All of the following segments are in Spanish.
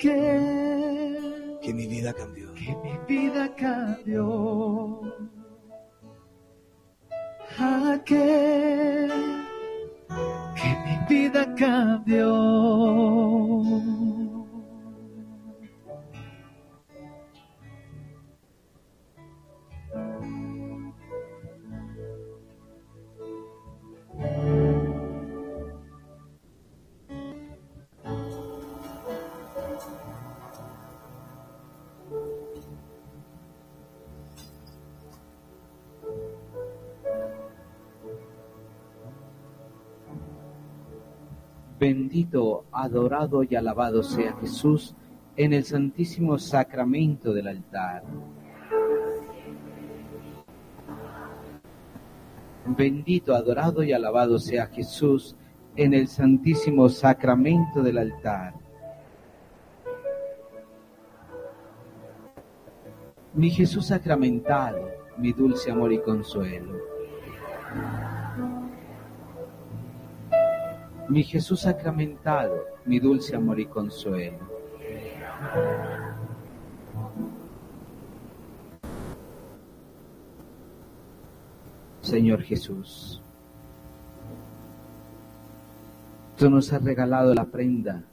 aquel que mi vida cambió. que mi vida cambió. Aquel que mi vida cambió. Adorado y alabado sea Jesús en el santísimo sacramento del altar. Bendito, adorado y alabado sea Jesús en el santísimo sacramento del altar. Mi Jesús sacramental, mi dulce amor y consuelo. Mi Jesús sacramentado, mi dulce amor y consuelo. Señor Jesús, tú nos has regalado la prenda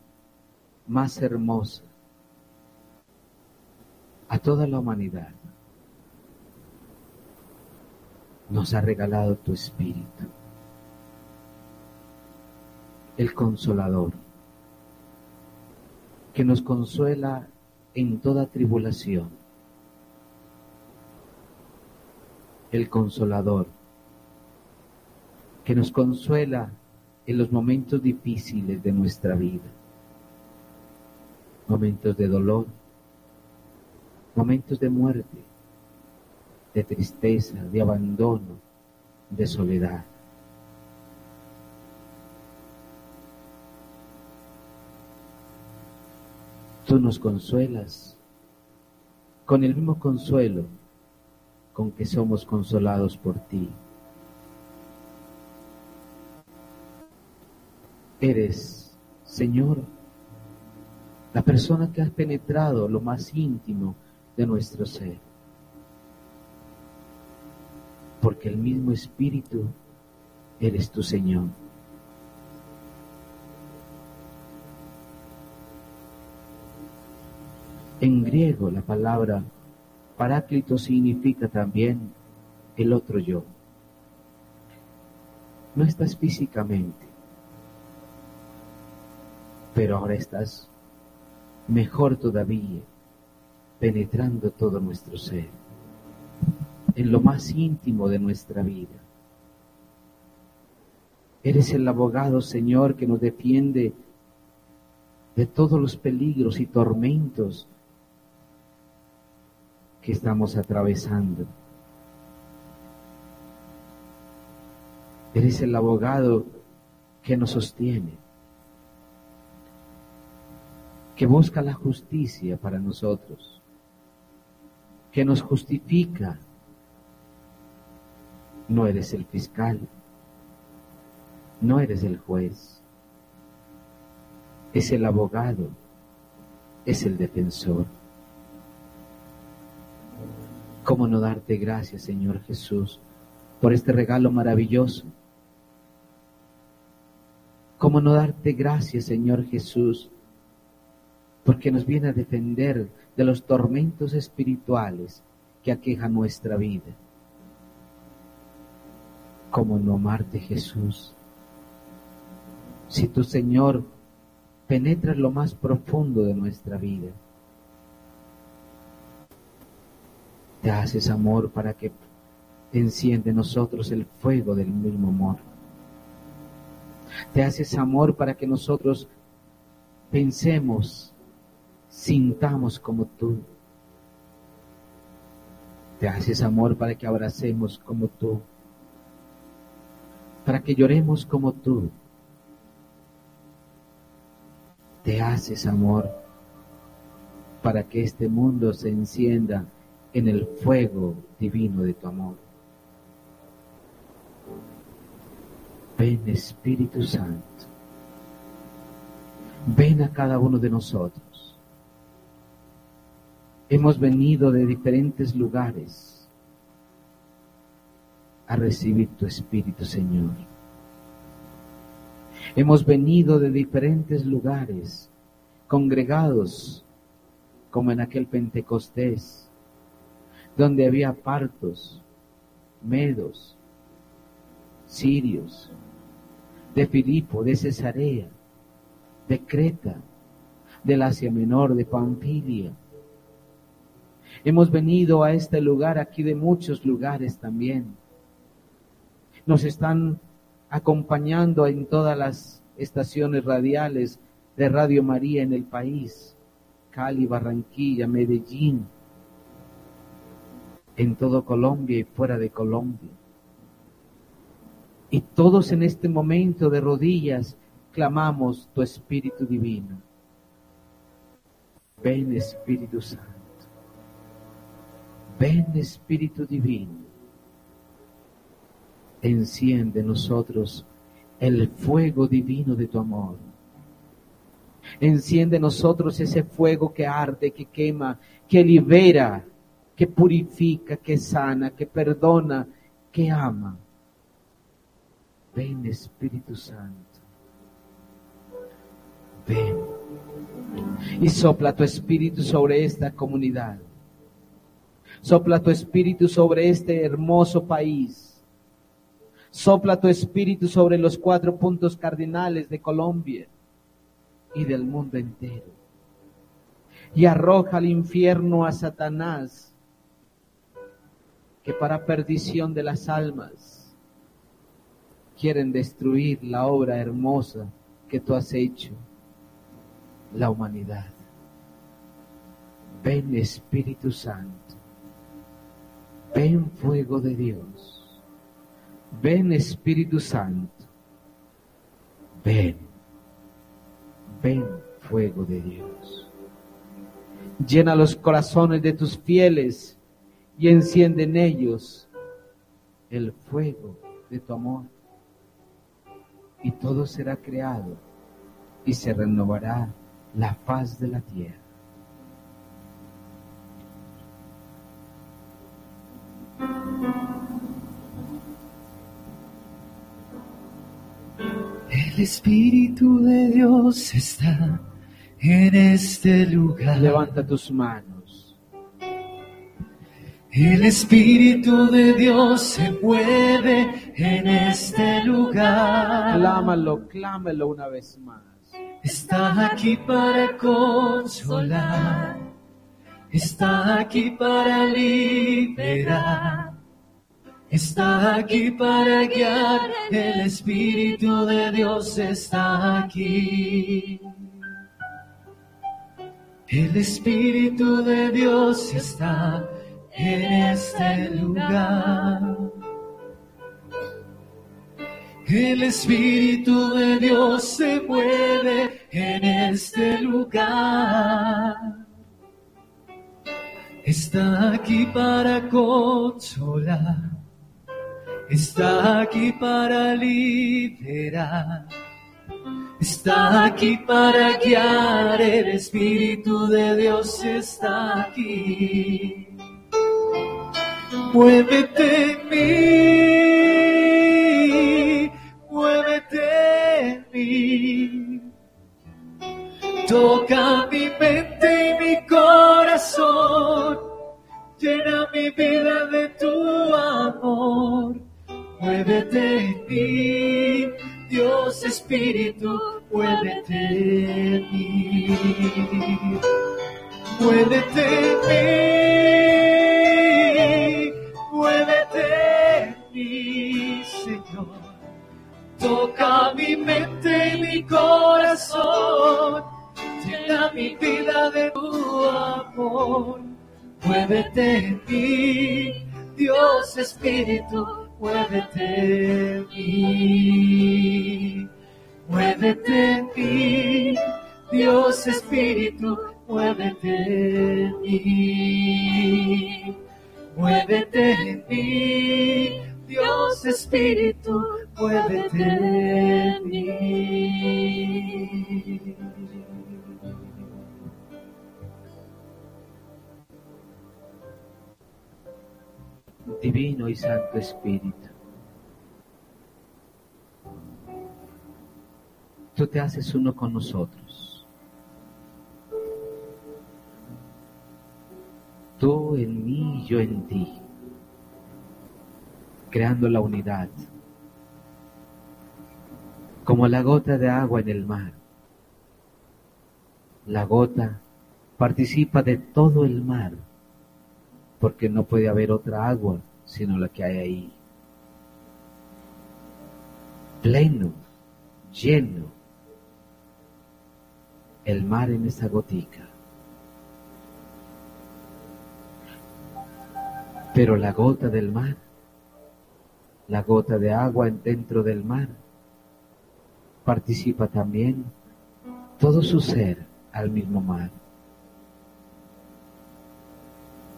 más hermosa a toda la humanidad. Nos ha regalado tu Espíritu el consolador, que nos consuela en toda tribulación. El consolador, que nos consuela en los momentos difíciles de nuestra vida, momentos de dolor, momentos de muerte, de tristeza, de abandono, de soledad. Tú nos consuelas con el mismo consuelo con que somos consolados por ti. Eres, Señor, la persona que has penetrado lo más íntimo de nuestro ser. Porque el mismo Espíritu eres tu Señor. En griego la palabra paráclito significa también el otro yo. No estás físicamente, pero ahora estás mejor todavía, penetrando todo nuestro ser, en lo más íntimo de nuestra vida. Eres el abogado, Señor, que nos defiende de todos los peligros y tormentos que estamos atravesando. Eres el abogado que nos sostiene, que busca la justicia para nosotros, que nos justifica. No eres el fiscal, no eres el juez, es el abogado, es el defensor. ¿Cómo no darte gracias, Señor Jesús, por este regalo maravilloso? ¿Cómo no darte gracias, Señor Jesús, porque nos viene a defender de los tormentos espirituales que aquejan nuestra vida? ¿Cómo no amarte, Jesús? Si tu Señor penetra en lo más profundo de nuestra vida, te haces amor para que enciende en nosotros el fuego del mismo amor. Te haces amor para que nosotros pensemos, sintamos como tú. Te haces amor para que abracemos como tú, para que lloremos como tú. Te haces amor para que este mundo se encienda en el fuego divino de tu amor. Ven Espíritu Santo, ven a cada uno de nosotros, Hemos venido de diferentes lugares a recibir tu Espíritu, Señor. Hemos venido de diferentes lugares, congregados, como en aquel Pentecostés, donde había partos, medos, sirios, de Filipo, de Cesarea, de Creta, del Asia Menor, de Pamfilia. Hemos venido a este lugar aquí de muchos lugares también. Nos están acompañando en todas las estaciones radiales de Radio María en el país, Cali, Barranquilla, Medellín, en todo Colombia y fuera de Colombia. Y todos en este momento de rodillas clamamos tu Espíritu Divino. Ven Espíritu Santo. Ven Espíritu Divino. Enciende en nosotros el fuego divino de tu amor. Enciende en nosotros ese fuego que arde, que quema, que libera, que purifica, que sana, que perdona, que ama. Ven Espíritu Santo. Ven y sopla tu espíritu sobre esta comunidad. Sopla tu espíritu sobre este hermoso país. Sopla tu espíritu sobre los cuatro puntos cardinales de Colombia y del mundo entero. Y arroja al infierno a Satanás, que para perdición de las almas quieren destruir la obra hermosa que tú has hecho, la humanidad. Ven Espíritu Santo, ven fuego de Dios, ven Espíritu Santo, ven, ven fuego de Dios. Llena los corazones de tus fieles y enciende en ellos el fuego de tu amor. Y todo será creado y se renovará la paz de la tierra. El Espíritu de Dios está en este lugar. Levanta tus manos. El Espíritu de Dios se mueve en este lugar. Clámalo, clámalo una vez más. Está aquí para consolar. Está aquí para liberar. Está aquí para guiar. El Espíritu de Dios está aquí. El Espíritu de Dios está en este lugar. El Espíritu de Dios se mueve en este lugar. Está aquí para consolar. Está aquí para liberar. Está aquí para guiar. El Espíritu de Dios está aquí. Muévete en mí. Muévete en mí. Toca mi mente y mi corazón. Llena mi vida de tu amor. Muévete en mí, Dios Espíritu, muévete en mí. Muévete en mí, muévete en mí, Señor. Toca mi mente y mi corazón. Llena mi vida de tu amor. Muévete en mí, Dios Espíritu, muévete en mí. Muévete en mí, Dios Espíritu, muévete en mí muévete en mí, Dios Espíritu, muévete en mí. Divino y Santo Espíritu, tú te haces uno con nosotros Tú en mí, yo en ti, creando la unidad, como la gota de agua en el mar. La gota participa de todo el mar, porque no puede haber otra agua sino la que hay ahí. Pleno, lleno, el mar en esa gotica. Pero la gota del mar, la gota de agua dentro del mar, participa también todo su ser al mismo mar.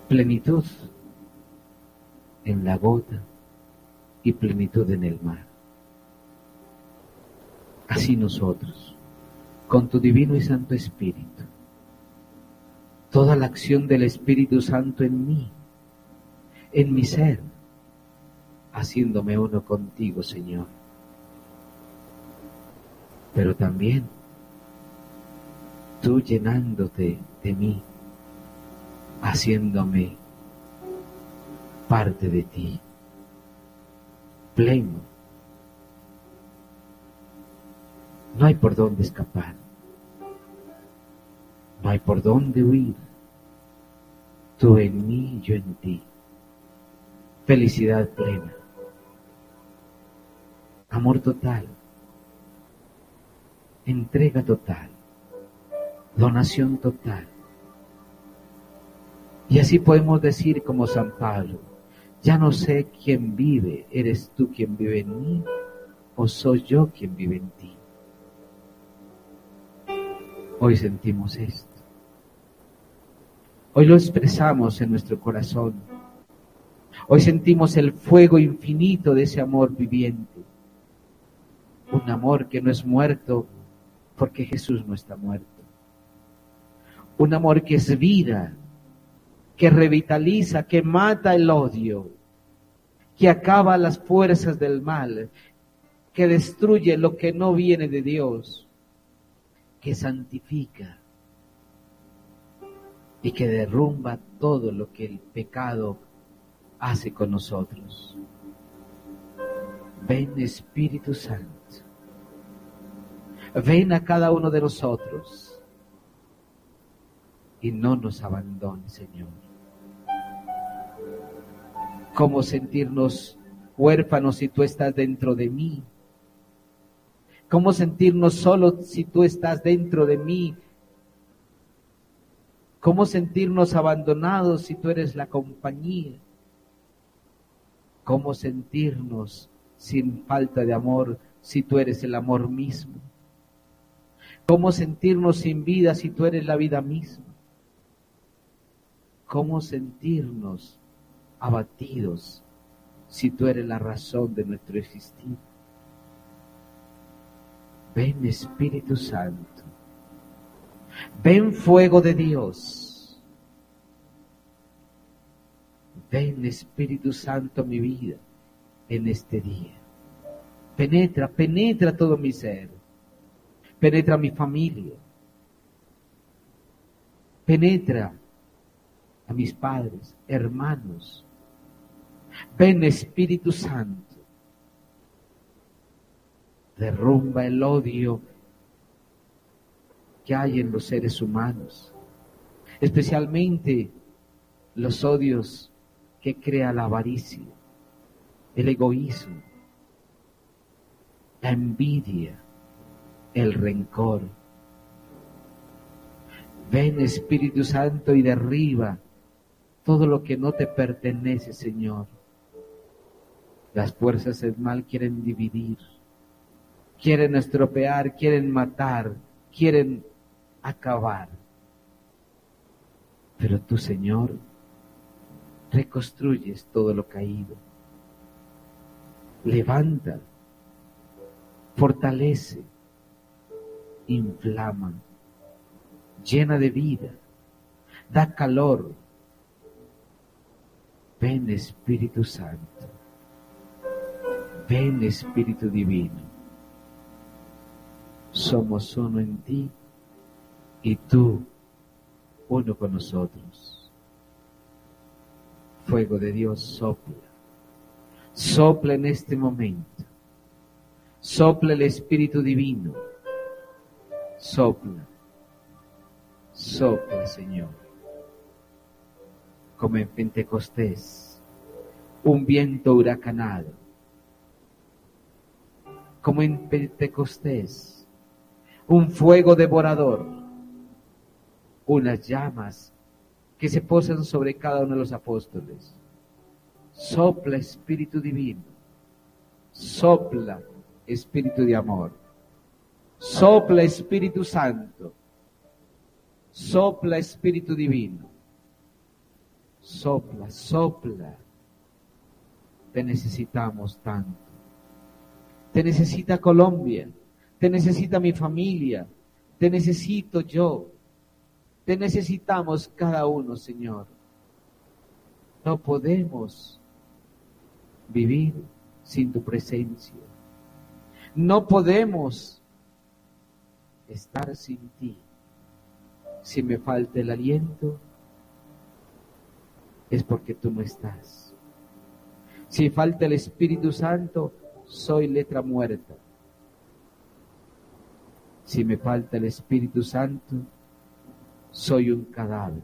Plenitud en la gota y plenitud en el mar. Así nosotros, con tu divino y santo Espíritu, toda la acción del Espíritu Santo en mí, en mi ser, haciéndome uno contigo, Señor. Pero también tú llenándote de mí, haciéndome parte de ti, pleno. No hay por dónde escapar, no hay por dónde huir. Tú en mí, yo en ti. Felicidad plena, amor total, entrega total, donación total. Y así podemos decir como San Pablo, ya no sé quién vive, eres tú quien vive en mí o soy yo quien vive en ti. Hoy sentimos esto. Hoy lo expresamos en nuestro corazón. Hoy sentimos el fuego infinito de ese amor viviente. Un amor que no es muerto porque Jesús no está muerto. Un amor que es vida, que revitaliza, que mata el odio, que acaba las fuerzas del mal, que destruye lo que no viene de Dios, que santifica y que derrumba todo lo que el pecado hace con nosotros. Ven Espíritu Santo. Ven a cada uno de nosotros y no nos abandone, Señor cómo sentirnos huérfanos si tú estás dentro de mí. Cómo sentirnos solos si tú estás dentro de mí. Cómo sentirnos abandonados si tú eres la compañía. Cómo sentirnos sin falta de amor si tú eres el amor mismo. Cómo sentirnos sin vida si tú eres la vida misma. Cómo sentirnos abatidos si tú eres la razón de nuestro existir. Ven Espíritu Santo. Ven fuego de Dios. Ven Espíritu Santo mi vida en este día. Penetra, penetra todo mi ser. Penetra mi familia. Penetra a mis padres, hermanos, Ven Espíritu Santo, derrumba el odio que hay en los seres humanos, especialmente los odios que crea la avaricia, el egoísmo, la envidia, el rencor. Ven Espíritu Santo y derriba todo lo que no te pertenece, Señor. Las fuerzas del mal quieren dividir, quieren estropear, quieren matar, quieren acabar. Pero tú, Señor, reconstruyes todo lo caído. Levanta, fortalece, inflama, llena de vida, da calor, Ven Espíritu Santo. Ven Espíritu Divino. Somos uno en ti y tú uno con nosotros. Fuego de Dios sopla. Sopla en este momento. Sopla el Espíritu Divino. Sopla. Sopla, Señor. Como en Pentecostés. Un viento huracanado. Como en Pentecostés. Un fuego devorador. Unas llamas que se posan sobre cada uno de los apóstoles. Sopla Espíritu Divino. Sopla Espíritu de amor. Sopla Espíritu Santo. Sopla Espíritu Divino. Sopla, sopla. Te necesitamos tanto. Te necesita Colombia. Te necesita mi familia. Te necesito yo. Te necesitamos cada uno, Señor. No podemos vivir sin tu presencia. No podemos estar sin ti. Si me falta el aliento, es porque tú no estás. Si falta el Espíritu Santo, soy letra muerta. Si me falta el Espíritu Santo, soy un cadáver.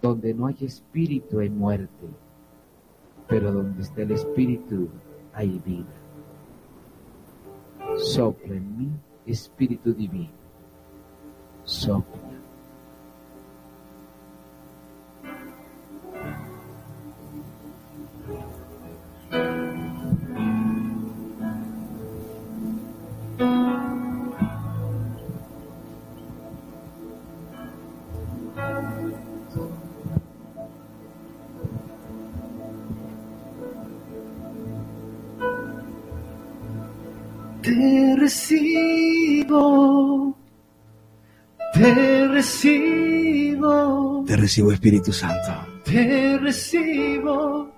Donde no hay espíritu hay muerte, pero donde está el espíritu hay vida. Sopla en mí, Espíritu Divino. Sopla. Recibo, Espíritu Santo. te recibo,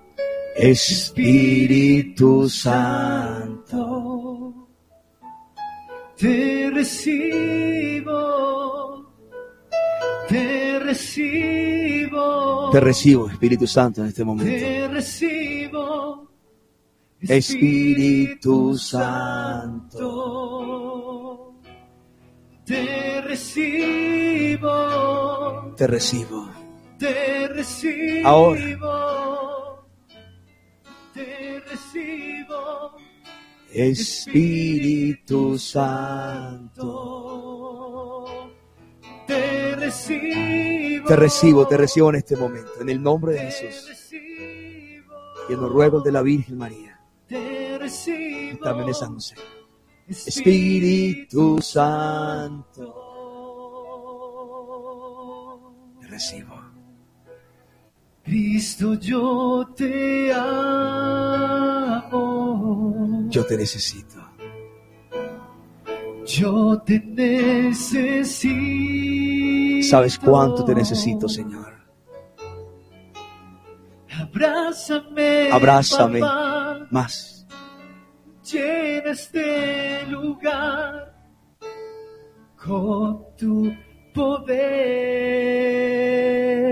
Espíritu Santo. te recibo, te recibo, Te recibo, Espíritu Santo, en este momento. te recibo, Espíritu Santo. Santo. Te recibo, Te recibo. te recibo. Ahora. Te recibo, Espíritu Santo. Te recibo. Te recibo, te recibo en este momento. En el nombre de Te Jesús. recibo. Y en los ruegos de la Virgen María. Te recibo. También esa noche. Espíritu Santo. Recibo. Cristo, yo te amo. Yo te necesito. Yo te necesito. Sabes cuánto te necesito, Señor. Abrázame. Abrázame. papá. Más. Llena este lugar con tu poder.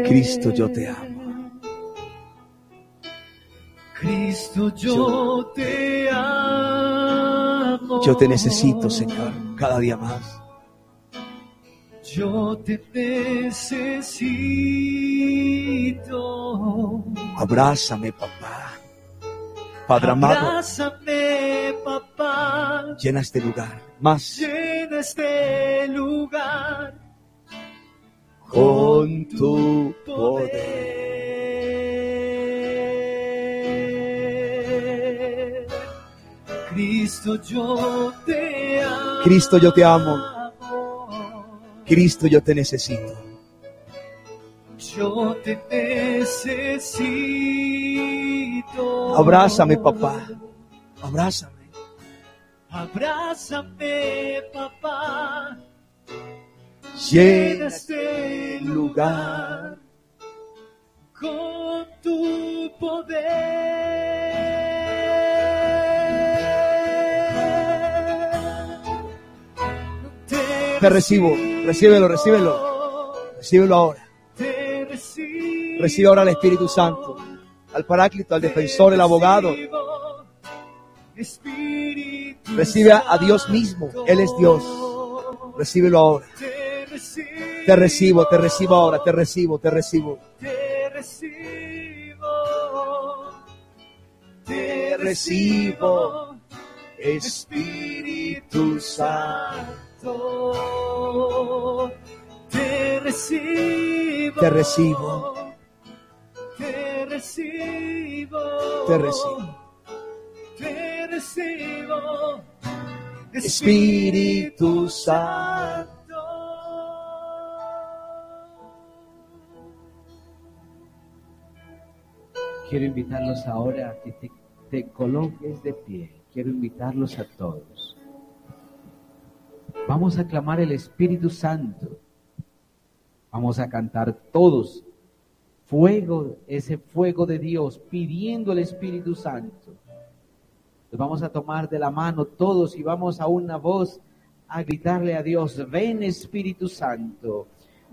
Cristo, yo te amo. Cristo, yo te amo. Yo te necesito, Señor, cada día más. Yo te necesito. Abrázame, papá. Padre amado, Abrázame, papá. llena este lugar. Más Llena este lugar con tu poder. Cristo, yo te amo. Cristo, yo te amo. Cristo, yo te necesito. Yo te necesito. Abrázame, papá. Abrázame. Abrázame, papá. Llena este lugar con tu poder. Te, recibo, recíbelo, recíbelo, recíbelo ahora. Recibe ahora al Espíritu Santo, al Paráclito, al Defensor, el Abogado. Recibe a Dios mismo, Él es Dios. Recíbelo ahora. Te recibo. Te recibo, ahora. Te recibo, te recibo. Te recibo. Te recibo, Espíritu Santo. Te recibo. Te recibo. Te recibo. Te recibo. Te recibo. Espíritu Santo. Quiero invitarlos ahora a que te, te coloques de pie. Quiero invitarlos a todos. Vamos a clamar el Espíritu Santo. Vamos a cantar todos. Fuego, ese fuego de Dios, pidiendo el Espíritu Santo. Nos vamos a tomar de la mano todos y vamos a una voz a gritarle a Dios, ven Espíritu Santo,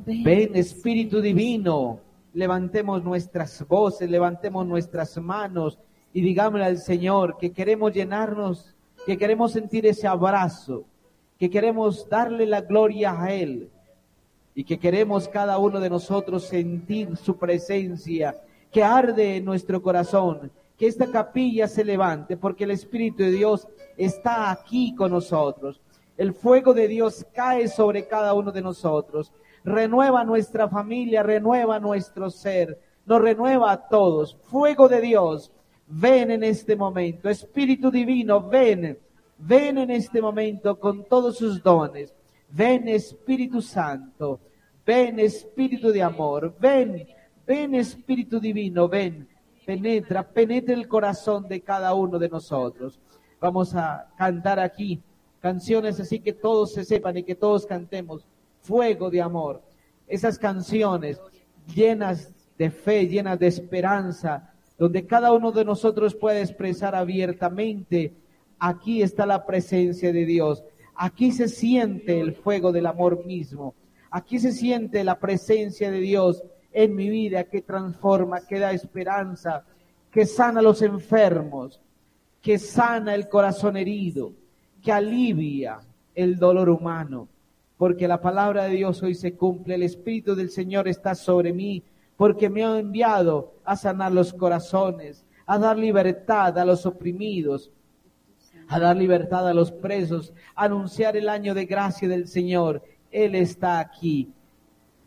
ven Espíritu Divino, levantemos nuestras voces, levantemos nuestras manos y digámosle al Señor que queremos llenarnos, que queremos sentir ese abrazo, que queremos darle la gloria a Él y que queremos cada uno de nosotros sentir su presencia, que arde en nuestro corazón, que esta capilla se levante, porque el Espíritu de Dios está aquí con nosotros. El fuego de Dios cae sobre cada uno de nosotros, renueva nuestra familia, renueva nuestro ser, nos renueva a todos. Fuego de Dios, ven en este momento. Espíritu Divino, ven, ven en este momento con todos sus dones. Ven Espíritu Santo, ven Espíritu de amor, ven, ven Espíritu Divino, ven, penetra, penetra el corazón de cada uno de nosotros. Vamos a cantar aquí canciones así que todos se sepan y que todos cantemos. Fuego de amor. Esas canciones llenas de fe, llenas de esperanza, donde cada uno de nosotros puede expresar abiertamente, aquí está la presencia de Dios. Aquí se siente el fuego del amor mismo. Aquí se siente la presencia de Dios en mi vida que transforma, que da esperanza, que sana a los enfermos, que sana el corazón herido, que alivia el dolor humano. Porque la palabra de Dios hoy se cumple, el Espíritu del Señor está sobre mí, porque me ha enviado a sanar los corazones, a dar libertad a los oprimidos, a dar libertad a los presos, a anunciar el año de gracia del Señor. Él está aquí.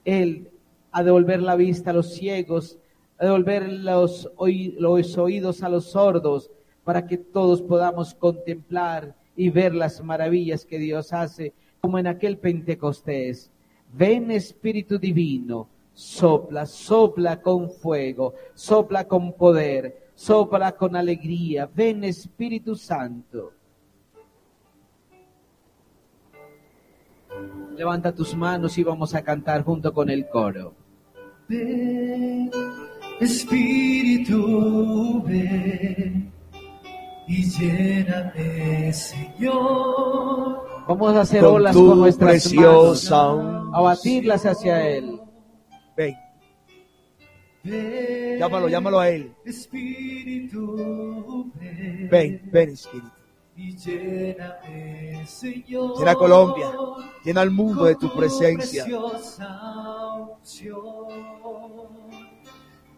Él a devolver la vista a los ciegos, a devolver los, los oídos a los sordos, para que todos podamos contemplar y ver las maravillas que Dios hace, como en aquel Pentecostés. Ven Espíritu Divino, sopla, sopla con fuego, sopla con poder, sopla con alegría. Ven Espíritu Santo. Levanta tus manos y vamos a cantar junto con el coro. Ven, Espíritu, ven y lléname, Señor. Vamos a hacer Con olas con nuestras preciosa manos, a batirlas hacia Él. Ven, Ven, llámalo, llámalo a Él. Espíritu, ven, Ven, ven, Espíritu. y lléname, Señor. Llena Colombia, llena el mundo de tu presencia.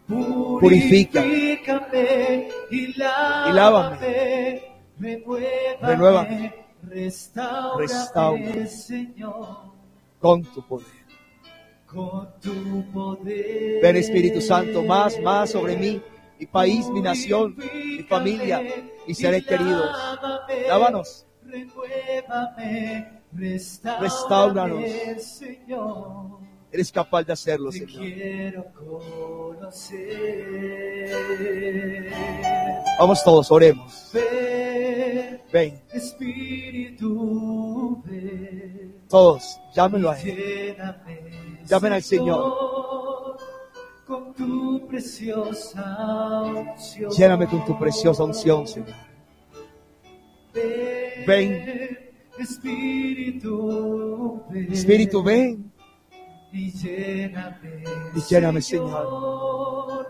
Purifica. Purifícame y lávame. Y lávame. Renuévame. Restaura. Señor, Con tu poder. con tu poder. Ven Espíritu Santo, más, más sobre mí, mi país, mi nación, mi familia, mis seres queridos. Lávanos, Renuévame, restauranos. Señor. Eres capaz de hacerlo, Te Señor. quiero conocer. Vamos todos, oremos. Ven, Ven, Espíritu, ven. todos, llámenlo a Él. Llamen al Con tu preciosa unción. Lléname con tu preciosa unción, Señor. Ven, Espíritu, ven. Espíritu, ven y lléname, y lléname, Señor,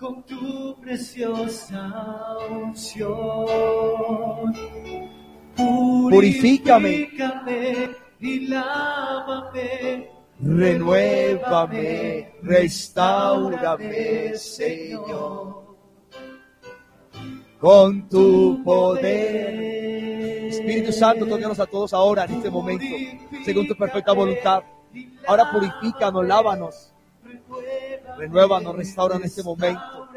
con tu preciosa unción. Purifícame. Purifícame y lávame. Renuévame, restaurame, Señor, con tu poder. Espíritu Santo, tócanos a todos ahora en este momento, según tu perfecta voluntad. Ahora purifícanos, lávanos, renuévanos, restaura en este momento.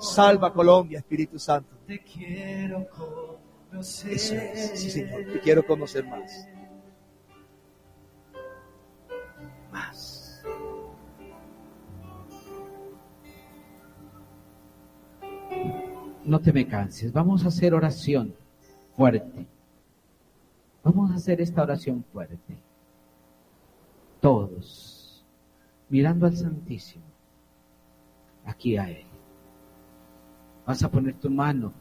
Salva Colombia, Espíritu Santo. Te quiero conocer. Eso es, sí, Señor, te quiero conocer más. Más. No te me canses. Vamos a hacer oración fuerte. Vamos a hacer esta oración fuerte. Todos, mirando al Santísimo, aquí a Él. Vas a poner tu mano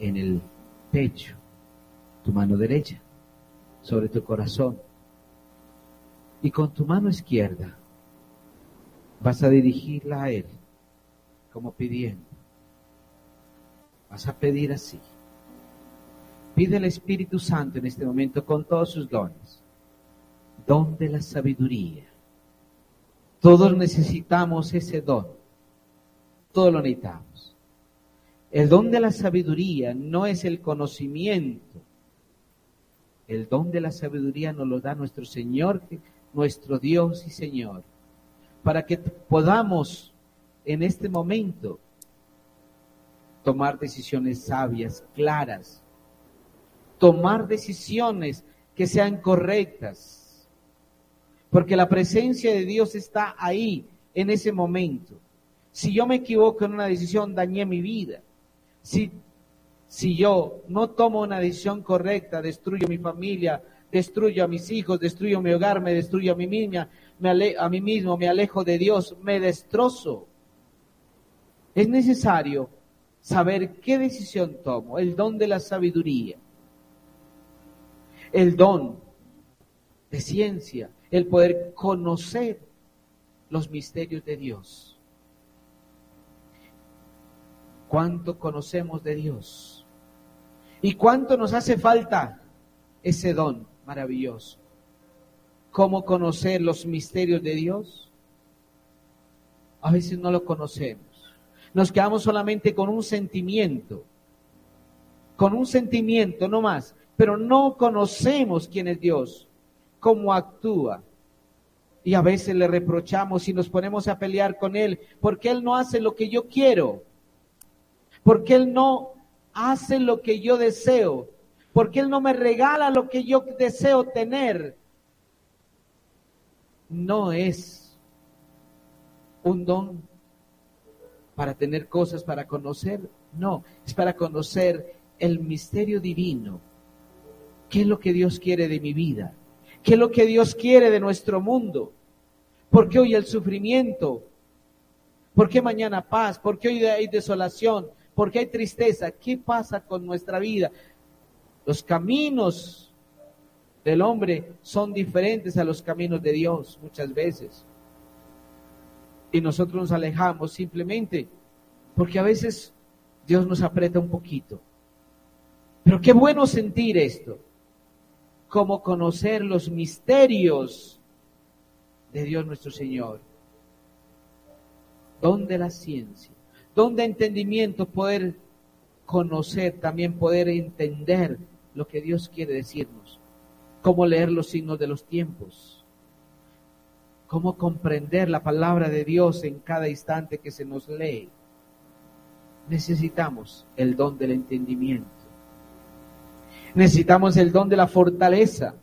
en el pecho, tu mano derecha, sobre tu corazón. Y con tu mano izquierda vas a dirigirla a Él, como pidiendo. Vas a pedir así. Pide al Espíritu Santo en este momento con todos sus dones. Don de la sabiduría. Todos necesitamos ese don. Todos lo necesitamos. El don de la sabiduría no es el conocimiento. El don de la sabiduría nos lo da nuestro Señor, nuestro Dios y Señor, para que podamos en este momento tomar decisiones sabias, claras, tomar decisiones que sean correctas, porque la presencia de Dios está ahí en ese momento. Si yo me equivoco en una decisión, dañé mi vida. Si, si yo no tomo una decisión correcta, destruyo mi familia, destruyo a mis hijos, destruyo mi hogar, me destruyo a mí misma, me a mí mismo, me alejo de Dios, me destrozo. Es necesario saber qué decisión tomo, el don de la sabiduría, el don de ciencia, el poder conocer los misterios de Dios. ¿Cuánto conocemos de Dios? ¿Y cuánto nos hace falta ese don maravilloso? ¿Cómo conocer los misterios de Dios? A veces no lo conocemos. Nos quedamos solamente con un sentimiento, con un sentimiento, no más, pero no conocemos quién es Dios, cómo actúa. Y a veces le reprochamos y nos ponemos a pelear con Él, porque Él no hace lo que yo quiero, porque Él no hace lo que yo deseo, porque Él no me regala lo que yo deseo tener. No es un don para tener cosas, para conocer, no, es para conocer el misterio divino. ¿Qué es lo que Dios quiere de mi vida? ¿Qué es lo que Dios quiere de nuestro mundo? ¿Por qué hoy el sufrimiento? ¿Por qué mañana paz? ¿Por qué hoy hay desolación? ¿Por qué hay tristeza? ¿Qué pasa con nuestra vida? Los caminos del hombre son diferentes a los caminos de Dios muchas veces. Y nosotros nos alejamos simplemente porque a veces Dios nos aprieta un poquito. Pero qué bueno sentir esto, como conocer los misterios de Dios nuestro Señor. Donde la ciencia, donde entendimiento, poder conocer, también poder entender lo que Dios quiere decirnos, cómo leer los signos de los tiempos, cómo comprender la palabra de Dios en cada instante que se nos lee. Necesitamos el don del entendimiento. Necesitamos el don de la fortaleza.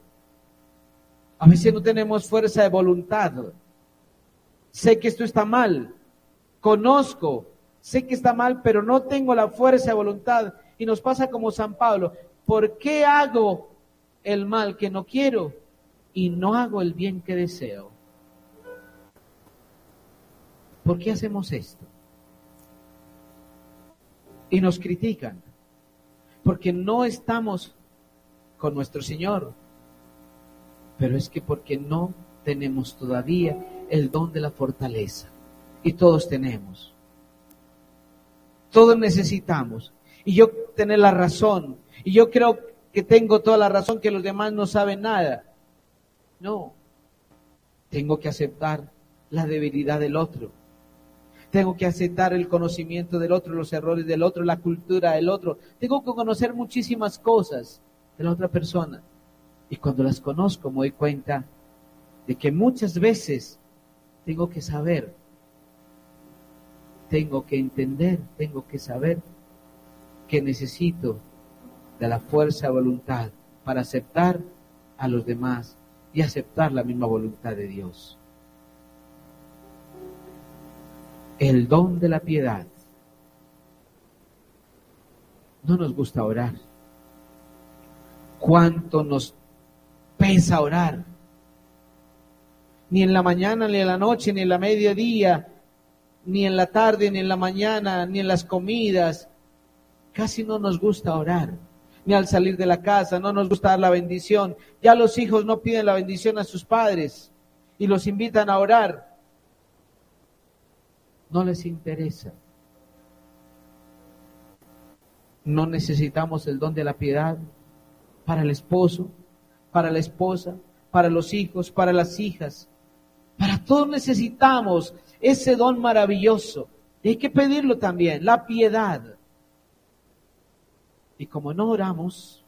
A veces no tenemos fuerza de voluntad. Sé que esto está mal. Conozco. Sé que está mal, pero no tengo la fuerza de voluntad. Y nos pasa como San Pablo. ¿Por qué hago el mal que no quiero y no hago el bien que deseo? ¿Por qué hacemos esto? Y nos critican. Porque no estamos con nuestro Señor, pero es que porque no tenemos todavía el don de la fortaleza. Y todos tenemos. Todos necesitamos. Y yo tener la razón. Y yo creo que tengo toda la razón que los demás no saben nada. No. Tengo que aceptar la debilidad del otro. Tengo que aceptar el conocimiento del otro, los errores del otro, la cultura del otro. Tengo que conocer muchísimas cosas de la otra persona. Y cuando las conozco me doy cuenta de que muchas veces tengo que saber, tengo que entender, tengo que saber que necesito de la fuerza de voluntad para aceptar a los demás y aceptar la misma voluntad de Dios. El don de la piedad. No nos gusta orar. ¿Cuánto nos pesa orar? Ni en la mañana, ni en la noche, ni en la mediodía, ni en la tarde, ni en la mañana, ni en las comidas. Casi no nos gusta orar. Ni al salir de la casa, no nos gusta dar la bendición. Ya los hijos no piden la bendición a sus padres y los invitan a orar. No les interesa. No necesitamos el don de la piedad para el esposo, para la esposa, para los hijos, para las hijas. Para todos necesitamos ese don maravilloso. Y hay que pedirlo también, la piedad. Y como no oramos,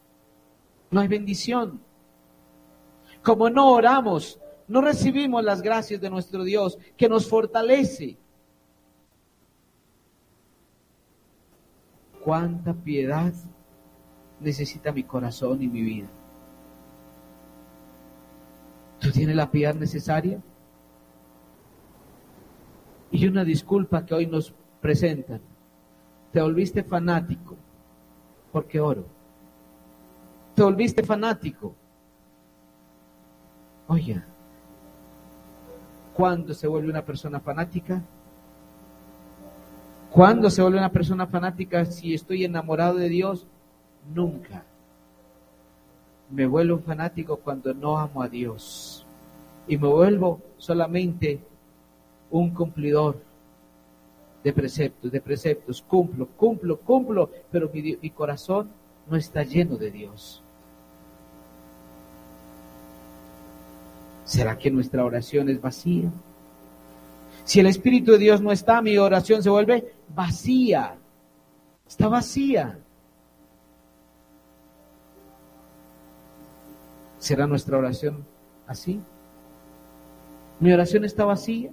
no hay bendición. Como no oramos, no recibimos las gracias de nuestro Dios que nos fortalece. ¿Cuánta piedad necesita mi corazón y mi vida? ¿Tú tienes la piedad necesaria? Y una disculpa que hoy nos presentan. Te volviste fanático porque oro. Te volviste fanático. Oye, ¿cuándo se vuelve una persona fanática? ¿Cuándo se vuelve una persona fanática si estoy enamorado de Dios? Nunca. Me vuelvo fanático cuando no amo a Dios. Y me vuelvo solamente un cumplidor de preceptos, de preceptos, cumplo, cumplo, cumplo, pero mi, mi, corazón no está lleno de Dios. ¿Será que nuestra oración es vacía? Si el Espíritu de Dios no está, mi oración se vuelve vacía. Está vacía. ¿Será nuestra oración así? Mi oración está vacía.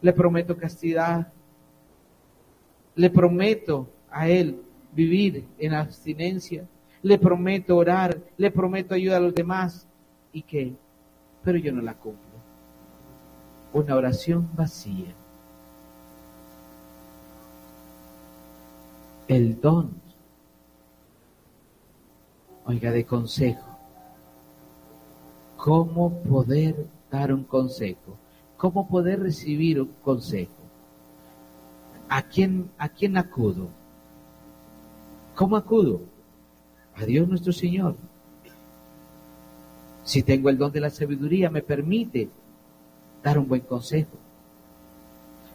Le prometo castidad. Le prometo a Él vivir en abstinencia. Le prometo orar. Le prometo ayudar a los demás. ¿Y qué? Pero yo no la cumplo. Una oración vacía. El don, oiga, de consejo. ¿Cómo poder dar un consejo? ¿Cómo poder recibir un consejo? ¿A quién, a quién acudo? ¿Cómo acudo? A Dios nuestro Señor. Si tengo el don de la sabiduría, me permite dar un buen consejo.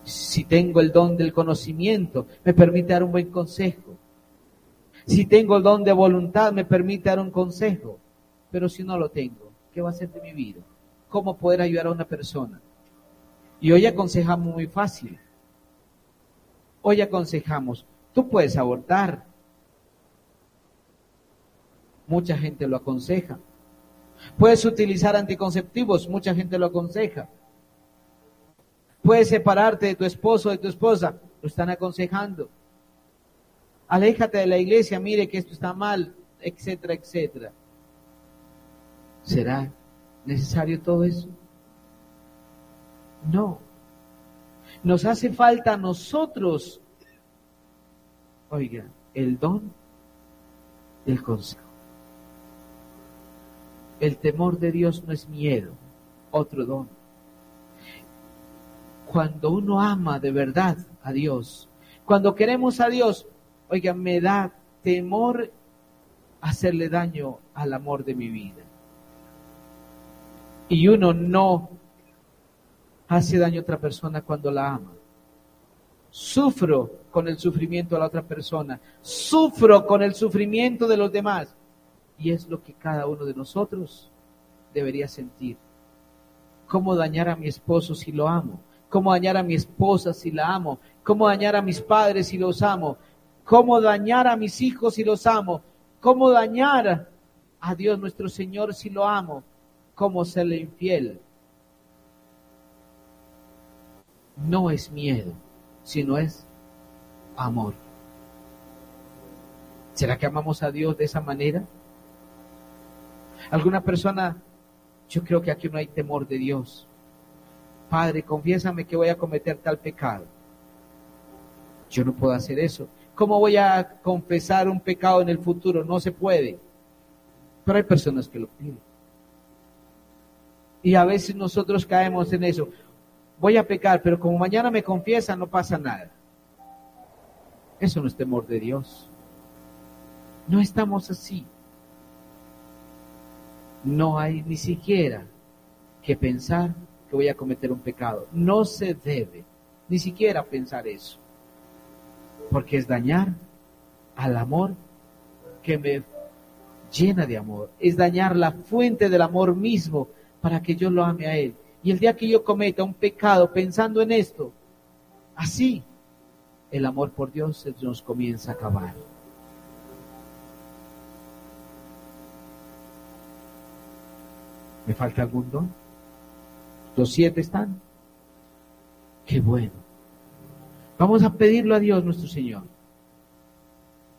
Si tengo el don del conocimiento, me permite dar un buen consejo. Si tengo el don de voluntad, me permite dar un consejo. Pero si no lo tengo, ¿qué va a ser de mi vida? ¿Cómo poder ayudar a una persona? Y hoy aconsejamos muy fácil. Hoy aconsejamos, tú puedes abortar. Mucha gente lo aconseja. Puedes utilizar anticonceptivos, mucha gente lo aconseja. Puedes separarte de tu esposo o de tu esposa, lo están aconsejando. Aléjate de la iglesia, mire que esto está mal, etcétera, etcétera. ¿Será necesario todo eso? No. Nos hace falta a nosotros, oiga, el don del consejo. El temor de Dios no es miedo, otro don. Cuando uno ama de verdad a Dios, cuando queremos a Dios, oiga, me da temor hacerle daño al amor de mi vida. Y uno no hace daño a otra persona cuando la ama. Sufro con el sufrimiento de la otra persona. Sufro con el sufrimiento de los demás. Y es lo que cada uno de nosotros debería sentir. ¿Cómo dañar a mi esposo si lo amo? ¿Cómo dañar a mi esposa si la amo? ¿Cómo dañar a mis padres si los amo? ¿Cómo dañar a mis hijos si los amo? ¿Cómo dañar a Dios nuestro Señor si lo amo? ¿Cómo serle infiel? No es miedo, sino es amor. ¿Será que amamos a Dios de esa manera? ¿Alguna persona yo creo que aquí no hay temor de Dios. Padre, confiésame que voy a cometer tal pecado. Yo no puedo hacer eso. ¿Cómo voy a confesar un pecado en el futuro? No se puede. Pero hay personas que lo piden. Y a veces nosotros caemos en eso. Voy a pecar, pero como mañana me confiesa, no pasa nada. Eso no es temor de Dios. No estamos así no hay ni siquiera que pensar que voy a cometer un pecado. No se debe ni siquiera pensar eso. Porque es dañar al amor que me llena de amor. Es dañar la fuente del amor mismo para que yo lo ame a Él. Y el día que yo cometa un pecado pensando en esto, así el amor por Dios nos comienza a acabar. ¿Me falta algún don? ¿Los siete están? Qué bueno. Vamos a pedirlo a Dios nuestro Señor.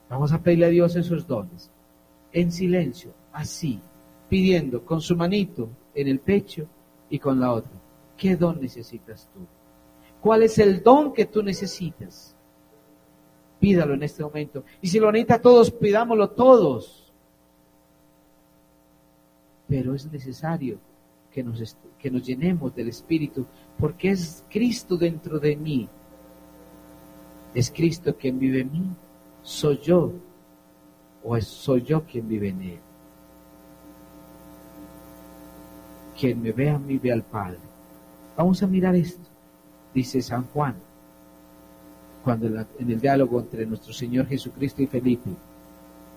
Vamos a pedirle a Dios esos dones. En silencio, así, pidiendo con su manito en el pecho y con la otra. ¿Qué don necesitas tú? ¿Cuál es el don que tú necesitas? Pídalo en este momento. Y si lo necesita todos, pidámoslo todos pero es necesario que nos, que nos llenemos del Espíritu, porque es Cristo dentro de mí. Es Cristo quien vive en mí. ¿Soy yo o soy yo quien vive en Él? Quien me ve a mí ve al Padre. Vamos a mirar esto, dice San Juan, cuando en el diálogo entre nuestro Señor Jesucristo y Felipe.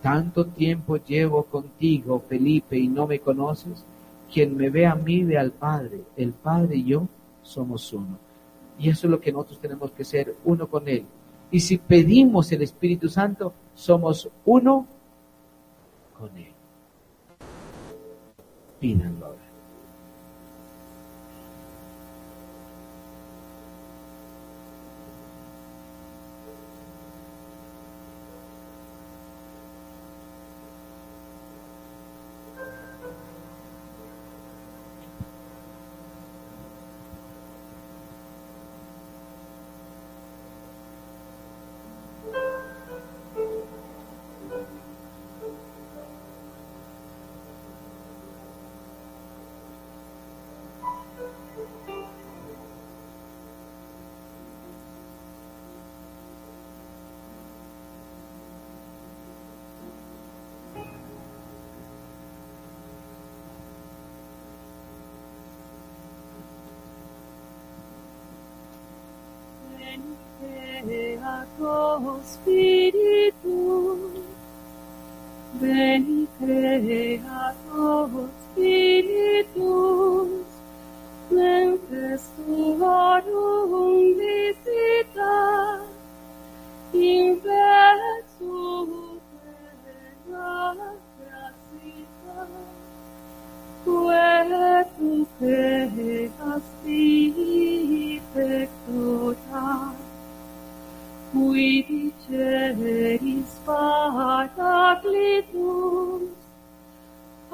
Tanto tiempo llevo contigo, Felipe, y no me conoces. Quien me ve a mí ve al Padre. El Padre y yo somos uno. Y eso es lo que nosotros tenemos que ser, uno con Él. Y si pedimos el Espíritu Santo, somos uno con Él. Pídanlo ahora. Espíritu, ven y crea todo espíritus, ven que su varón visita, la gracita, fue tu que así pectora. uiti ceris paraclitus,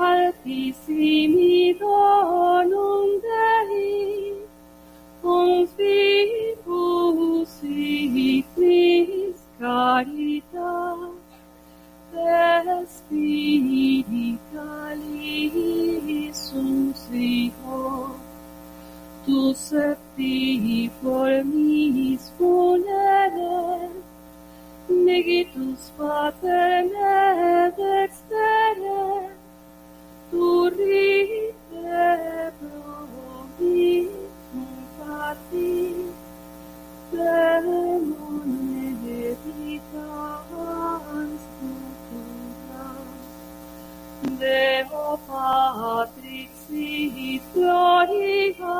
altissimi donum Dei, cum spiritus ignis caritas, Espiritualisum Sigo, tu septi formis funere, Negitus paterem et exterem, tu rite promisum fati, demone dedicans tutum Deo Patrix si gloria,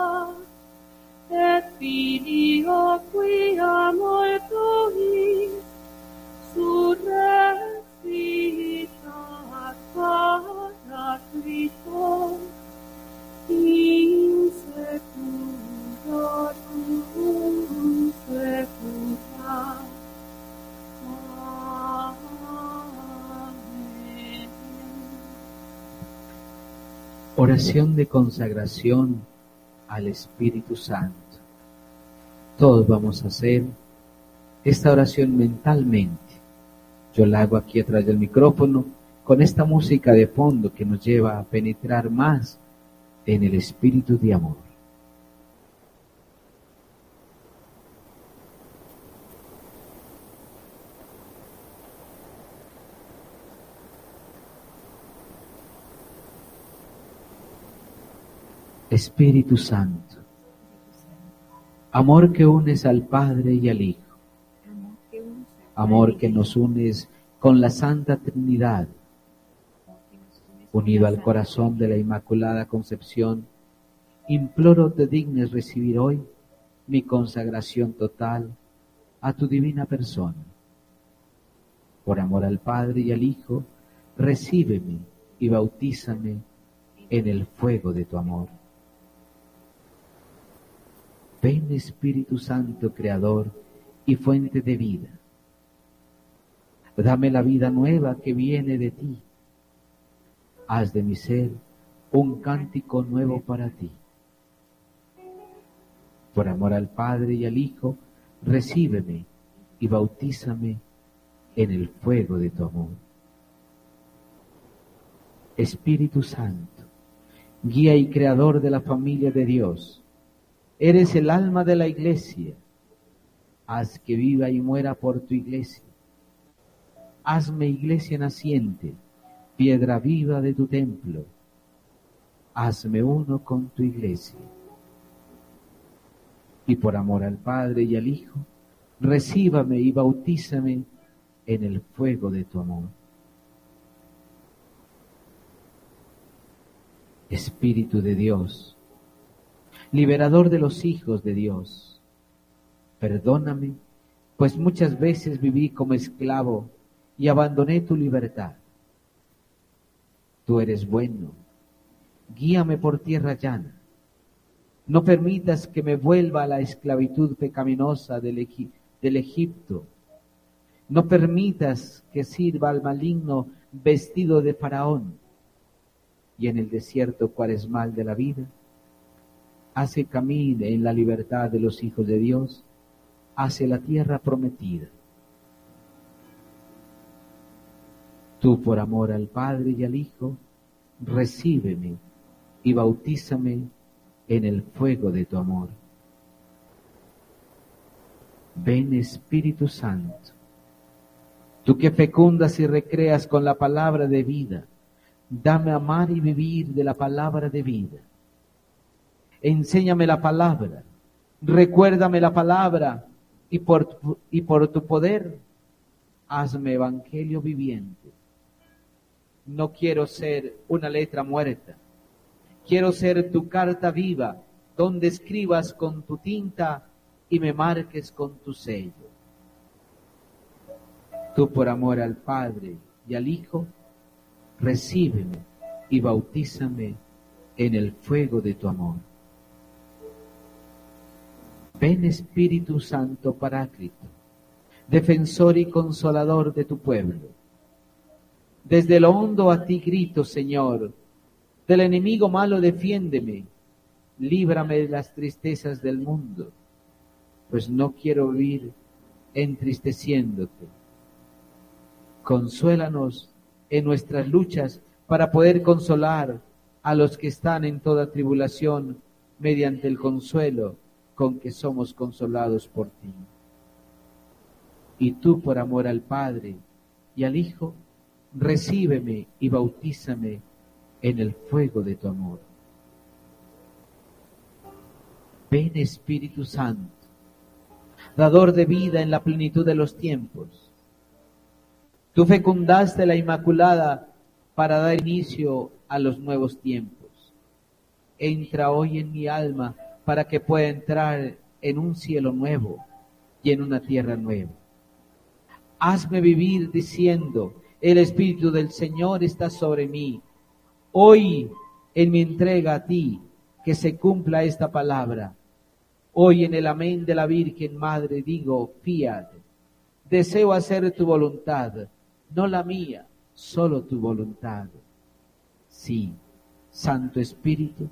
et Filio quia multum Oración de consagración al Espíritu Santo. Todos vamos a hacer esta oración mentalmente. Yo la hago aquí atrás del micrófono con esta música de fondo que nos lleva a penetrar más en el espíritu de amor. Espíritu Santo, amor que unes al Padre y al Hijo, amor que nos unes con la Santa Trinidad, unido al corazón de la Inmaculada Concepción, imploro te dignes recibir hoy mi consagración total a tu divina persona. Por amor al Padre y al Hijo, recíbeme y bautízame en el fuego de tu amor. Ven Espíritu Santo, Creador y fuente de vida. Dame la vida nueva que viene de ti. Haz de mi ser un cántico nuevo para ti. Por amor al Padre y al Hijo, recíbeme y bautízame en el fuego de tu amor. Espíritu Santo, guía y creador de la familia de Dios, eres el alma de la iglesia. Haz que viva y muera por tu iglesia. Hazme iglesia naciente, piedra viva de tu templo. Hazme uno con tu iglesia. Y por amor al Padre y al Hijo, recíbame y bautízame en el fuego de tu amor. Espíritu de Dios, liberador de los hijos de Dios, perdóname, pues muchas veces viví como esclavo y abandoné tu libertad. Tú eres bueno, guíame por tierra llana. No permitas que me vuelva a la esclavitud pecaminosa del, Egi- del Egipto. No permitas que sirva al maligno vestido de faraón. Y en el desierto cuaresmal de la vida, hace camine en la libertad de los hijos de Dios hacia la tierra prometida. Tú por amor al Padre y al Hijo, recíbeme y bautízame en el fuego de tu amor. Ven Espíritu Santo, tú que fecundas y recreas con la palabra de vida, dame amar y vivir de la palabra de vida. Enséñame la palabra, recuérdame la palabra y por, y por tu poder hazme evangelio viviente. No quiero ser una letra muerta. Quiero ser tu carta viva, donde escribas con tu tinta y me marques con tu sello. Tú por amor al Padre y al Hijo, recíbeme y bautízame en el fuego de tu amor. Ven Espíritu Santo Paráclito, defensor y consolador de tu pueblo. Desde lo hondo a ti grito, Señor, del enemigo malo defiéndeme, líbrame de las tristezas del mundo, pues no quiero vivir entristeciéndote. Consuélanos en nuestras luchas para poder consolar a los que están en toda tribulación mediante el consuelo con que somos consolados por ti. y tú por amor al Padre y al Hijo, recíbeme y bautízame en el fuego de tu amor. Ven Espíritu Santo, dador de vida en la plenitud de los tiempos. Tú fecundaste la Inmaculada para dar inicio a los nuevos tiempos. Entra hoy en mi alma para que pueda entrar en un cielo nuevo y en una tierra nueva. Hazme vivir diciendo, el Espíritu del Señor está sobre mí. Hoy en mi entrega a ti, que se cumpla esta palabra. Hoy en el amén de la Virgen Madre digo, fiat, deseo hacer tu voluntad, no la mía, solo tu voluntad. Sí, Santo Espíritu,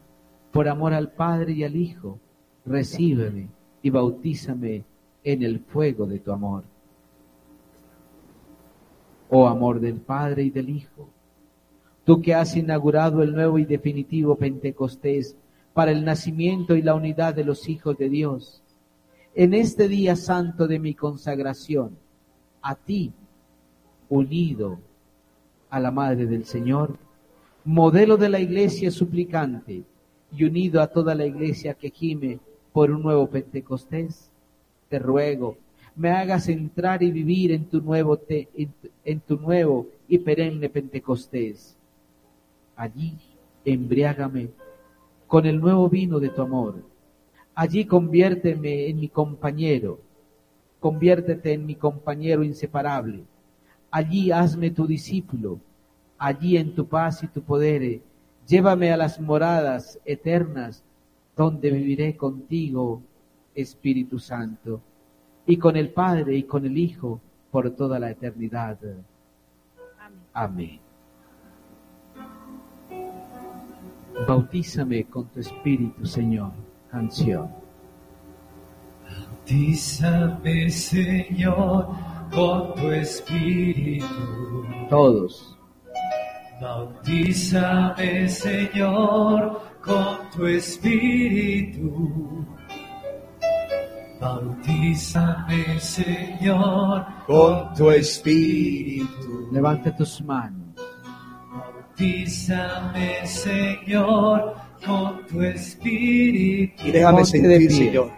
por amor al Padre y al Hijo, recíbeme y bautízame en el fuego de tu amor. Oh amor del Padre y del Hijo, tú que has inaugurado el nuevo y definitivo Pentecostés para el nacimiento y la unidad de los hijos de Dios, en este día santo de mi consagración, a ti, unido a la Madre del Señor, modelo de la iglesia suplicante y unido a toda la iglesia que gime por un nuevo Pentecostés, te ruego, me hagas entrar y vivir en tu nuevo, en tu nuevo y perenne Pentecostés. Allí embriágame con el nuevo vino de tu amor. Allí conviérteme en mi compañero, conviértete en mi compañero inseparable. Allí hazme tu discípulo, allí en tu paz y tu poder, llévame a las moradas eternas donde viviré contigo, Espíritu Santo, y con el Padre y con el Hijo por toda la eternidad. Amén. Bautízame con tu Espíritu, Señor. Canción. Bautízame, Señor, con tu Espíritu. Todos. Bautízame, Señor, con tu Espíritu. Bautízame, Señor, Con tu espíritu. Levanta tus manos. Bautízame, Señor, con tu Espíritu. Y déjame Ponte de sentir. Señor,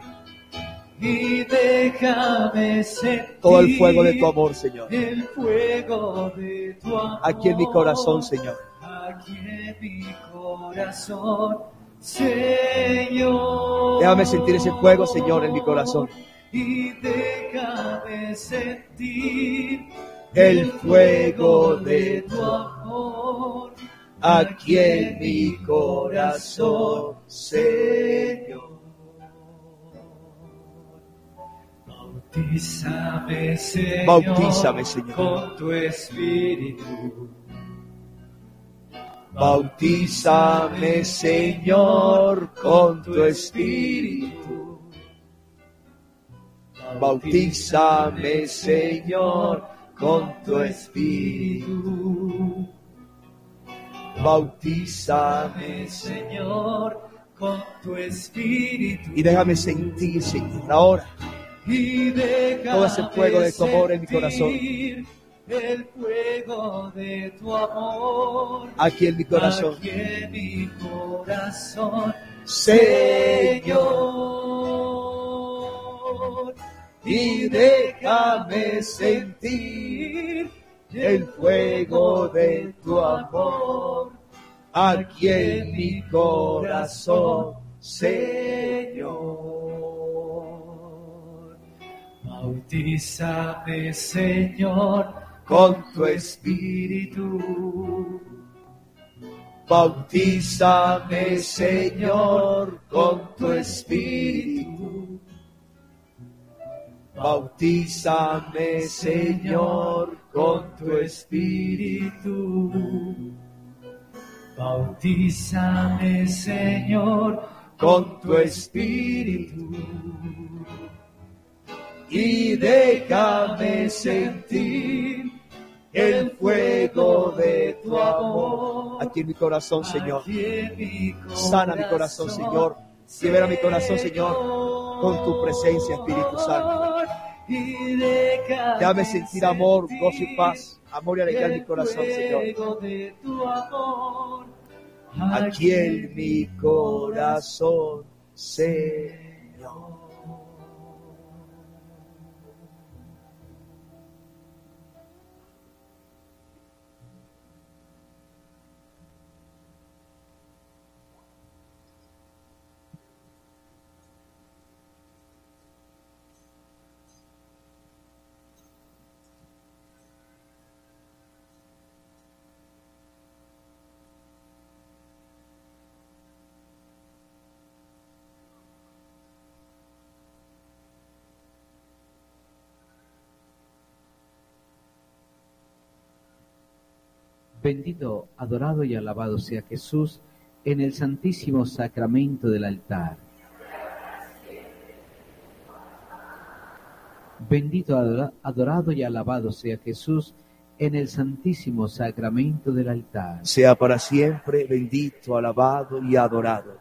Y déjame sentir todo el fuego de tu amor, Señor. El fuego de tu amor. Aquí en mi corazón, Señor. Aquí en mi corazón, Señor. Déjame sentir ese fuego, Señor, en mi corazón. Y déjame sentir El fuego de tu amor. Aquí en mi corazón, Señor. Bautízame, Señor, Bautízame, Señor. con tu espíritu. Bautízame, Señor, con tu espíritu. Bautízame, Señor, con tu espíritu. Bautízame, Señor, con tu espíritu. Y déjame sentir, Señor, ahora Y déjame todo ese fuego de tu amor en mi corazón. El fuego de tu amor. aquí en mi corazón. Aquí en mi corazón. Señor, y déjame sentir el fuego de tu amor aquí en mi corazón, Señor. Bautízame, Señor, Con tu espíritu, bautízame, Señor, con tu espíritu. Bautízame, Señor, con tu espíritu. Bautízame, Señor, con tu espíritu y déjame sentir el fuego de tu amor. Aquí en mi corazón, Señor. Sana mi corazón, Señor. Libera mi corazón, Señor, con tu presencia, Espíritu Santo. Déjame sentir amor, gozo y paz, amor y alegría en mi corazón, Señor. fuego de tu amor. Aquí en mi corazón, Señor. Bendito, adorado y alabado sea Jesús en el santísimo sacramento del altar. Bendito, adora- adorado y alabado sea Jesús en el santísimo sacramento del altar. Sea para siempre bendito, alabado y adorado.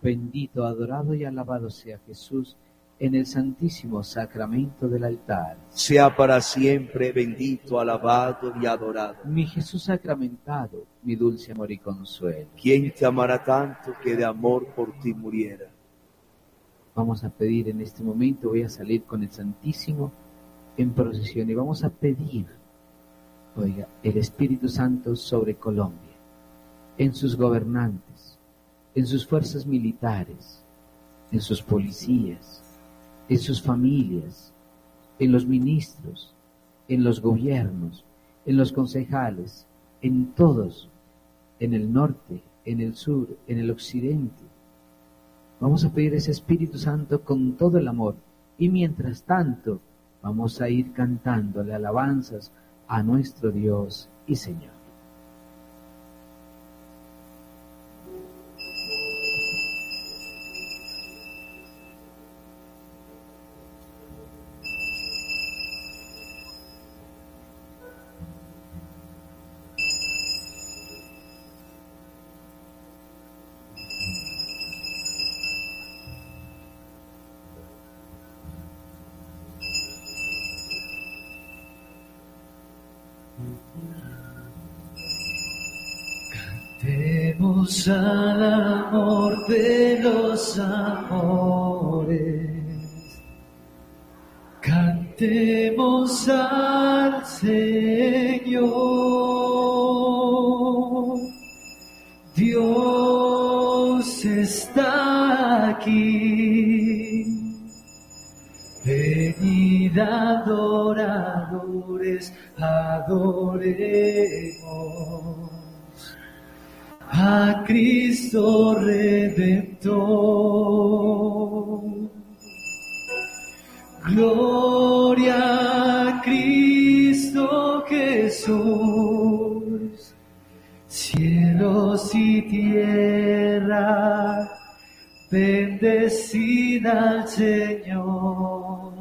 Bendito, adorado y alabado sea Jesús en el santísimo sacramento del altar. Sea para siempre bendito, alabado y adorado. Mi Jesús sacramentado, mi dulce amor y consuelo. ¿Quién te amará tanto que de amor por ti muriera? Vamos a pedir en este momento, voy a salir con el Santísimo en procesión y vamos a pedir, oiga, el Espíritu Santo sobre Colombia, en sus gobernantes, en sus fuerzas militares, en sus policías, en sus familias, en los ministros, en los gobiernos, en los concejales, en todos, en el norte, en el sur, en el occidente. Vamos a pedir ese Espíritu Santo con todo el amor. Y mientras tanto, vamos a ir cantándole alabanzas a nuestro Dios y Señor. Al amor de los amores. Cantemos al Señor. Dios está aquí. Venid adoradores, adoremos a Cristo Redentor. Gloria a Cristo Jesús, cielos y tierra, bendecida al Señor.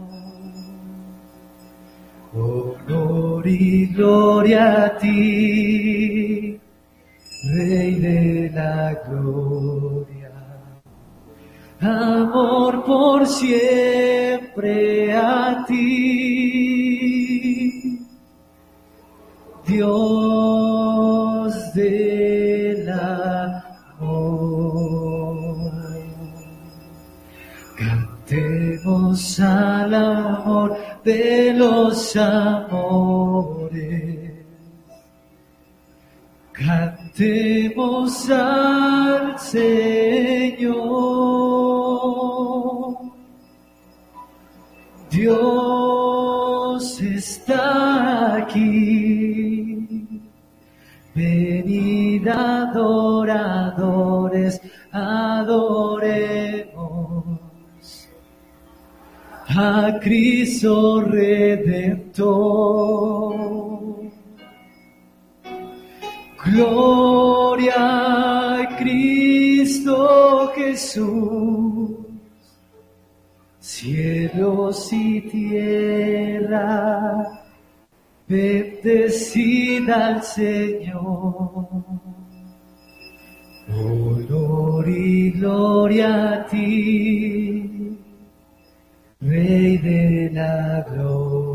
Honor y gloria a ti, Rey de la gloria. Amor por siempre a ti, Dios del amor. Cantemos al amor de los amores. Cantemos al Señor. Dios está aquí. Venid adoradores, adoremos a Cristo Redentor. Gloria a Cristo Jesús, cielos y tierra, bendecida al Señor. Honor y gloria a ti, Rey de la gloria,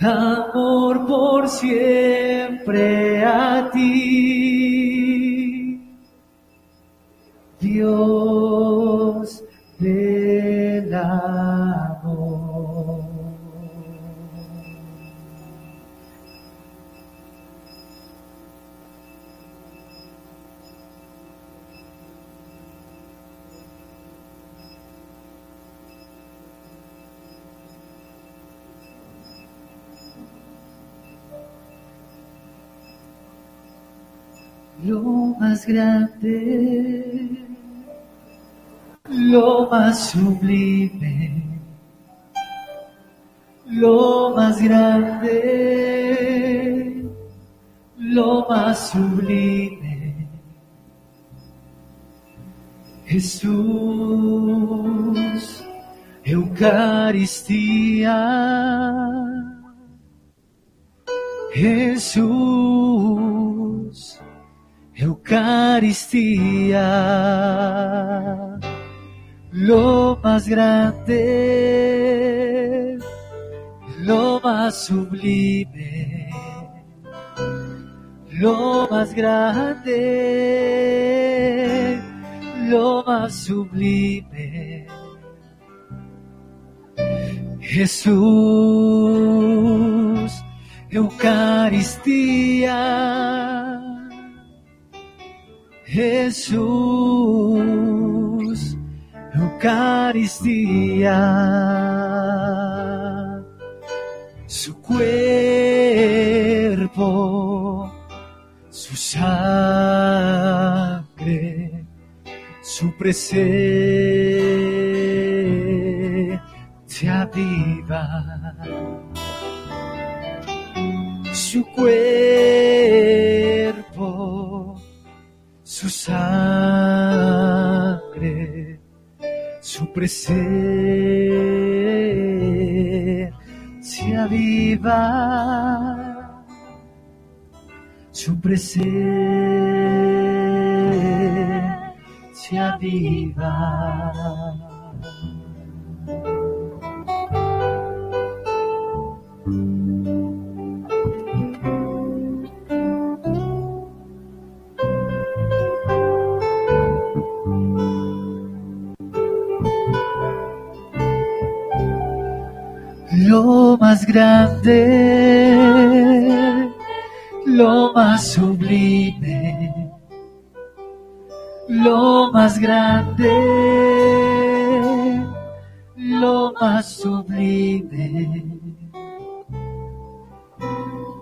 amor por siempre a ti, Dios más grande, lo más sublime, lo más grande, lo más sublime. Jesús, Eucaristía. Jesús, Eucaristía, lo más grande, lo más sublime, lo más grande, lo más sublime. Jesús, Eucaristía. Jesús, Eucaristía, su cuerpo, su sangre, su presencia viva, su cuerpo su sangre, su presencia viva, su presencia viva. Lo más grande, lo más sublime, lo más grande, lo más sublime.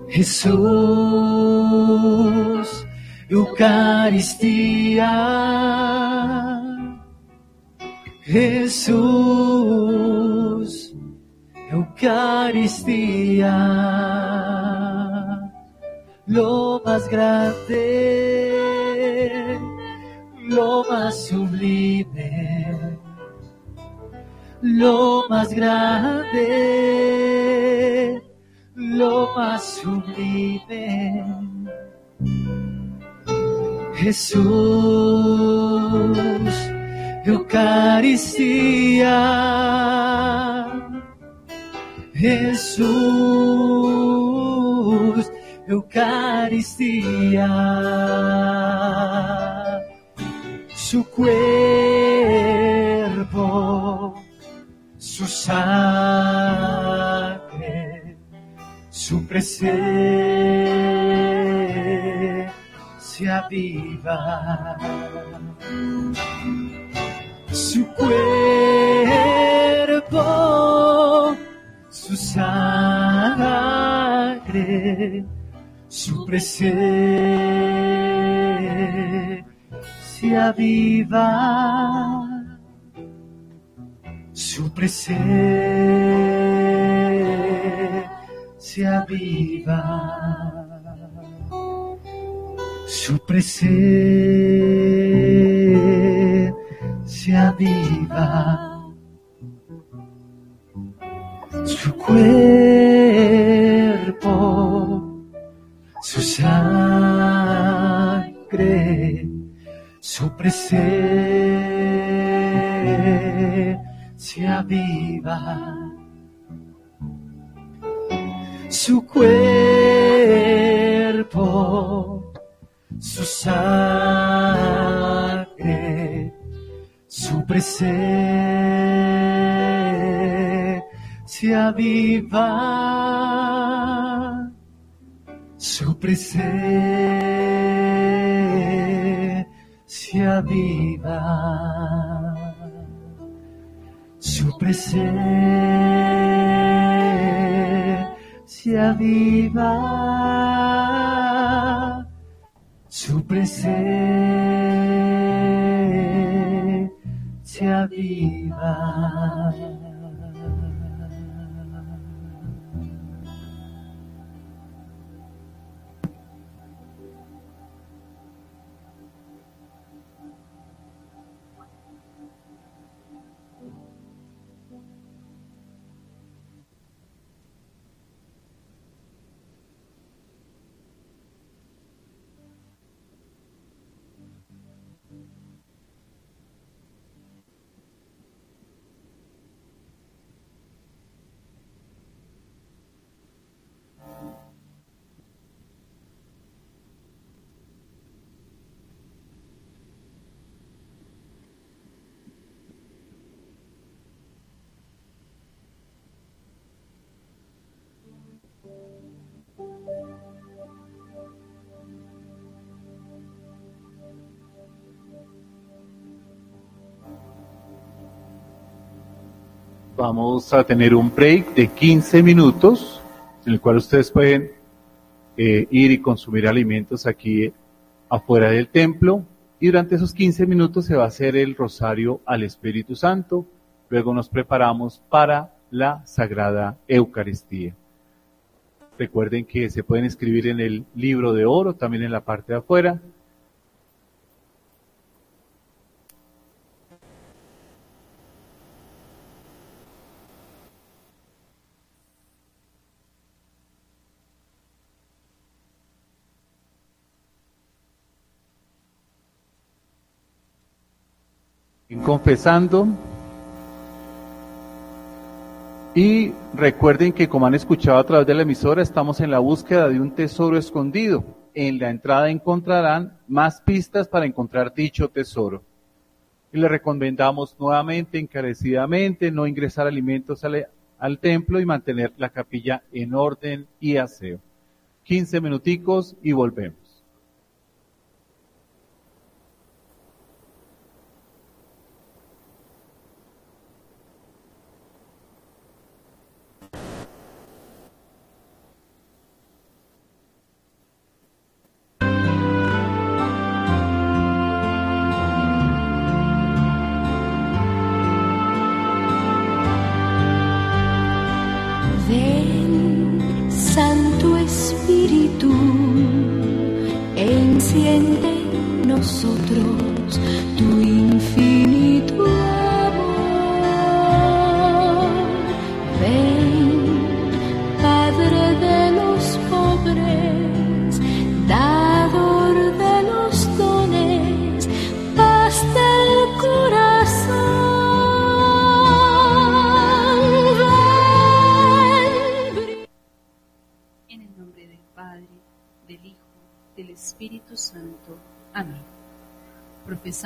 Jesús, Eucaristía, Jesús, Eucaristía, lo más grande, lo más sublime, lo más grande, lo más sublime. Jesús, Eucaristía. Jesús, Eucaristía, su cuerpo, su sangre, su presencia viva, su cuerpo su sangre, su presencia viva, su presencia viva, su presencia viva su cuerpo, su sangre, su presencia se aviva. Su cuerpo, su sangre, su presencia viva, su presencia viva, su presencia viva, su presencia viva. Vamos a tener un break de 15 minutos en el cual ustedes pueden eh, ir y consumir alimentos aquí afuera del templo. Y durante esos 15 minutos se va a hacer el rosario al Espíritu Santo. Luego nos preparamos para la Sagrada Eucaristía. Recuerden que se pueden escribir en el libro de oro, también en la parte de afuera. Confesando. Y recuerden que como han escuchado a través de la emisora, estamos en la búsqueda de un tesoro escondido. En la entrada encontrarán más pistas para encontrar dicho tesoro. Y le recomendamos nuevamente, encarecidamente, no ingresar alimentos al, al templo y mantener la capilla en orden y aseo. 15 minuticos y volvemos.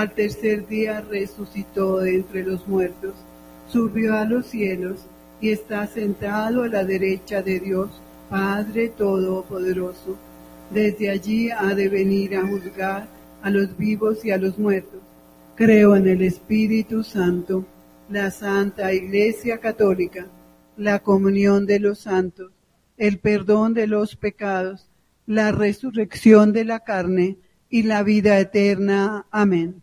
al tercer día resucitó de entre los muertos, subió a los cielos y está sentado a la derecha de Dios, Padre Todopoderoso. Desde allí ha de venir a juzgar a los vivos y a los muertos. Creo en el Espíritu Santo, la Santa Iglesia Católica, la comunión de los santos, el perdón de los pecados, la resurrección de la carne y la vida eterna. Amén.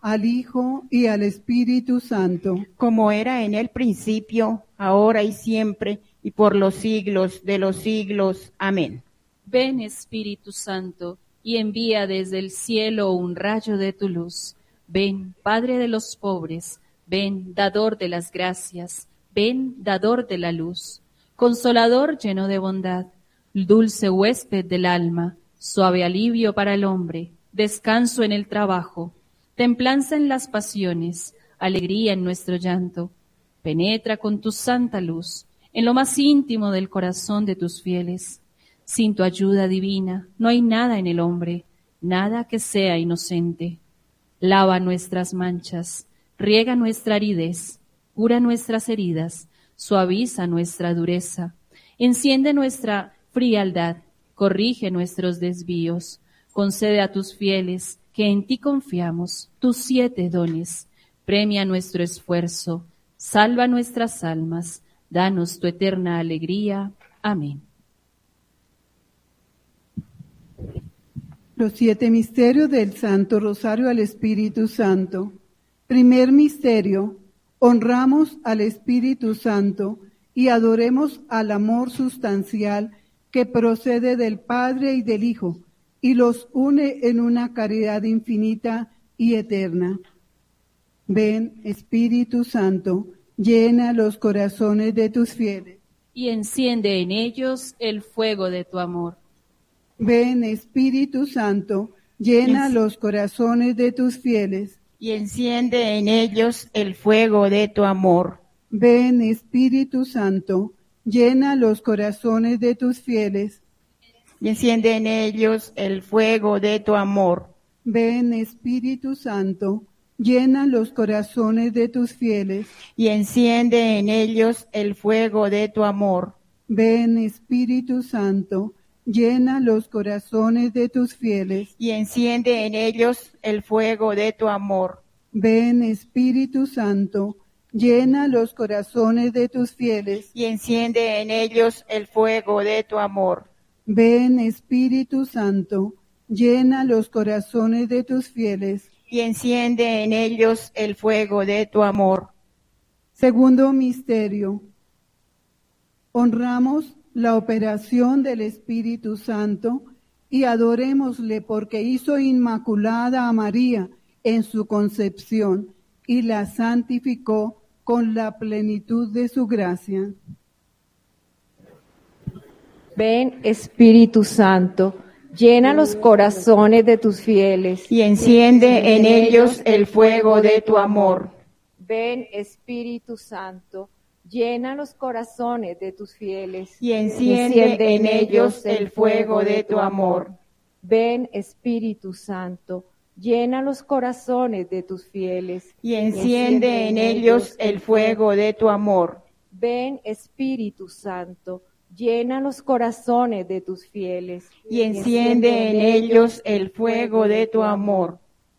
al Hijo y al Espíritu Santo. Como era en el principio, ahora y siempre, y por los siglos de los siglos. Amén. Ven Espíritu Santo y envía desde el cielo un rayo de tu luz. Ven, Padre de los pobres, ven, dador de las gracias, ven, dador de la luz, consolador lleno de bondad, dulce huésped del alma, suave alivio para el hombre, descanso en el trabajo, templanza en las pasiones, alegría en nuestro llanto. Penetra con tu santa luz en lo más íntimo del corazón de tus fieles. Sin tu ayuda divina no hay nada en el hombre, nada que sea inocente. Lava nuestras manchas, riega nuestra aridez, cura nuestras heridas, suaviza nuestra dureza, enciende nuestra frialdad, corrige nuestros desvíos, concede a tus fieles que en ti confiamos tus siete dones, premia nuestro esfuerzo, salva nuestras almas, danos tu eterna alegría. Amén. Los siete misterios del Santo Rosario al Espíritu Santo. Primer misterio, honramos al Espíritu Santo y adoremos al amor sustancial que procede del Padre y del Hijo y los une en una caridad infinita y eterna. Ven, Espíritu Santo, llena los corazones de tus fieles. Y enciende en ellos el fuego de tu amor. Ven, Espíritu Santo, llena los corazones de tus fieles. Y enciende en ellos el fuego de tu amor. Ven, Espíritu Santo, llena los corazones de tus fieles. Y enciende en ellos el fuego de tu amor. Ven, Espíritu Santo, llena los corazones de tus fieles. Y enciende en ellos el fuego de tu amor. Ven, Espíritu Santo, llena los corazones de tus fieles. Y enciende en ellos el fuego de tu amor. Ven, Espíritu Santo, llena los corazones de tus fieles. Y enciende en ellos el fuego de tu amor. Ven, Espíritu Santo, llena los corazones de tus fieles. Y enciende en ellos el fuego de tu amor. Segundo misterio. Honramos la operación del Espíritu Santo y adorémosle porque hizo inmaculada a María en su concepción y la santificó con la plenitud de su gracia. Ven Espíritu Santo, llena los corazones de tus fieles Y enciende en ellos el fuego de tu amor. Ven Espíritu Santo, llena los corazones de tus fieles Y enciende en ellos el fuego de tu amor. Ven Espíritu Santo, llena los corazones de tus fieles Y enciende en ellos el fuego de tu amor. Ven Espíritu Santo, llena los corazones de tus fieles Y enciende en ellos el fuego de tu amor.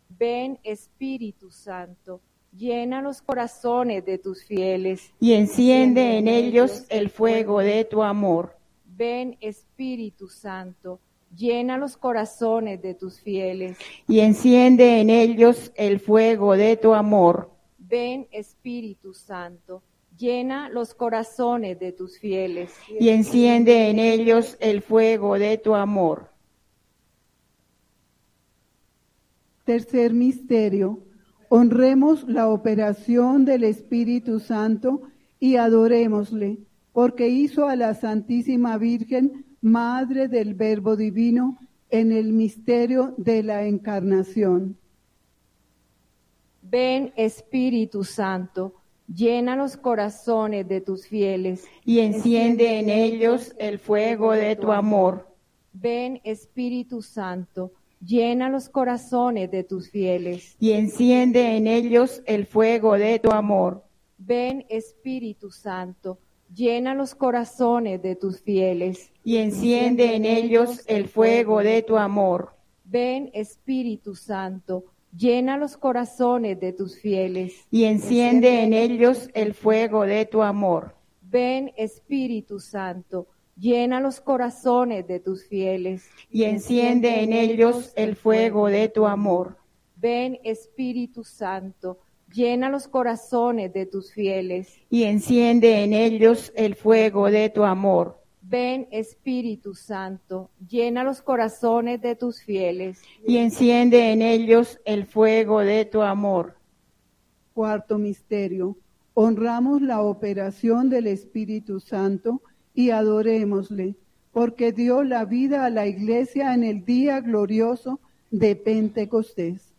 Ven Espíritu Santo, llena los corazones de tus fieles Y enciende en ellos el fuego de tu amor. Ven Espíritu Santo, llena los corazones de tus fieles Y enciende en ellos el fuego de tu amor. Ven Espíritu Santo, llena los corazones de tus fieles Y enciende en ellos el fuego de tu amor. Tercer misterio. Honremos la operación del Espíritu Santo y adorémosle, porque hizo a la Santísima Virgen Madre del Verbo Divino, en el misterio de la encarnación. Ven Espíritu Santo, llena los corazones de tus fieles y enciende en ellos el fuego de tu amor. Ven Espíritu Santo, llena los corazones de tus fieles y enciende en ellos el fuego de tu amor. Ven Espíritu Santo, llena los corazones de tus fieles y enciende en ellos el fuego de tu amor. Ven Espíritu Santo, llena los corazones de tus fieles y enciende en ellos el fuego de tu amor. Ven Espíritu Santo, llena los corazones de tus fieles y enciende en ellos el fuego de tu amor. Ven Espíritu Santo, llena los corazones de tus fieles y enciende en ellos el fuego de tu amor. Ven Espíritu Santo, llena los corazones de tus fieles y enciende en ellos el fuego de tu amor. Cuarto misterio. Honramos la operación del Espíritu Santo y adorémosle, porque dio la vida a la iglesia en el día glorioso de Pentecostés.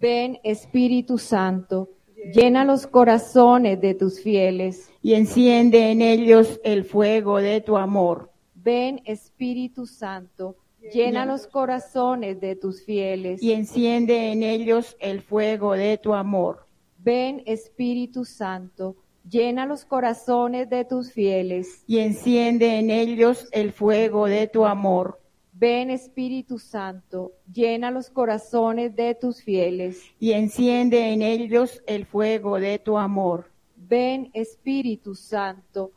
Ven Espíritu Santo, llena los corazones de tus fieles y enciende en ellos el fuego de tu amor. Ven Espíritu Santo, llena los corazones de tus fieles y enciende en ellos el fuego de tu amor. Ven Espíritu Santo, llena los corazones de tus fieles y enciende en ellos el fuego de tu amor. Ven Espíritu Santo, llena los corazones de tus fieles y enciende en ellos el fuego de tu amor. Ven Espíritu Santo,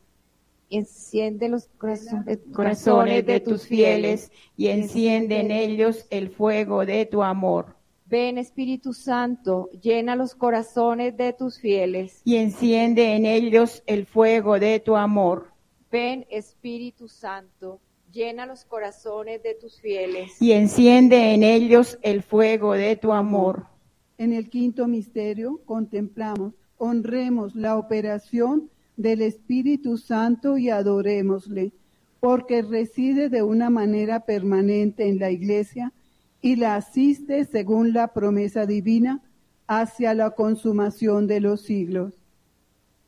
enciende los corazones, Corazones de tus fieles y enciende en ellos el fuego de tu amor. Ven Espíritu Santo, llena los corazones de tus fieles y enciende en ellos el fuego de tu amor. Ven Espíritu Santo, llena los corazones de tus fieles y enciende en ellos el fuego de tu amor. En el quinto misterio contemplamos, honremos la operación del Espíritu Santo y adorémosle, porque reside de una manera permanente en la iglesia y la asiste según la promesa divina hacia la consumación de los siglos.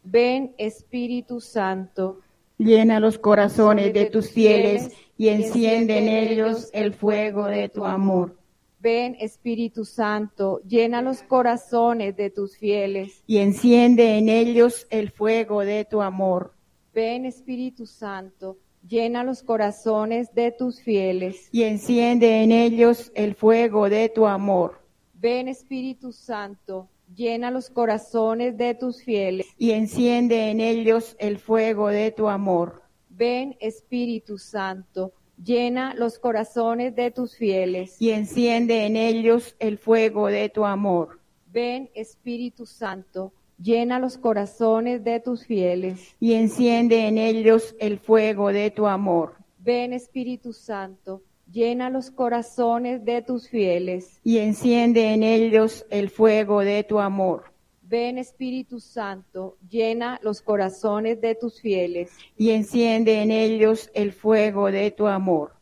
Ven Espíritu Santo, Llena los corazones de tus fieles y enciende en ellos el fuego de tu amor. ven Espíritu Santo, llena los corazones de tus fieles. Y enciende en ellos el fuego de tu amor. Ven Espíritu Santo, llena los corazones de tus fieles. Y enciende en ellos el fuego de tu amor. Ven Espíritu Santo, llena los corazones de tus fieles. Y enciende en ellos el fuego de tu amor. Ven Espíritu Santo, llena los corazones de tus fieles. Y enciende en ellos el fuego de tu amor. Ven Espíritu Santo, llena los corazones de tus fieles. Y enciende en ellos el fuego de tu amor. Ven Espíritu Santo, llena los corazones de tus fieles. Y enciende en ellos el fuego de tu amor. Ven Espíritu Santo, llena los corazones de tus fieles. Y enciende en ellos el fuego de tu amor.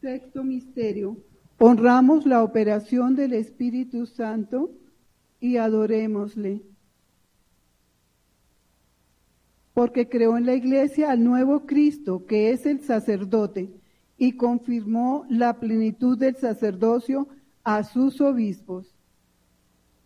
Sexto misterio. Honramos la operación del Espíritu Santo y adorémosle. Porque creó en la iglesia al nuevo Cristo, que es el sacerdote, y confirmó la plenitud del sacerdocio a sus obispos.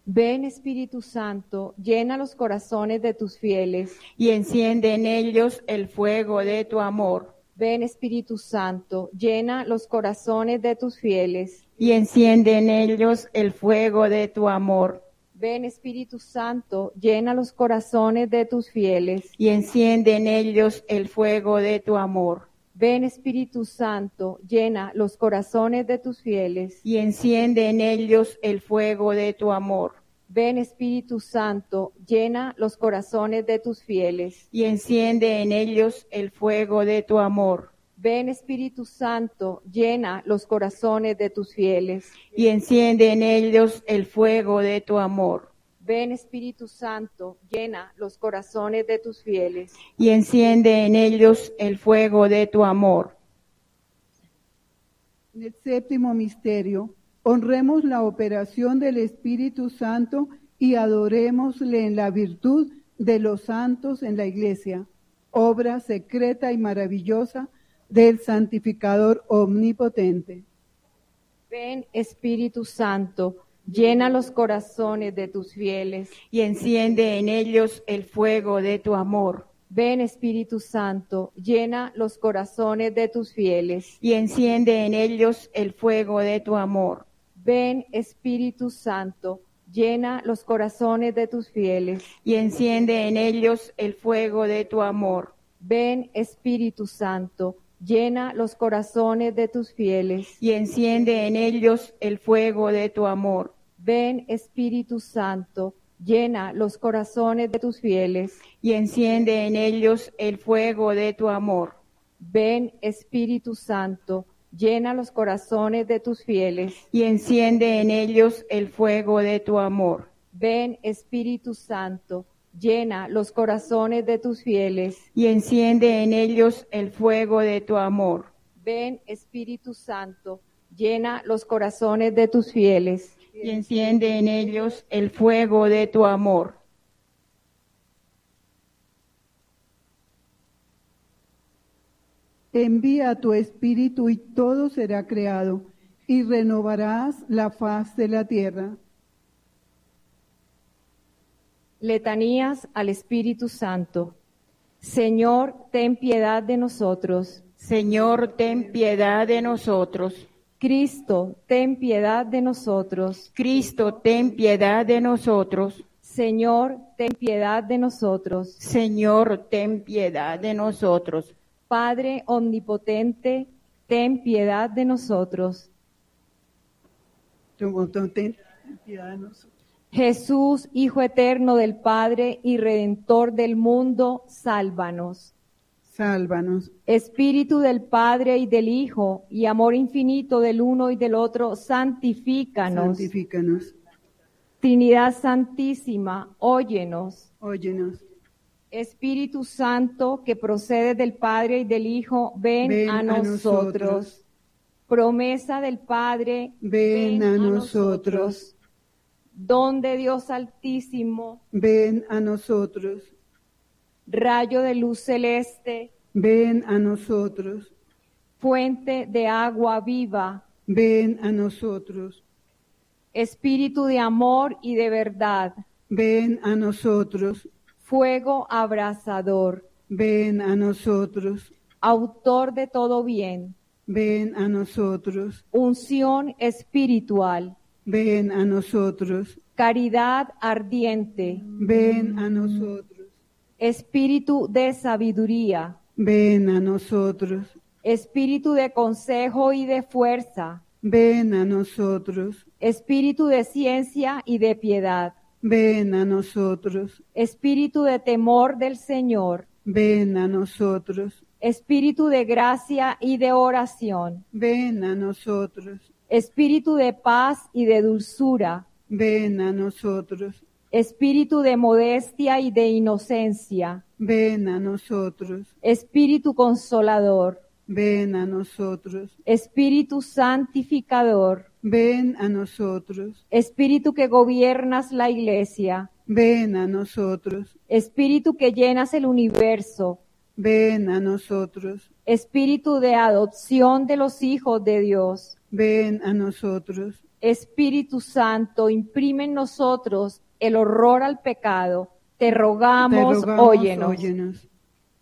Ven Espíritu Santo, llena los corazones de tus fieles. Y enciende en ellos el fuego de tu amor. Ven Espíritu Santo, llena los corazones de tus fieles. Y enciende en ellos el fuego de tu amor. Ven Espíritu Santo, llena los corazones de tus fieles. Y enciende en ellos el fuego de tu amor. Ven Espíritu Santo, llena los corazones de tus fieles. y enciende en ellos el fuego de tu amor. Ven Espíritu Santo, llena los corazones de tus fieles. Y enciende en ellos el fuego de tu amor. Ven Espíritu Santo, llena los corazones de tus fieles. Y enciende en ellos el fuego de tu amor. Ven Espíritu Santo, llena los corazones de tus fieles. Y enciende en ellos el fuego de tu amor. En el séptimo misterio, honremos la operación del Espíritu Santo y adorémosle en la virtud de los santos en la iglesia, obra secreta y maravillosa del santificador omnipotente. Ven Espíritu Santo, llena los corazones de tus fieles. Y enciende en ellos el fuego de tu amor. Ven Espíritu Santo, llena los corazones de tus fieles. Y enciende en ellos el fuego de tu amor. Ven Espíritu Santo, llena los corazones de tus fieles. Y enciende en ellos el fuego de tu amor. Ven Espíritu Santo, llena los corazones de tus fieles. Y enciende en ellos el fuego de tu amor. Ven Espíritu Santo, llena los corazones de tus fieles. Y enciende en ellos el fuego de tu amor. Ven Espíritu Santo, llena los corazones de tus fieles. Y enciende en ellos el fuego de tu amor. Ven Espíritu Santo, llena los corazones de tus fieles. Y enciende en ellos el fuego de tu amor. Ven Espíritu Santo, llena los corazones de tus fieles. Y enciende en ellos el fuego de tu amor. Envía tu espíritu y todo será creado, y renovarás la faz de la tierra. Letanías al Espíritu Santo. Señor, ten piedad de nosotros. Señor, ten piedad de nosotros. Cristo, ten piedad de nosotros. Cristo, ten piedad de nosotros. Señor, ten piedad de nosotros. Señor, ten piedad de nosotros. Padre omnipotente, ten piedad de nosotros. Tu- tu- ten piedad de nosotros. Jesús, Hijo eterno del Padre y Redentor del mundo, sálvanos. Sálvanos. Espíritu del Padre y del Hijo y amor infinito del uno y del otro, santifícanos. Santifícanos. Trinidad Santísima, óyenos. Óyenos. Espíritu Santo, que procede del Padre y del Hijo, ven, Ven a, a nosotros. nosotros. Promesa del Padre, Ven a nosotros. Don de Dios Altísimo, Ven a nosotros. rayo de luz celeste, Ven a nosotros. fuente de agua viva, Ven a nosotros. espíritu de amor y de verdad, Ven a nosotros. Fuego abrasador, Ven a nosotros. autor de todo bien, Ven a nosotros. unción espiritual, Ven a nosotros. caridad ardiente, Ven a nosotros. espíritu de sabiduría, Ven a nosotros. espíritu de consejo y de fuerza, Ven a nosotros. espíritu de ciencia y de piedad, Ven a nosotros. espíritu de temor del Señor, Ven a nosotros. espíritu de gracia y de oración, Ven a nosotros. espíritu de paz y de dulzura, Ven a nosotros. espíritu de modestia y de inocencia, Ven a nosotros. espíritu consolador, Ven a nosotros. espíritu santificador, Ven a nosotros. espíritu que gobiernas la iglesia, Ven a nosotros. espíritu que llenas el universo, Ven a nosotros. espíritu de adopción de los hijos de Dios. Ven a nosotros. Espíritu Santo, imprime en nosotros el horror al pecado. Te rogamos, Te rogamos, óyenos. óyenos.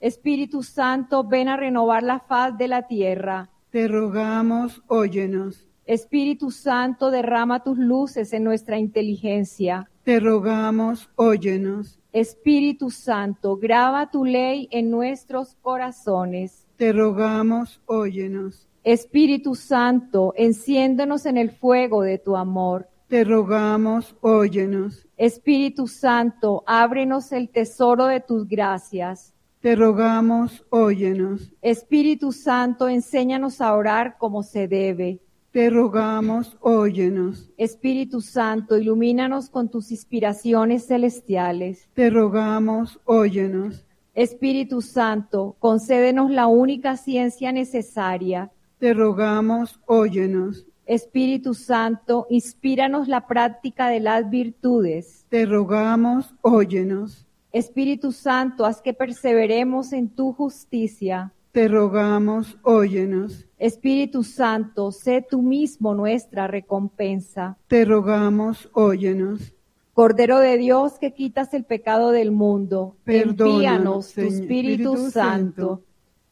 Espíritu Santo, ven a renovar la faz de la tierra. Te rogamos, óyenos. Espíritu Santo, derrama tus luces en nuestra inteligencia. Te rogamos, óyenos. Espíritu Santo, graba tu ley en nuestros corazones. Te rogamos, óyenos. Espíritu Santo, enciéndonos en el fuego de tu amor. Te rogamos, óyenos. Espíritu Santo, ábrenos el tesoro de tus gracias. Te rogamos, óyenos. Espíritu Santo, enséñanos a orar como se debe. Te rogamos, óyenos. Espíritu Santo, ilumínanos con tus inspiraciones celestiales. Te rogamos, óyenos. Espíritu Santo, concédenos la única ciencia necesaria. Te rogamos, óyenos. Espíritu Santo, inspíranos la práctica de las virtudes. Te rogamos, óyenos. Espíritu Santo, haz que perseveremos en tu justicia. Te rogamos, óyenos. Espíritu Santo, sé tú mismo nuestra recompensa. Te rogamos, óyenos. Cordero de Dios que quitas el pecado del mundo, Perdónanos, envíanos tu. Espíritu, Espíritu Santo.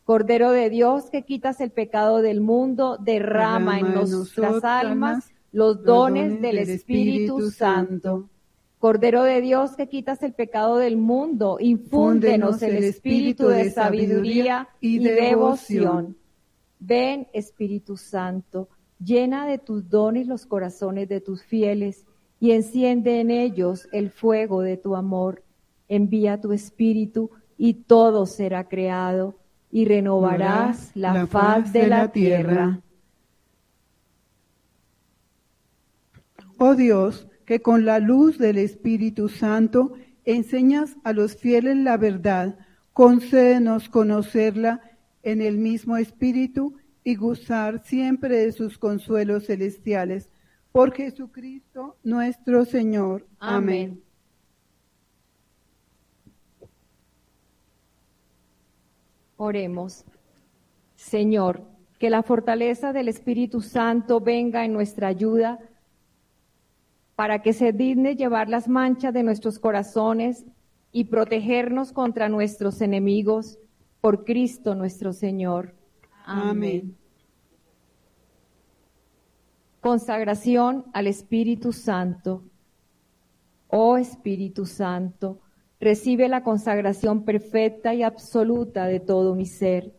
Cordero de Dios que quitas el pecado del mundo, derrama, en Derrama en nuestras almas los dones del Espíritu Santo. Cordero de Dios que quitas el pecado del mundo, infúndenos el espíritu de sabiduría y devoción. Ven, Espíritu Santo, llena de tus dones los corazones de tus fieles y enciende en ellos el fuego de tu amor. Envía tu espíritu y todo será creado y renovarás la, faz de la tierra. Oh Dios, que con la luz del Espíritu Santo enseñas a los fieles la verdad, concédenos conocerla en el mismo Espíritu y gozar siempre de sus consuelos celestiales. Por Jesucristo nuestro Señor. Amén. Oremos. Señor, que la fortaleza del Espíritu Santo venga en nuestra ayuda para que se digne llevar las manchas de nuestros corazones y protegernos contra nuestros enemigos por Cristo nuestro Señor. Amén. Consagración al Espíritu Santo. Oh Espíritu Santo, recibe la consagración perfecta y absoluta de todo mi ser.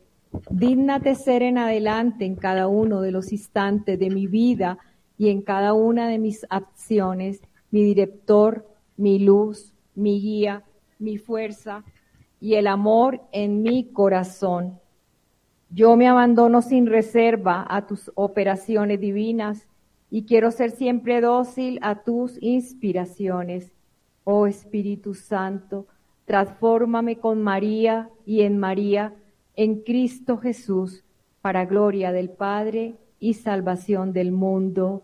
Dígnate ser en adelante en cada uno de los instantes de mi vida y en cada una de mis acciones, mi director, mi luz, mi guía, mi fuerza y el amor en mi corazón. Yo me abandono sin reserva a tus operaciones divinas y quiero ser siempre dócil a tus inspiraciones. Oh Espíritu Santo, transfórmame con María y en María, en Cristo Jesús, para gloria del Padre y salvación del mundo.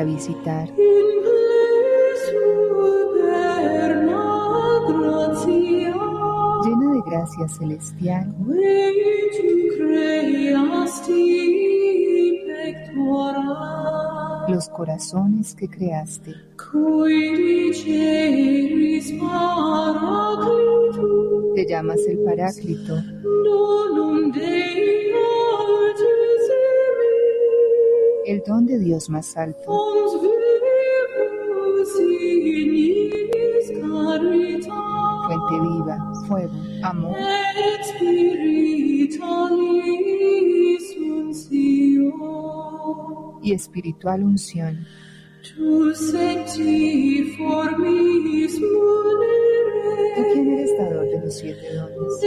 A visitar. Llena de gracia celestial, los corazones que creaste. Te llamas el Paráclito, Dios más alto. Fuente viva, fuego, amor. y espiritual unción. Tú quien eres dador de los siete dones.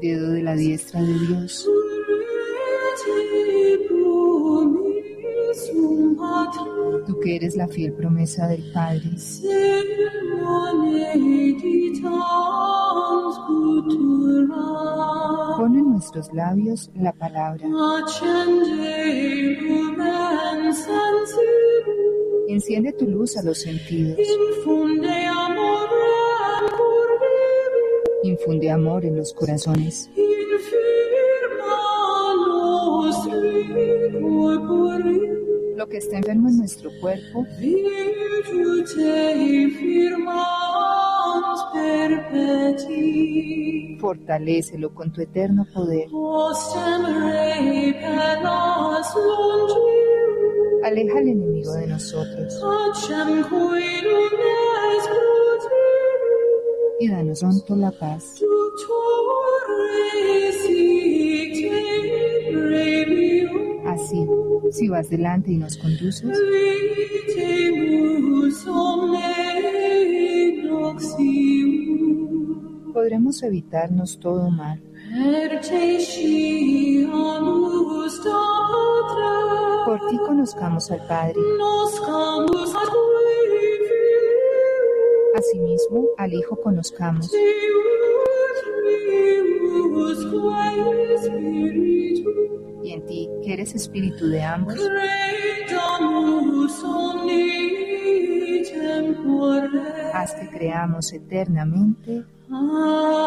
Dedo de la diestra de Dios. Tú que eres la fiel promesa del Padre, pon en nuestros labios la palabra. Enciende tu luz a los sentidos. Infunde amor en los corazones. Lo que está enfermo en nuestro cuerpo, fortalécelo con tu eterno poder. Aleja al enemigo de nosotros y danos pronto la paz. Así, si vas delante y nos conduces, podremos evitarnos todo mal. Por ti conozcamos al Padre. Asimismo, al Hijo conozcamos. Y en ti, que eres espíritu de ambos, haz que creamos eternamente. Amén.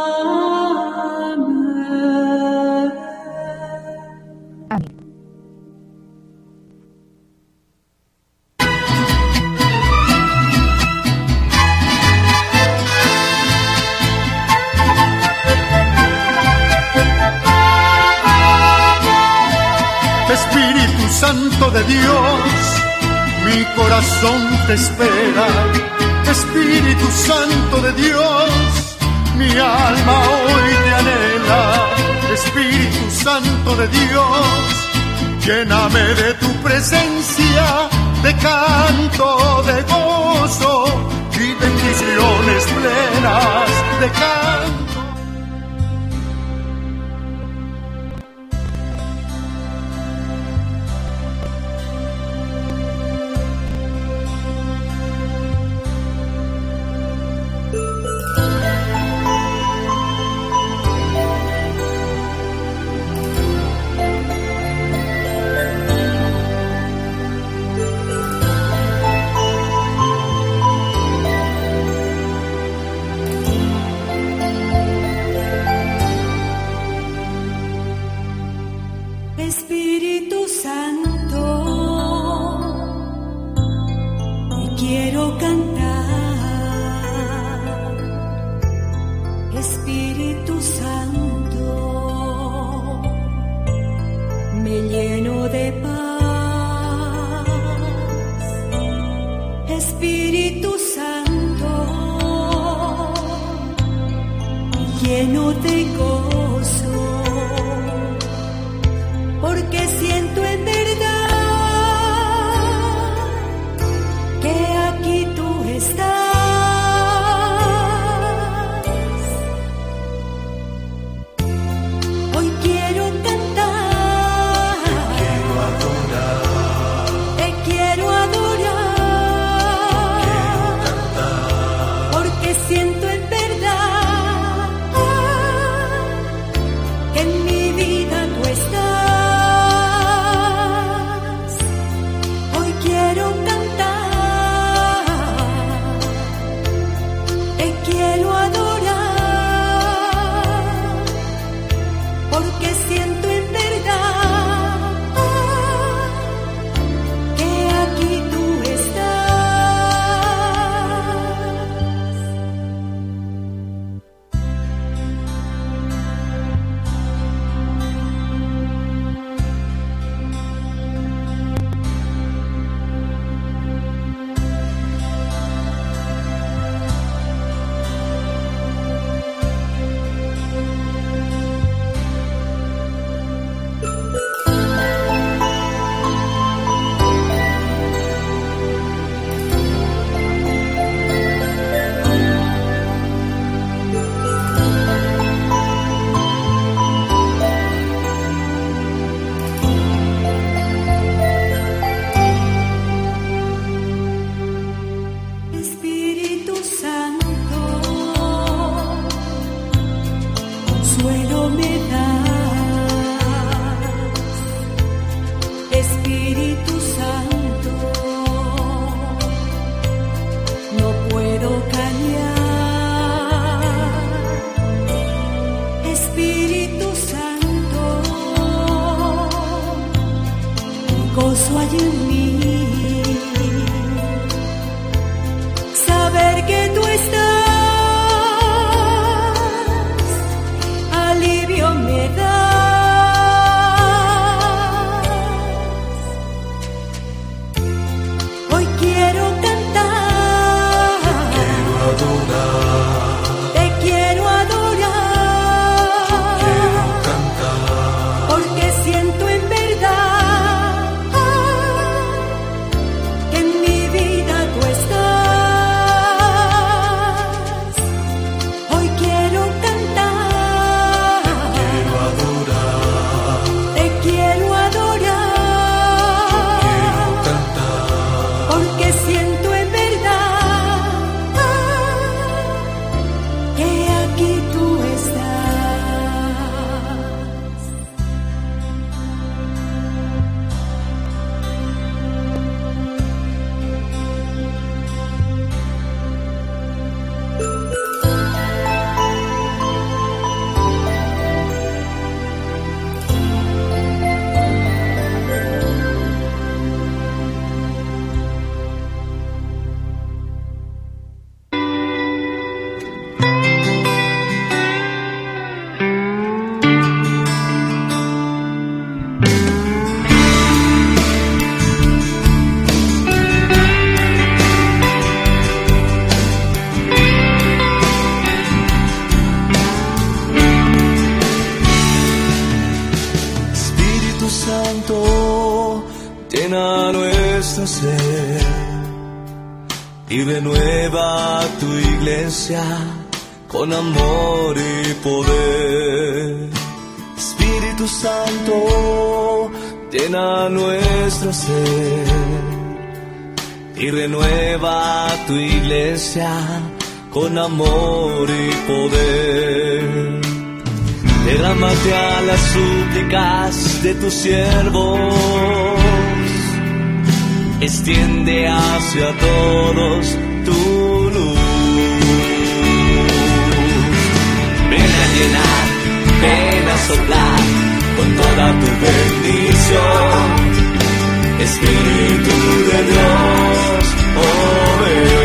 Santo de Dios, mi corazón te espera. Espíritu Santo de Dios, mi alma hoy te anhela. Espíritu Santo de Dios, lléname de tu presencia, de canto, de gozo y bendiciones plenas de canto. Lleno con amor y poder. Espíritu Santo, llena nuestro ser y renueva tu iglesia con amor y poder. Derrámate a las súplicas de tus siervos, extiende hacia todos ven a soplar con toda tu bendición. Espíritu de Dios, oh ven.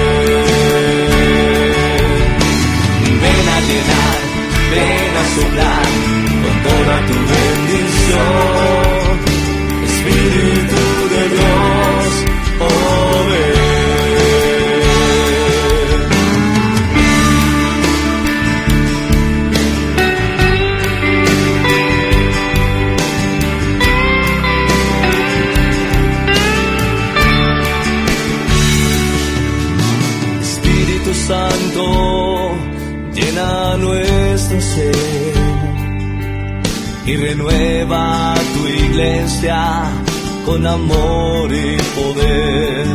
Ven a llenar, ven a soplar con toda tu bendición. Espíritu y renueva tu iglesia con amor y poder.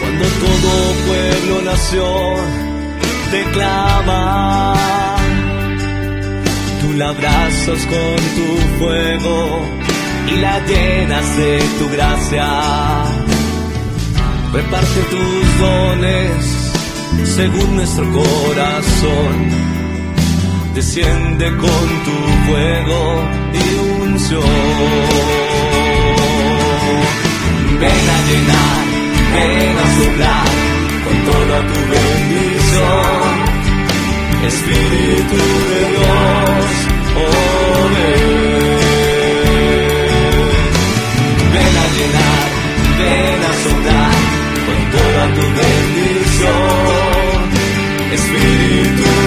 Cuando todo pueblo, nación te clama, tú la abrazas con tu fuego y la llenas de tu gracia. Reparte tus dones según nuestro corazón. Desciende con tu fuego y unción. Ven a llenar, ven a soplar con toda tu bendición. Espíritu de Dios, oh ven. Ven a llenar, ven a soplar con toda tu bendición. Espíritu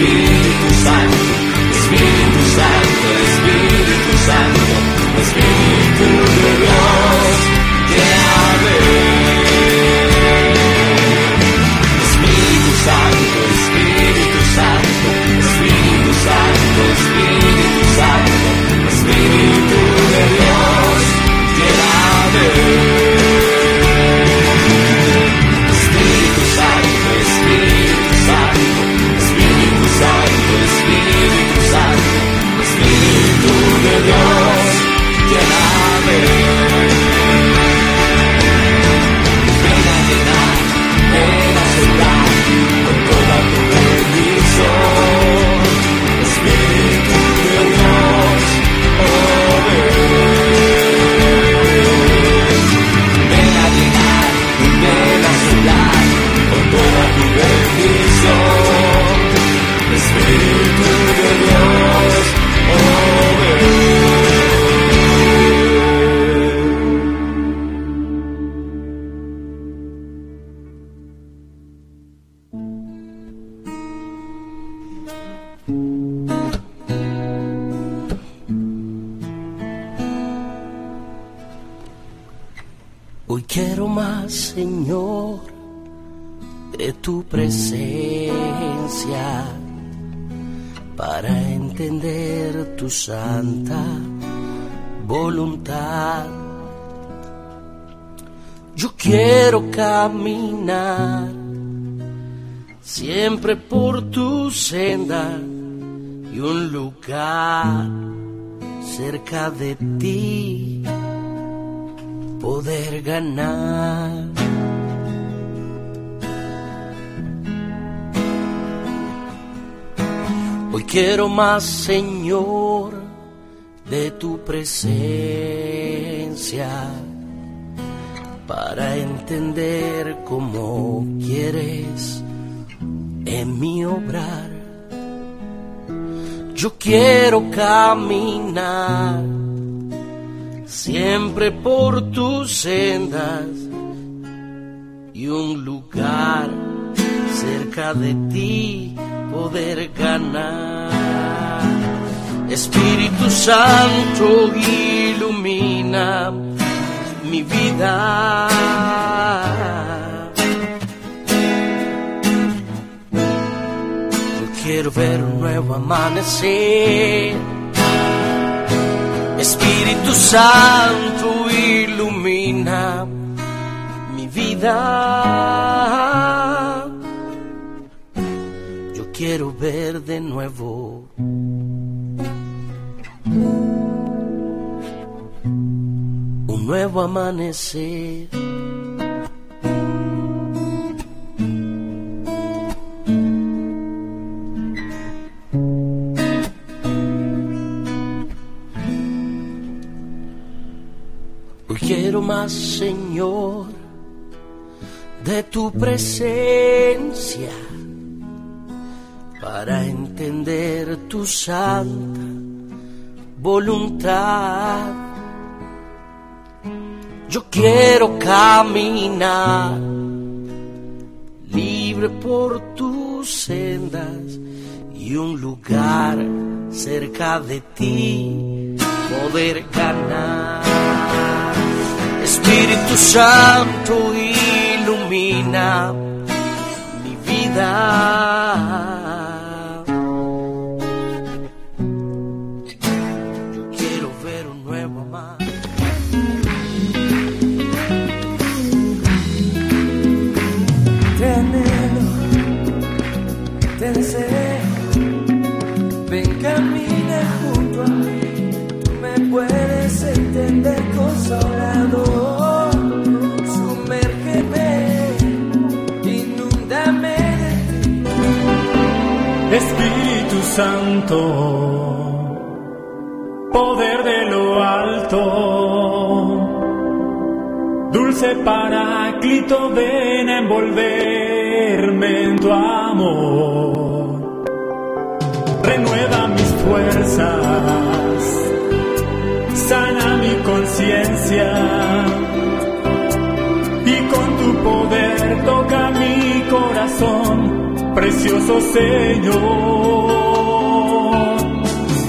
Santo, Espíritu Santo, Espíritu Santo, Espíritu Santo, You. Caminar siempre por tu senda y un lugar cerca de ti poder ganar. Hoy quiero más, Señor, de tu presencia para entender cómo quieres en mi obrar. Yo quiero caminar siempre por tus sendas y un lugar cerca de ti poder ganar. Espíritu Santo ilumina mi vida. Yo quiero ver un nuevo amanecer. Espíritu Santo ilumina mi vida. Yo quiero ver de nuevo nuevo amanecer. Quiero más, Señor, de tu presencia para entender tu santa voluntad. Yo quiero caminar libre por tus sendas y un lugar cerca de ti poder ganar. Espíritu Santo ilumina mi vida. Santo, poder de lo alto, dulce paráclito, ven a envolverme en tu amor, renueva mis fuerzas, sana mi conciencia y con tu poder toca mi corazón, precioso Señor.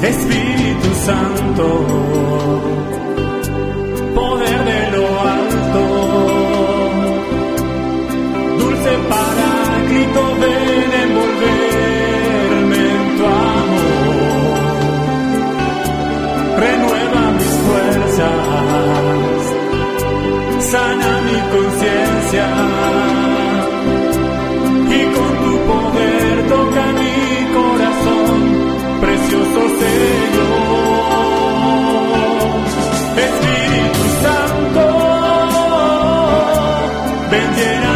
Espíritu Santo, poder de lo alto, dulce paráclito, ven envolverme en tu amor, renueva mis fuerzas, sana mi conciencia Espíritu Santo, ven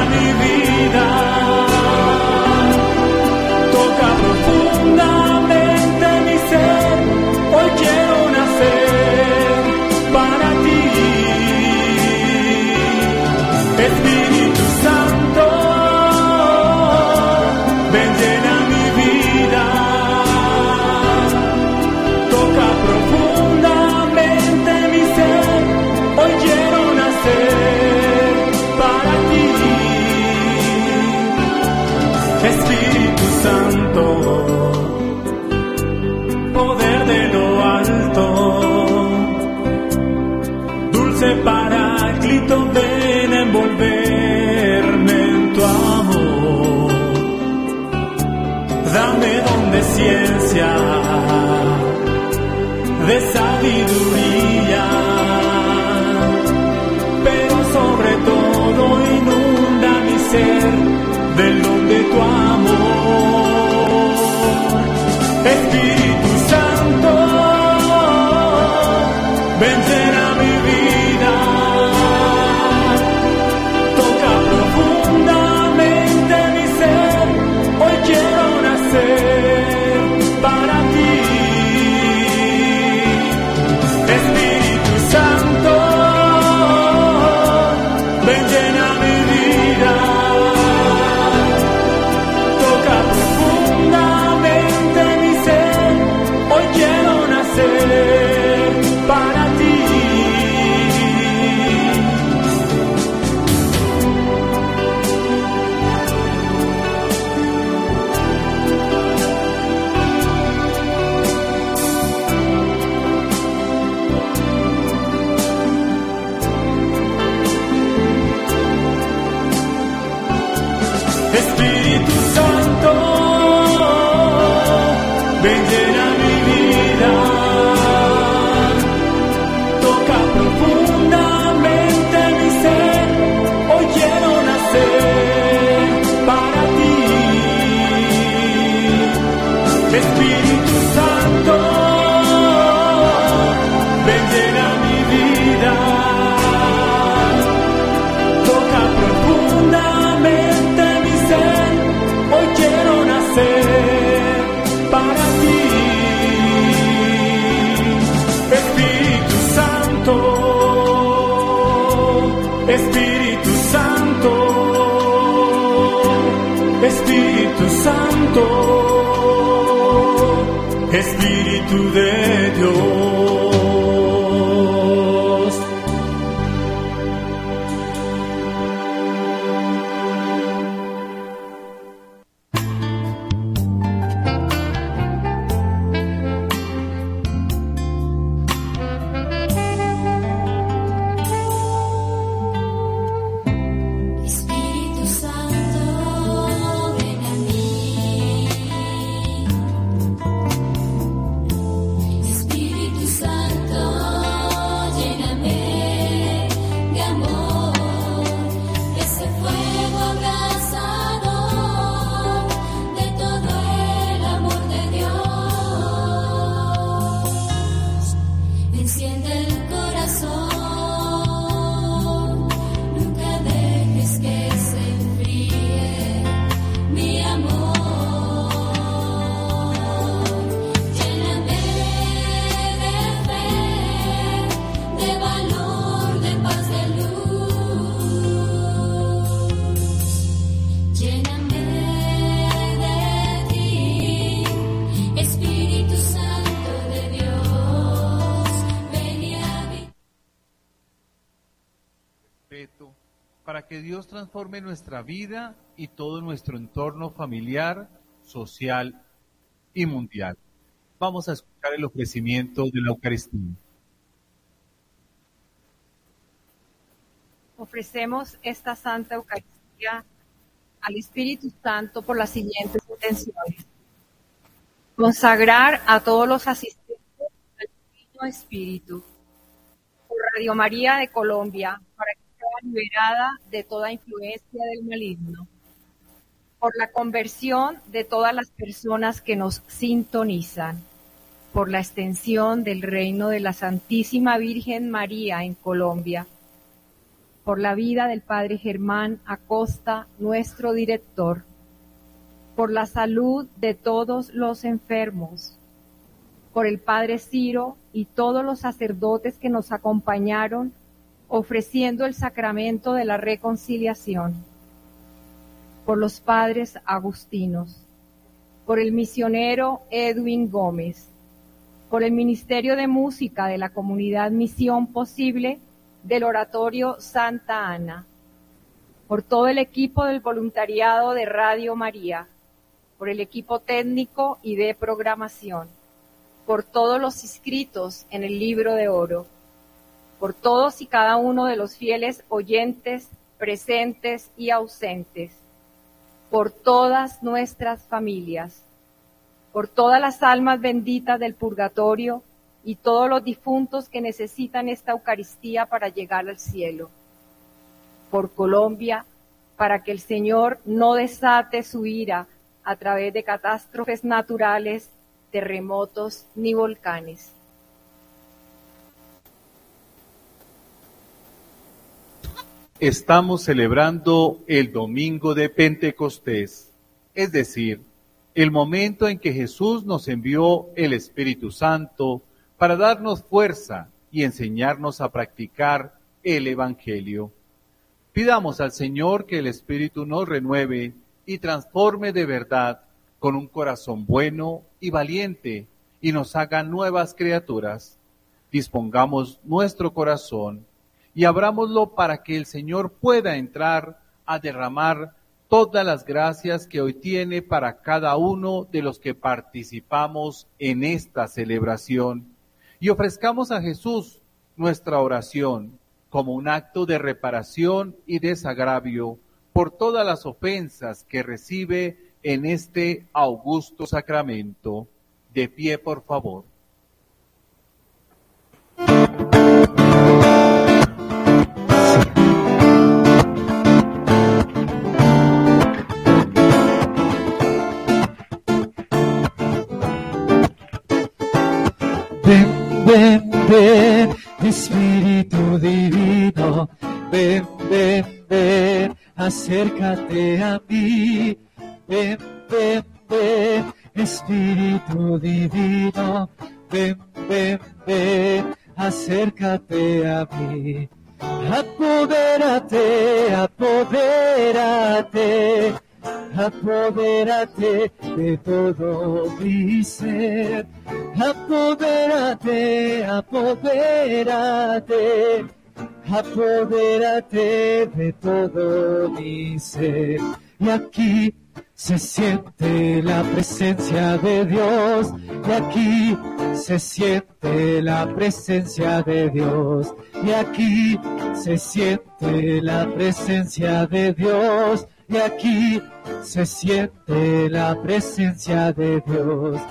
sabiduría, pero sobre todo inunda mi ser del don de tu amor. Espíritu Santo, ven Espíritu Santo, Espíritu de Dios. Vida y todo nuestro entorno familiar, social y mundial. Vamos a escuchar el ofrecimiento de la Eucaristía. Ofrecemos esta Santa Eucaristía al Espíritu Santo por las siguientes intenciones. Consagrar a todos los asistentes al Divino Espíritu. Por Radio María de Colombia, para que liberada de toda influencia del maligno. Por la conversión de todas las personas que nos sintonizan. Por la extensión del reino de la Santísima Virgen María en Colombia por la vida del Padre Germán Acosta, nuestro director, por la salud de todos los enfermos, por el Padre Ciro y todos los sacerdotes que nos acompañaron ofreciendo el sacramento de la reconciliación, por los padres agustinos, por el misionero Edwin Gómez, por el Ministerio de Música de la Comunidad Misión Posible del Oratorio Santa Ana, por todo el equipo del voluntariado de Radio María, por el equipo técnico y de programación, por todos los inscritos en el libro de oro, por todos y cada uno de los fieles oyentes, presentes y ausentes, por todas nuestras familias, por todas las almas benditas del purgatorio y todos los difuntos que necesitan esta Eucaristía para llegar al cielo. Por Colombia, para que el Señor no desate su ira a través de catástrofes naturales, terremotos ni volcanes. Estamos celebrando el domingo de Pentecostés, es decir, el momento en que Jesús nos envió el Espíritu Santo para darnos fuerza y enseñarnos a practicar el Evangelio. Pidamos al Señor que el Espíritu nos renueve y transforme de verdad con un corazón bueno y valiente y nos haga nuevas criaturas. Dispongamos nuestro corazón y abrámoslo para que el Señor pueda entrar a derramar todas las gracias que hoy tiene para cada uno de los que participamos en esta celebración. Y ofrezcamos a Jesús nuestra oración como un acto de reparación y desagravio por todas las ofensas que recibe en este augusto sacramento. De pie, por favor. Ven, Espíritu Divino, ven, ven, ven, acércate a mí. Ven, ven, ven, Espíritu Divino, ven, ven, ven, acércate a mí. Apodérate, apodérate, apodérate de todo mi ser. Apodérate, apodérate, apodérate de todo mi ser. Y aquí se siente la presencia de Dios. Y aquí se siente la presencia de Dios. Y aquí se siente la presencia de Dios. Y aquí se siente la presencia de Dios.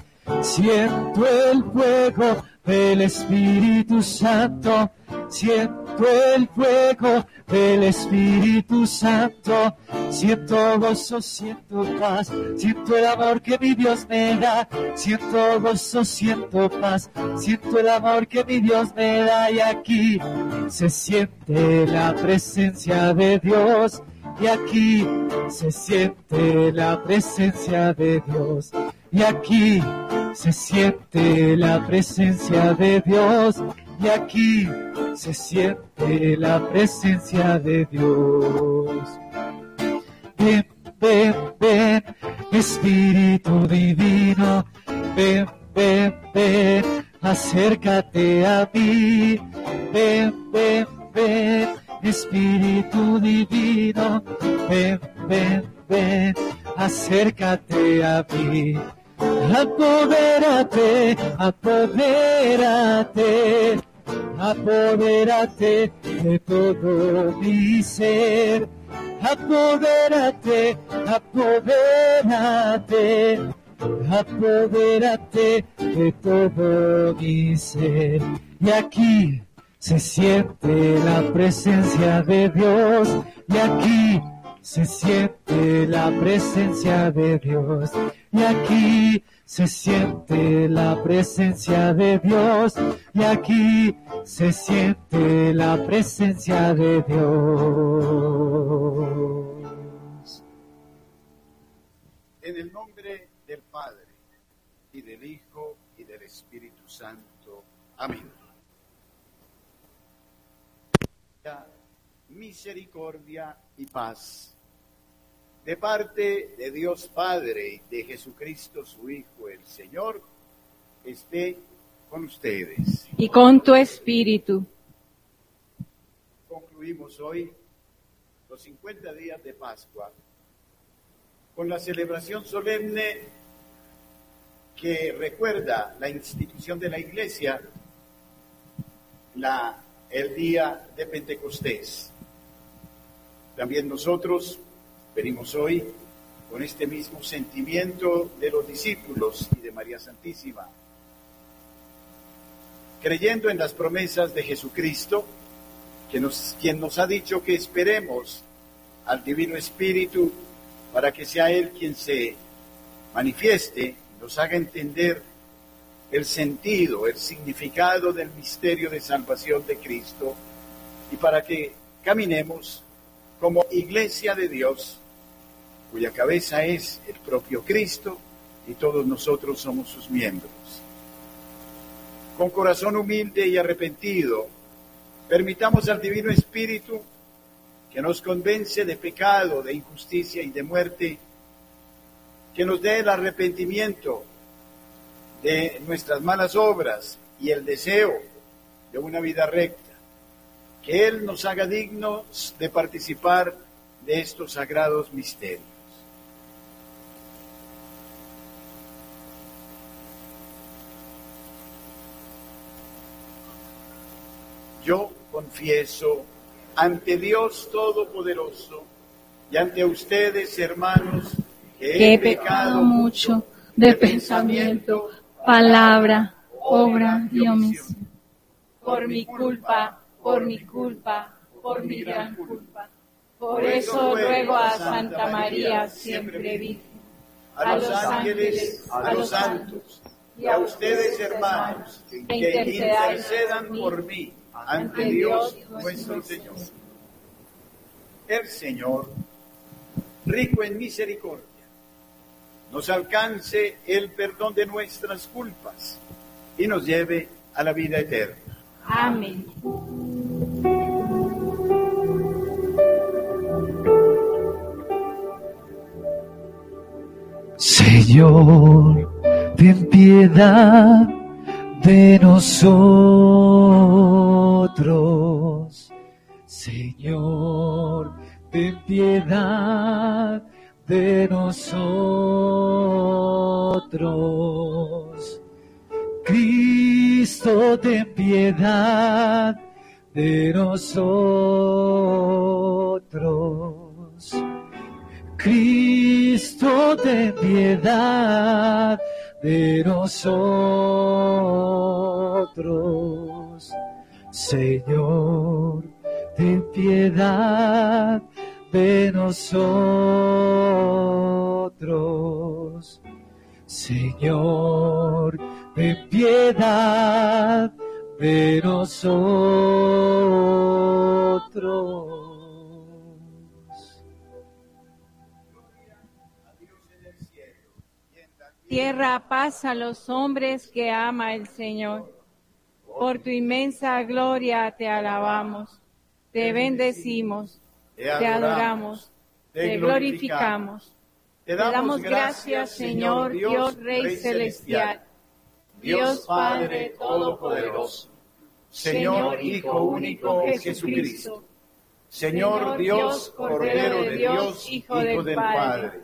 Siento el fuego del Espíritu Santo. Siento el fuego del Espíritu Santo. Siento gozo, siento paz. Siento el amor que mi Dios me da. Siento gozo, siento paz. Siento el amor que mi Dios me da. Y aquí se siente la presencia de Dios. Y aquí se siente la presencia de Dios. Y aquí se siente la presencia de Dios. Y aquí se siente la presencia de Dios. Ven, ven, ven, Espíritu Divino. Ven, ven, ven, acércate a mí. Ven, ven, ven, Espíritu Divino. Ven, ven, ven, acércate a mí. Apodérate, apodérate, apodérate de todo mi ser. Apodérate, apodérate, apodérate de todo mi ser. Y aquí se siente la presencia de Dios. Y aquí se siente la presencia de Dios. Y aquí se siente la presencia de Dios. Y aquí se siente la presencia de Dios. Misericordia y paz. De parte de Dios Padre y de Jesucristo su Hijo, el Señor, esté con ustedes. Y con tu espíritu. Concluimos hoy los 50 días de Pascua con la celebración solemne que recuerda la institución de la Iglesia, la, el día de Pentecostés. También nosotros venimos hoy con este mismo sentimiento de los discípulos y de María Santísima, creyendo en las promesas de Jesucristo, que nos, quien nos ha dicho que esperemos al Divino Espíritu para que sea Él quien se manifieste, nos haga entender el sentido, el significado del misterio de salvación de Cristo y para que caminemos como iglesia de Dios, cuya cabeza es el propio Cristo y todos nosotros somos sus miembros. Con corazón humilde y arrepentido, permitamos al Divino Espíritu que nos convence de pecado, de injusticia y de muerte, que nos dé el arrepentimiento de nuestras malas obras y el deseo de una vida recta. Que Él nos haga dignos de participar de estos sagrados misterios. Yo confieso ante Dios Todopoderoso y ante ustedes, hermanos, que he pecado mucho de pensamiento, palabra, obra y omisión. Por mi culpa, por mi culpa, por mi gran culpa. Por eso ruego a Santa María, siempre Virgen, a los ángeles, a los santos y a ustedes, hermanos, que intercedan por mí ante Dios nuestro Señor. El Señor, rico en misericordia, nos alcance el perdón de nuestras culpas y nos lleve a la vida eterna. Amén. Señor, ten piedad de nosotros. Señor, ten piedad de nosotros. Cristo, ten piedad de nosotros. Cristo, ten piedad de nosotros. Señor, ten piedad de nosotros. Señor, ten piedad de nosotros. Tierra paz a los hombres que ama el Señor. Por tu inmensa gloria te alabamos, te bendecimos, te adoramos, te glorificamos. Te damos gracias, Señor Dios Rey Celestial, Dios Padre Todopoderoso, Señor Hijo único Jesucristo, Señor Dios Cordero de Dios, Hijo del Padre.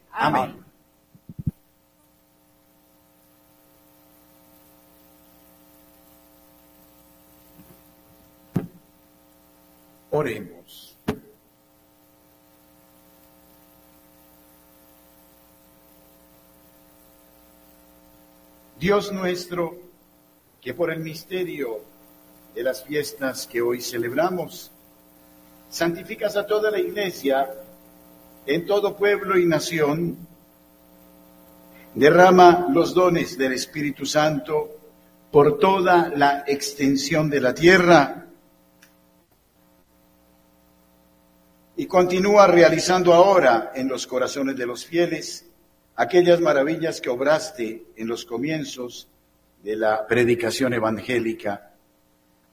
Amén. Oremos. Dios nuestro, que por el misterio de las fiestas que hoy celebramos, santificas a toda la iglesia en todo pueblo y nación, derrama los dones del Espíritu Santo por toda la extensión de la tierra y continúa realizando ahora en los corazones de los fieles aquellas maravillas que obraste en los comienzos de la predicación evangélica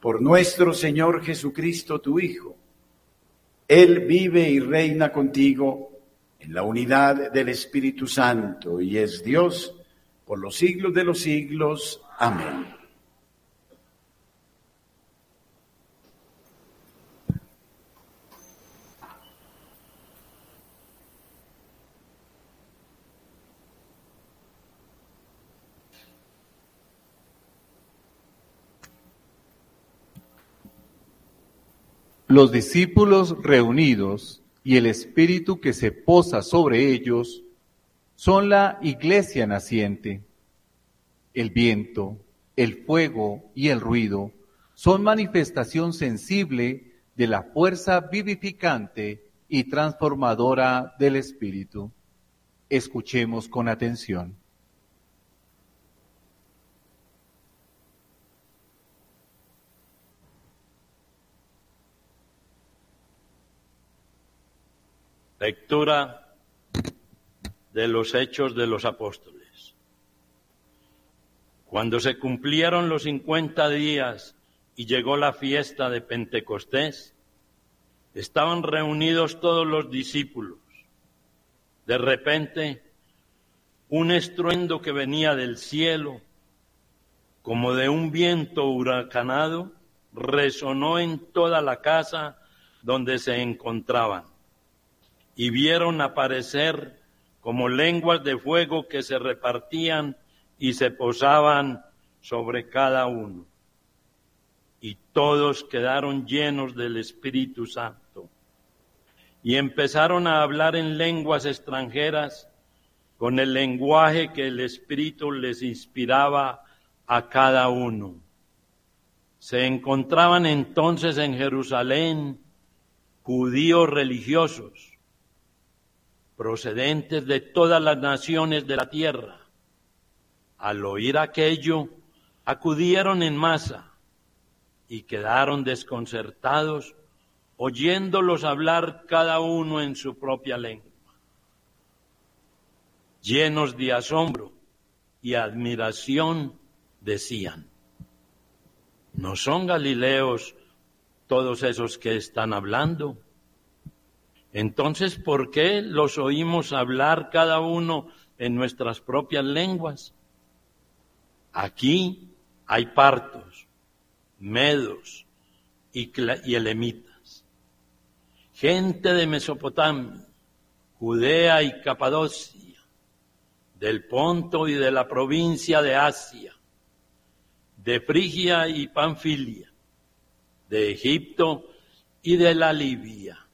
por nuestro Señor Jesucristo, tu Hijo. Él vive y reina contigo en la unidad del Espíritu Santo y es Dios por los siglos de los siglos. Amén. Los discípulos reunidos y el Espíritu que se posa sobre ellos son la iglesia naciente. El viento, el fuego y el ruido son manifestación sensible de la fuerza vivificante y transformadora del Espíritu. Escuchemos con atención. Lectura de los Hechos de los Apóstoles. Cuando se cumplieron los cincuenta días y llegó la fiesta de Pentecostés, estaban reunidos todos los discípulos. De repente, un estruendo que venía del cielo, como de un viento huracanado, resonó en toda la casa donde se encontraban y vieron aparecer como lenguas de fuego que se repartían y se posaban sobre cada uno. Y todos quedaron llenos del Espíritu Santo. Y empezaron a hablar en lenguas extranjeras con el lenguaje que el Espíritu les inspiraba a cada uno. Se encontraban entonces en Jerusalén judíos religiosos procedentes de todas las naciones de la tierra. Al oír aquello, acudieron en masa y quedaron desconcertados oyéndolos hablar cada uno en su propia lengua. Llenos de asombro y admiración, decían, ¿no son galileos todos esos que están hablando? Entonces, ¿por qué los oímos hablar cada uno en nuestras propias lenguas? Aquí hay partos, medos y, y elemitas, gente de Mesopotamia, Judea y Capadocia, del Ponto y de la provincia de Asia, de Frigia y Panfilia, de Egipto y de la Libia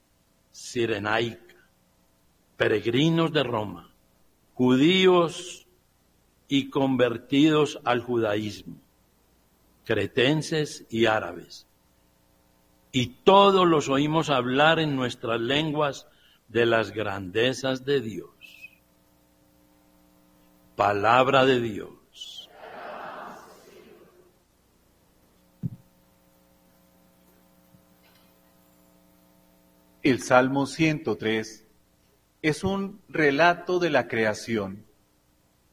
sirenaica, peregrinos de Roma, judíos y convertidos al judaísmo, cretenses y árabes. Y todos los oímos hablar en nuestras lenguas de las grandezas de Dios. Palabra de Dios. El Salmo 103 es un relato de la creación,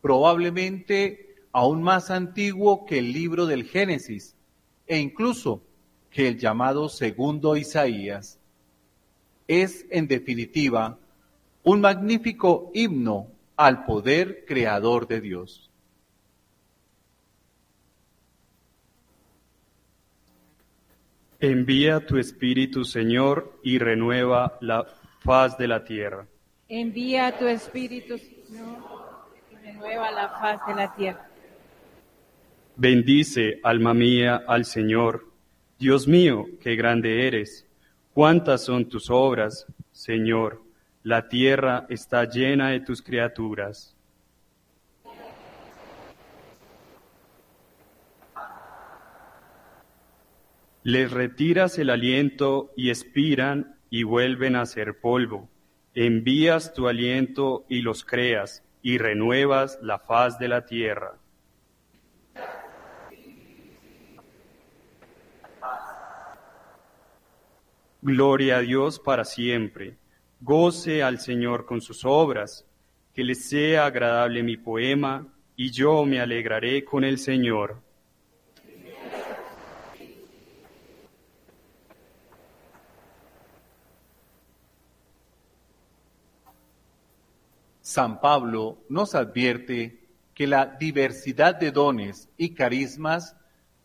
probablemente aún más antiguo que el libro del Génesis e incluso que el llamado segundo Isaías. Es, en definitiva, un magnífico himno al poder creador de Dios. Envía tu Espíritu, Señor, y renueva la faz de la tierra. Envía tu Espíritu, Señor, y renueva la faz de la tierra. Bendice, alma mía, al Señor. Dios mío, qué grande eres. Cuántas son tus obras, Señor. La tierra está llena de tus criaturas. Les retiras el aliento y expiran y vuelven a ser polvo. Envías tu aliento y los creas y renuevas la faz de la tierra. Gloria a Dios para siempre. Goce al Señor con sus obras. Que le sea agradable mi poema y yo me alegraré con el Señor. San Pablo nos advierte que la diversidad de dones y carismas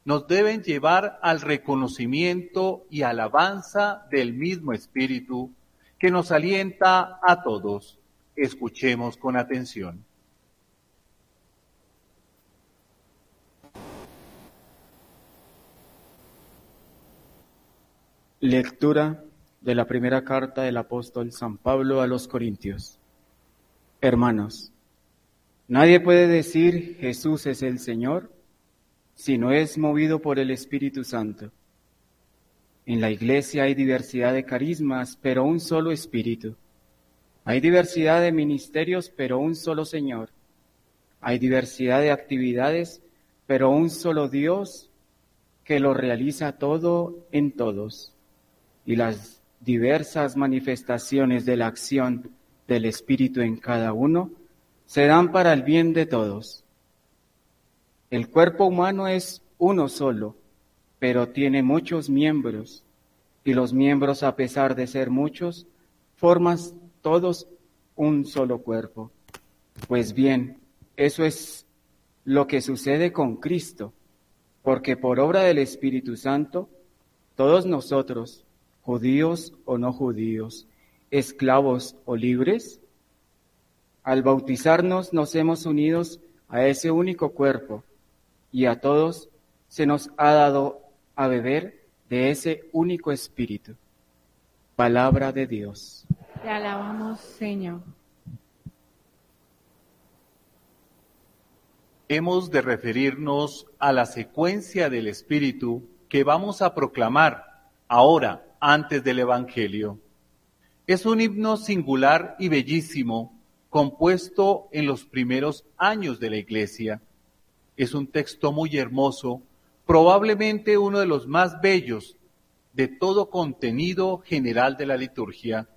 nos deben llevar al reconocimiento y alabanza del mismo Espíritu que nos alienta a todos. Escuchemos con atención. Lectura de la primera carta del apóstol San Pablo a los Corintios. Hermanos, nadie puede decir Jesús es el Señor si no es movido por el Espíritu Santo. En la iglesia hay diversidad de carismas, pero un solo Espíritu. Hay diversidad de ministerios, pero un solo Señor. Hay diversidad de actividades, pero un solo Dios que lo realiza todo en todos. Y las diversas manifestaciones de la acción del Espíritu en cada uno se dan para el bien de todos. El cuerpo humano es uno solo, pero tiene muchos miembros, y los miembros, a pesar de ser muchos, forman todos un solo cuerpo. Pues bien, eso es lo que sucede con Cristo, porque por obra del Espíritu Santo, todos nosotros, judíos o no judíos, esclavos o libres, al bautizarnos nos hemos unidos a ese único cuerpo y a todos se nos ha dado a beber de ese único espíritu. Palabra de Dios. Te alabamos, Señor. Hemos de referirnos a la secuencia del espíritu que vamos a proclamar ahora antes del Evangelio. Es un himno singular y bellísimo compuesto en los primeros años de la Iglesia. Es un texto muy hermoso, probablemente uno de los más bellos de todo contenido general de la liturgia.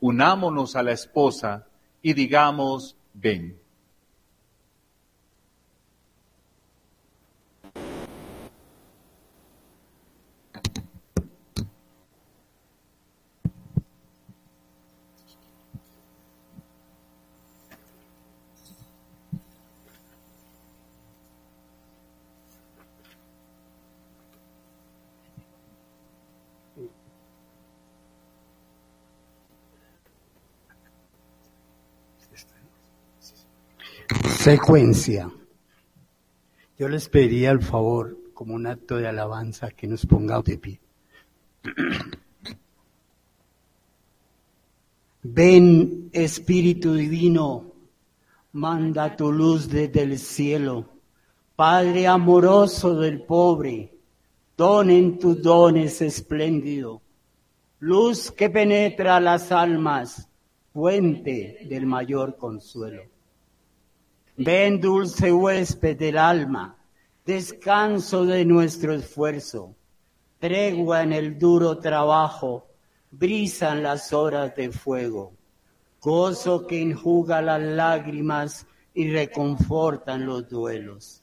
Unámonos a la esposa y digamos, ven. Secuencia. Yo les pediría el favor, como un acto de alabanza, que nos pongamos de pie. Ven, Espíritu Divino, manda tu luz desde el cielo. Padre amoroso del pobre, donen tus dones espléndido. Luz que penetra las almas, fuente del mayor consuelo. Ven, dulce huésped del alma, descanso de nuestro esfuerzo, tregua en el duro trabajo, brisa en las horas de fuego, gozo que enjuga las lágrimas y reconforta en los duelos.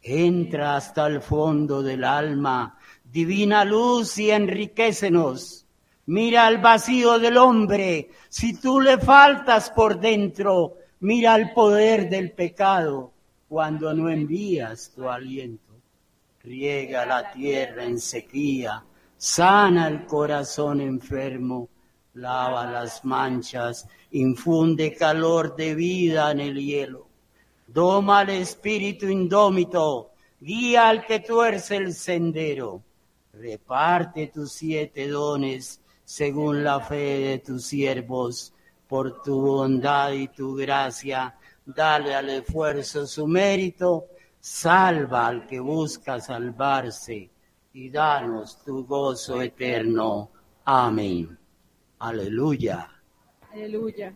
Entra hasta el fondo del alma, divina luz y enriquecenos. Mira el vacío del hombre, si tú le faltas por dentro, Mira el poder del pecado cuando no envías tu aliento. Riega la tierra en sequía, sana el corazón enfermo, lava las manchas, infunde calor de vida en el hielo. Doma al espíritu indómito, guía al que tuerce el sendero. Reparte tus siete dones según la fe de tus siervos por tu bondad y tu gracia, dale al esfuerzo su mérito, salva al que busca salvarse y danos tu gozo eterno. Amén. Aleluya. Aleluya.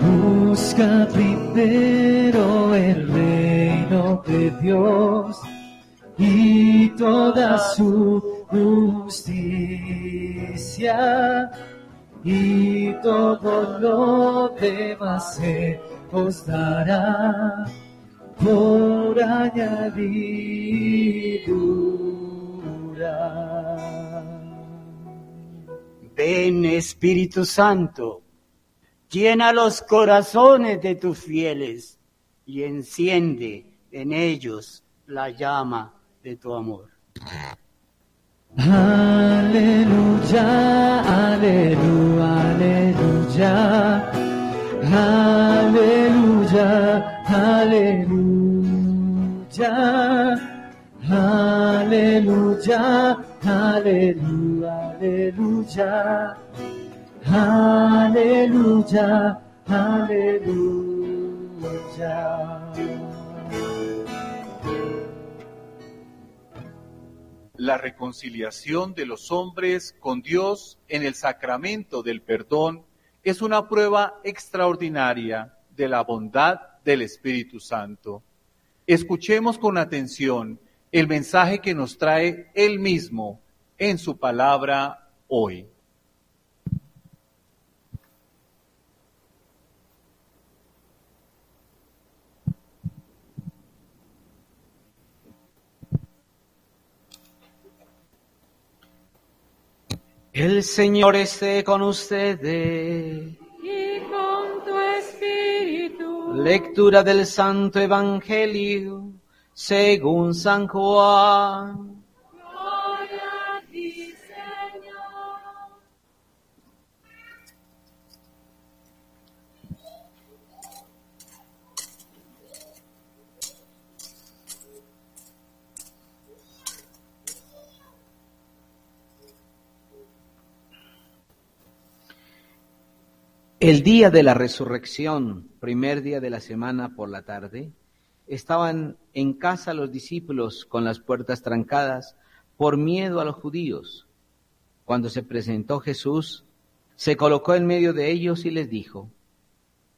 Busca primero el reino de Dios y toda su justicia y todo lo demás se os dará por añadidura. Ven Espíritu Santo, llena los corazones de tus fieles y enciende en ellos la llama de tu amor. Aleluya, aleluya, aleluya, aleluya, aleluya. aleluya, aleluya, aleluya. La reconciliación de los hombres con Dios en el sacramento del perdón es una prueba extraordinaria de la bondad del Espíritu Santo. Escuchemos con atención el mensaje que nos trae Él mismo en su palabra hoy. El Señor esté con ustedes. y con tu espíritu. Lectura del Santo Evangelio según San Juan. El día de la resurrección, primer día de la semana por la tarde, estaban en casa los discípulos con las puertas trancadas por miedo a los judíos. Cuando se presentó Jesús, se colocó en medio de ellos y les dijo,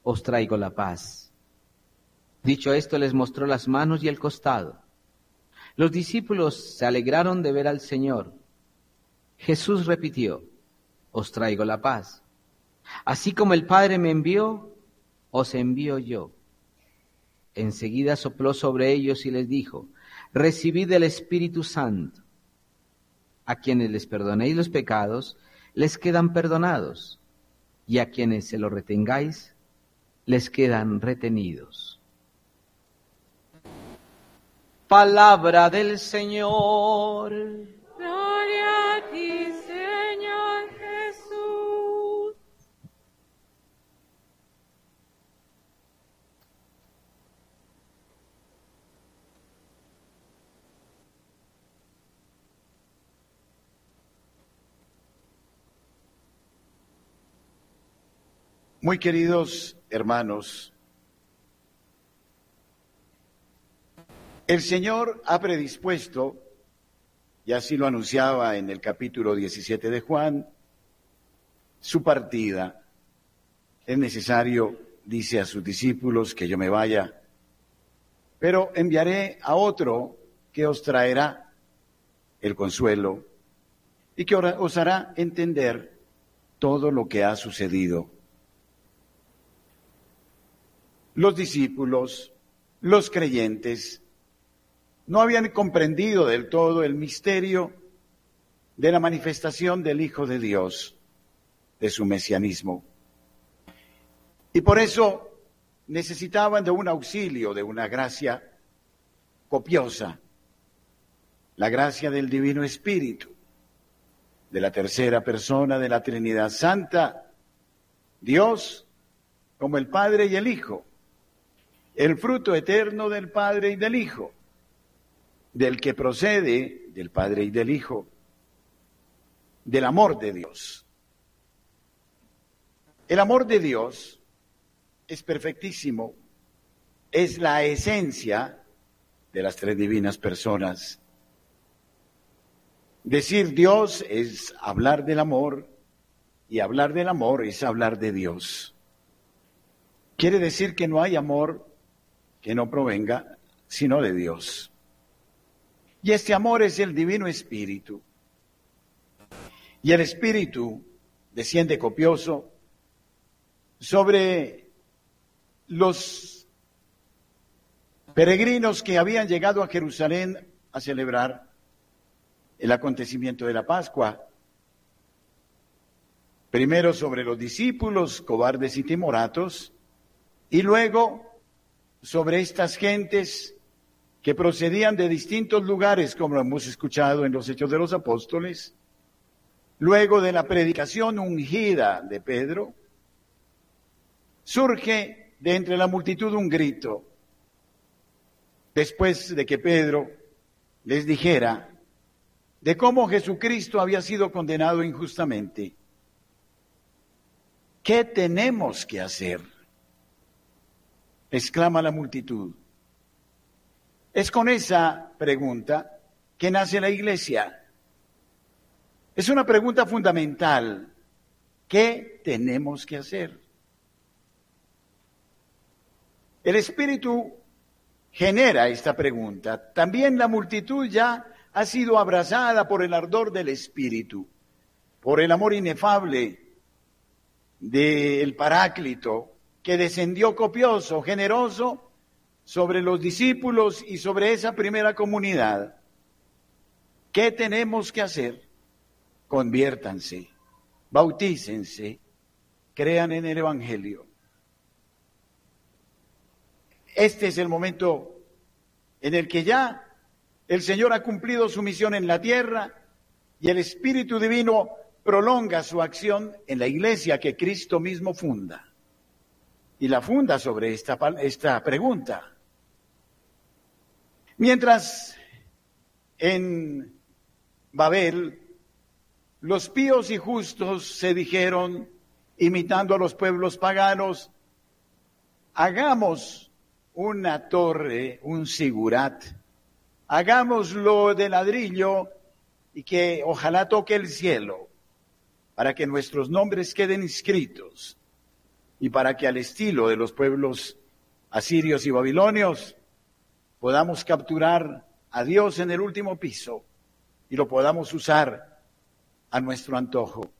os traigo la paz. Dicho esto, les mostró las manos y el costado. Los discípulos se alegraron de ver al Señor. Jesús repitió, os traigo la paz. Así como el Padre me envió, os envío yo. Enseguida sopló sobre ellos y les dijo, recibid el Espíritu Santo. A quienes les perdonéis los pecados, les quedan perdonados, y a quienes se los retengáis, les quedan retenidos. Palabra del Señor. Gloria a ti, Señor Jesús. Muy queridos hermanos, el Señor ha predispuesto, y así lo anunciaba en el capítulo 17 de Juan, su partida. Es necesario, dice a sus discípulos, que yo me vaya, pero enviaré a otro que os traerá el consuelo y que os hará entender todo lo que ha sucedido. Los discípulos, los creyentes, no habían comprendido del todo el misterio de la manifestación del Hijo de Dios, de su mesianismo. Y por eso necesitaban de un auxilio, de una gracia copiosa, la gracia del Divino Espíritu, de la tercera persona de la Trinidad Santa, Dios como el Padre y el Hijo, el fruto eterno del Padre y del Hijo, del que procede del Padre y del Hijo, del amor de Dios. El amor de Dios es perfectísimo, es la esencia de las tres divinas personas. Decir Dios es hablar del amor y hablar del amor es hablar de Dios. Quiere decir que no hay amor que no provenga sino de Dios. Y este amor es el Divino Espíritu. Y el Espíritu desciende copioso sobre los peregrinos que habían llegado a Jerusalén a celebrar el acontecimiento de la Pascua. Primero sobre los discípulos, cobardes y timoratos, y luego sobre estas gentes que procedían de distintos lugares, como hemos escuchado en los Hechos de los Apóstoles, luego de la predicación ungida de Pedro, surge de entre la multitud un grito, después de que Pedro les dijera de cómo Jesucristo había sido condenado injustamente. ¿Qué tenemos que hacer? Exclama la multitud. Es con esa pregunta que nace la iglesia. Es una pregunta fundamental. ¿Qué tenemos que hacer? El Espíritu genera esta pregunta. También la multitud ya ha sido abrazada por el ardor del Espíritu, por el amor inefable del Paráclito, que descendió copioso, generoso sobre los discípulos y sobre esa primera comunidad. ¿Qué tenemos que hacer? Conviértanse, bautícense, crean en el Evangelio. Este es el momento en el que ya el Señor ha cumplido su misión en la tierra y el Espíritu Divino prolonga su acción en la iglesia que Cristo mismo funda. Y la funda sobre esta, esta pregunta. Mientras en Babel los píos y justos se dijeron, imitando a los pueblos paganos, hagamos una torre, un sigurat, hagámoslo de ladrillo y que ojalá toque el cielo, para que nuestros nombres queden inscritos y para que al estilo de los pueblos asirios y babilonios podamos capturar a Dios en el último piso y lo podamos usar a nuestro antojo.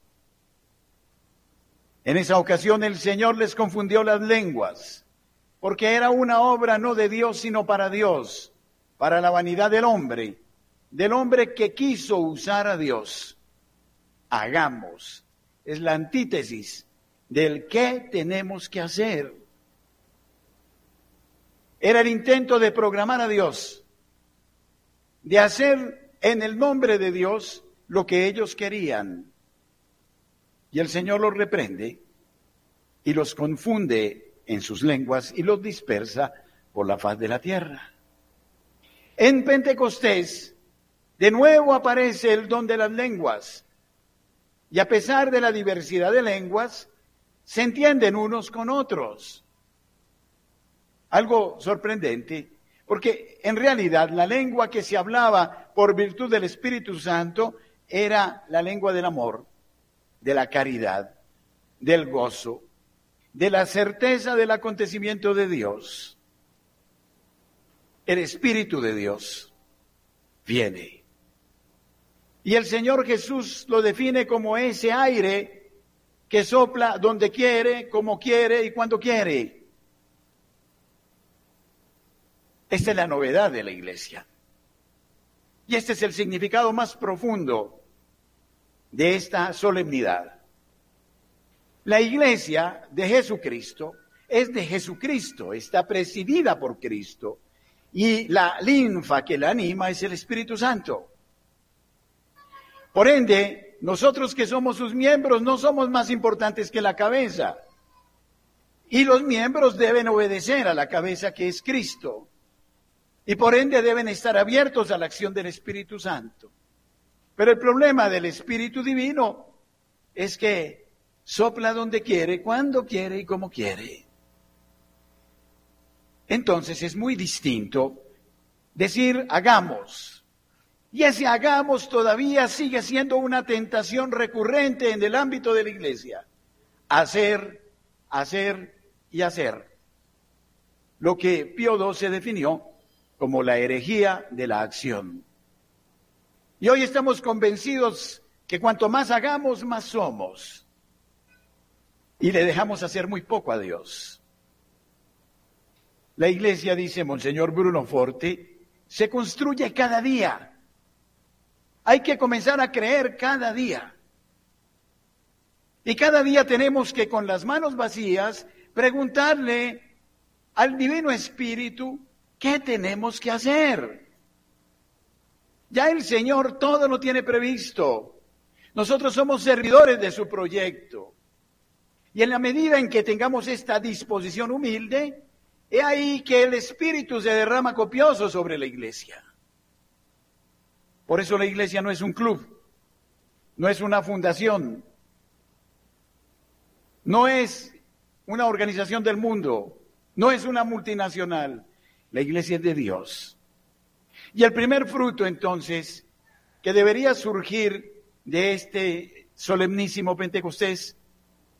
En esa ocasión el Señor les confundió las lenguas, porque era una obra no de Dios, sino para Dios, para la vanidad del hombre, del hombre que quiso usar a Dios. Hagamos. Es la antítesis del qué tenemos que hacer. Era el intento de programar a Dios, de hacer en el nombre de Dios lo que ellos querían. Y el Señor los reprende y los confunde en sus lenguas y los dispersa por la faz de la tierra. En Pentecostés, de nuevo aparece el don de las lenguas. Y a pesar de la diversidad de lenguas, se entienden unos con otros. Algo sorprendente, porque en realidad la lengua que se hablaba por virtud del Espíritu Santo era la lengua del amor, de la caridad, del gozo, de la certeza del acontecimiento de Dios. El Espíritu de Dios viene. Y el Señor Jesús lo define como ese aire que sopla donde quiere, como quiere y cuando quiere. Esta es la novedad de la iglesia. Y este es el significado más profundo de esta solemnidad. La iglesia de Jesucristo es de Jesucristo, está presidida por Cristo y la linfa que la anima es el Espíritu Santo. Por ende, nosotros que somos sus miembros no somos más importantes que la cabeza. Y los miembros deben obedecer a la cabeza que es Cristo. Y por ende deben estar abiertos a la acción del Espíritu Santo. Pero el problema del Espíritu Divino es que sopla donde quiere, cuando quiere y como quiere. Entonces es muy distinto decir hagamos. Y ese hagamos todavía sigue siendo una tentación recurrente en el ámbito de la iglesia. Hacer, hacer y hacer. Lo que Pío XII definió como la herejía de la acción. Y hoy estamos convencidos que cuanto más hagamos, más somos. Y le dejamos hacer muy poco a Dios. La iglesia, dice Monseñor Bruno Forte, se construye cada día. Hay que comenzar a creer cada día. Y cada día tenemos que con las manos vacías preguntarle al Divino Espíritu qué tenemos que hacer. Ya el Señor todo lo tiene previsto. Nosotros somos servidores de su proyecto. Y en la medida en que tengamos esta disposición humilde, he ahí que el Espíritu se derrama copioso sobre la iglesia. Por eso la iglesia no es un club, no es una fundación, no es una organización del mundo, no es una multinacional. La iglesia es de Dios. Y el primer fruto entonces que debería surgir de este solemnísimo Pentecostés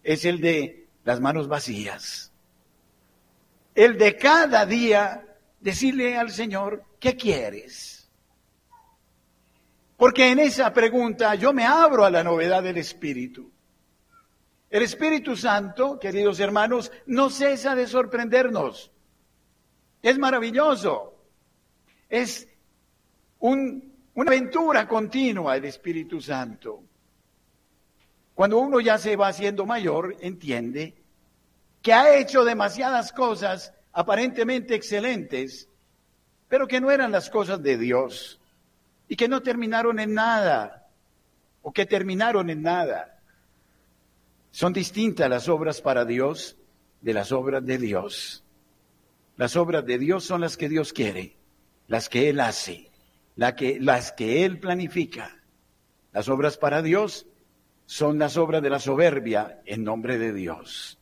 es el de las manos vacías. El de cada día decirle al Señor, ¿qué quieres? Porque en esa pregunta yo me abro a la novedad del Espíritu. El Espíritu Santo, queridos hermanos, no cesa de sorprendernos. Es maravilloso. Es un- una aventura continua el Espíritu Santo. Cuando uno ya se va haciendo mayor, entiende que ha hecho demasiadas cosas aparentemente excelentes, pero que no eran las cosas de Dios y que no terminaron en nada o que terminaron en nada. Son distintas las obras para Dios de las obras de Dios. Las obras de Dios son las que Dios quiere, las que Él hace, las que Él planifica. Las obras para Dios son las obras de la soberbia en nombre de Dios.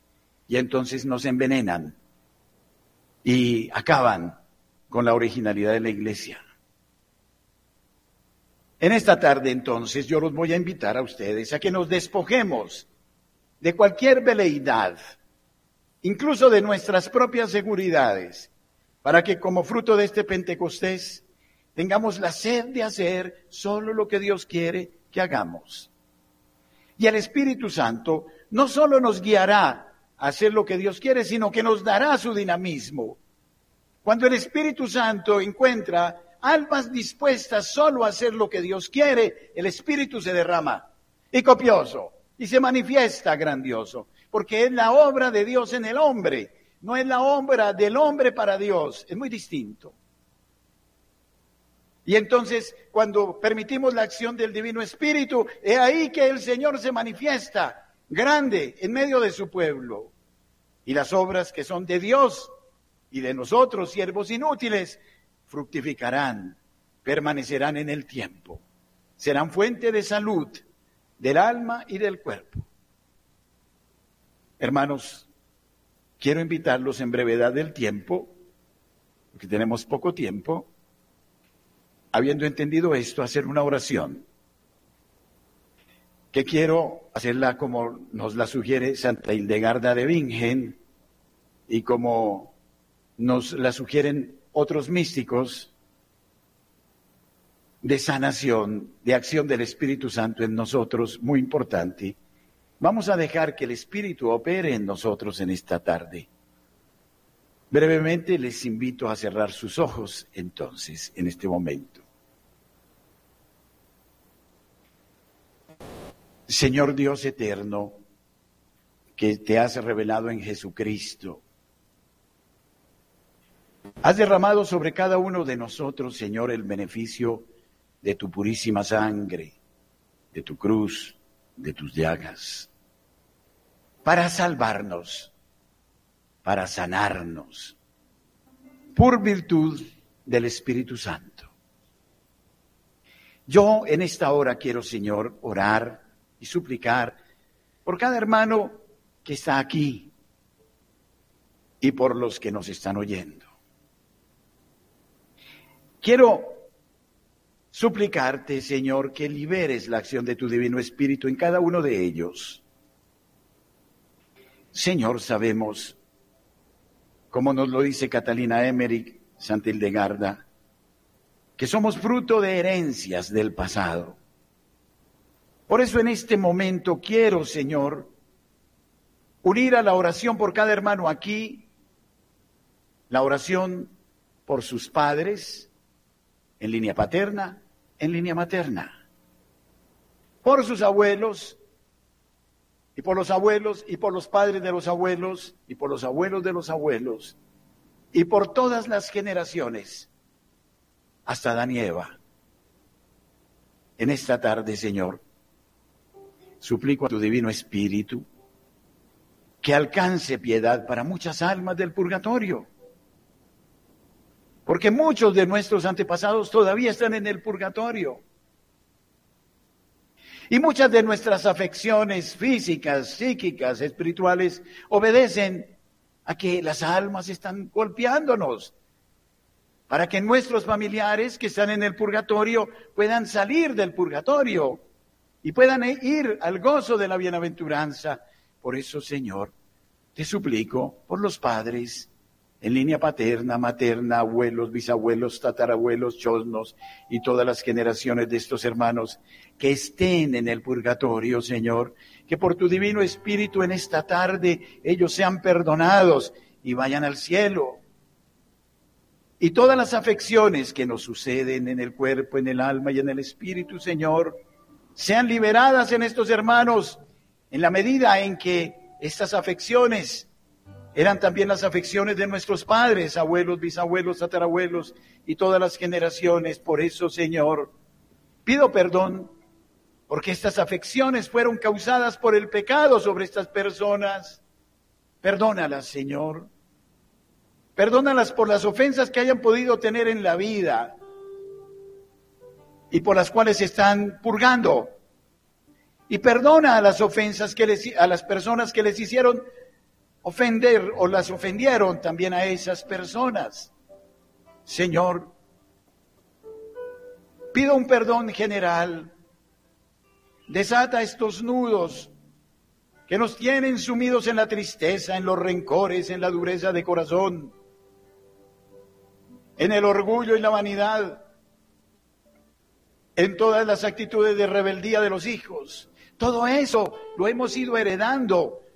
Y entonces nos envenenan y acaban con la originalidad de la iglesia. En esta tarde entonces yo los voy a invitar a ustedes a que nos despojemos de cualquier veleidad, incluso de nuestras propias seguridades, para que como fruto de este Pentecostés tengamos la sed de hacer solo lo que Dios quiere que hagamos. Y el Espíritu Santo no solo nos guiará a hacer lo que Dios quiere, sino que nos dará su dinamismo. Cuando el Espíritu Santo encuentra almas dispuestas solo a hacer lo que Dios quiere, el Espíritu se derrama y copioso y se manifiesta grandioso, porque es la obra de Dios en el hombre, no es la obra del hombre para Dios, es muy distinto. Y entonces, cuando permitimos la acción del Divino Espíritu, es ahí que el Señor se manifiesta grande en medio de su pueblo. Y las obras que son de Dios y de nosotros, siervos inútiles, fructificarán, permanecerán en el tiempo, serán fuente de salud del alma y del cuerpo. Hermanos, quiero invitarlos en brevedad del tiempo, porque tenemos poco tiempo, habiendo entendido esto, a hacer una oración. Que quiero hacerla como nos la sugiere Santa Hildegarda de Bingen y como nos la sugieren otros místicos de sanación, de acción del Espíritu Santo en nosotros, muy importante. Vamos a dejar que el Espíritu opere en nosotros en esta tarde. Brevemente les invito a cerrar sus ojos entonces, en este momento. Señor Dios eterno, que te has revelado en Jesucristo, has derramado sobre cada uno de nosotros, Señor, el beneficio de tu purísima sangre, de tu cruz, de tus llagas, para salvarnos, para sanarnos, por virtud del Espíritu Santo. Yo en esta hora quiero, Señor, orar y suplicar por cada hermano que está aquí y por los que nos están oyendo. Quiero suplicarte, Señor, que liberes la acción de tu Divino Espíritu en cada uno de ellos. Señor, sabemos, como nos lo dice Catalina Emmerich, Santa Hildegarda, que somos fruto de herencias del pasado. Por eso en este momento quiero, Señor, unir a la oración por cada hermano aquí, la oración por sus padres, en línea paterna, en línea materna, por sus abuelos, y por los abuelos, y por los padres de los abuelos, y por los abuelos de los abuelos, y por todas las generaciones, hasta Eva. En esta tarde, Señor, suplico a tu Divino Espíritu que alcance piedad para muchas almas del purgatorio, Porque muchos de nuestros antepasados todavía están en el purgatorio. Y muchas de nuestras afecciones físicas, psíquicas, espirituales, obedecen a que las almas están golpeándonos para que nuestros familiares que están en el purgatorio puedan salir del purgatorio y puedan ir al gozo de la bienaventuranza. Por eso, Señor, te suplico por los padres en línea paterna, materna, abuelos, bisabuelos, tatarabuelos, chosnos y todas las generaciones de estos hermanos que estén en el purgatorio, Señor, que por tu divino espíritu en esta tarde ellos sean perdonados y vayan al cielo. Y todas las afecciones que nos suceden en el cuerpo, en el alma y en el espíritu, Señor, sean liberadas en estos hermanos en la medida en que estas afecciones eran también las afecciones de nuestros padres, abuelos, bisabuelos, tatarabuelos y todas las generaciones. Por eso, Señor, pido perdón porque estas afecciones fueron causadas por el pecado sobre estas personas. Perdónalas, Señor. Perdónalas por las ofensas que hayan podido tener en la vida y por las cuales están purgando. Y perdona a las ofensas que les, a las personas que les hicieron ofender o las ofendieron también a esas personas. Señor, pido un perdón general. Desata estos nudos que nos tienen sumidos en la tristeza, en los rencores, en la dureza de corazón, en el orgullo y la vanidad, en todas las actitudes de rebeldía de los hijos. Todo eso lo hemos ido heredando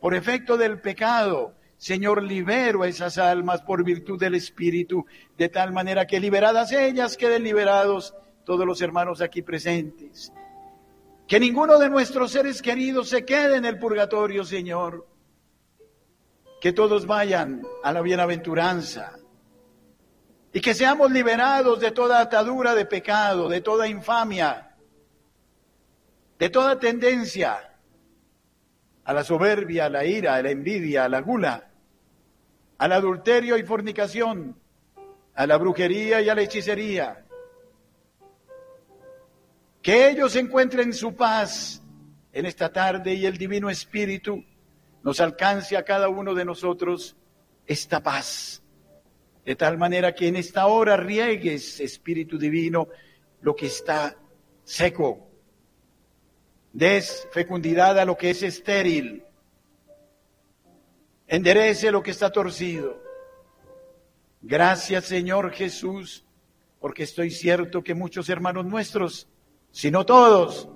por efecto del pecado. Señor, libero a esas almas por virtud del Espíritu, de tal manera que liberadas ellas queden liberados todos los hermanos aquí presentes. Que ninguno de nuestros seres queridos se quede en el purgatorio, Señor. Que todos vayan a la bienaventuranza. Y que seamos liberados de toda atadura de pecado, de toda infamia, de toda tendencia a la soberbia, a la ira, a la envidia, a la gula, al adulterio y fornicación, a la brujería y a la hechicería. Que ellos encuentren su paz en esta tarde y el Divino Espíritu nos alcance a cada uno de nosotros esta paz. De tal manera que en esta hora riegues, Espíritu Divino, lo que está seco, des fecundidad a lo que es estéril, enderece lo que está torcido. Gracias Señor Jesús, porque estoy cierto que muchos hermanos nuestros, si no todos,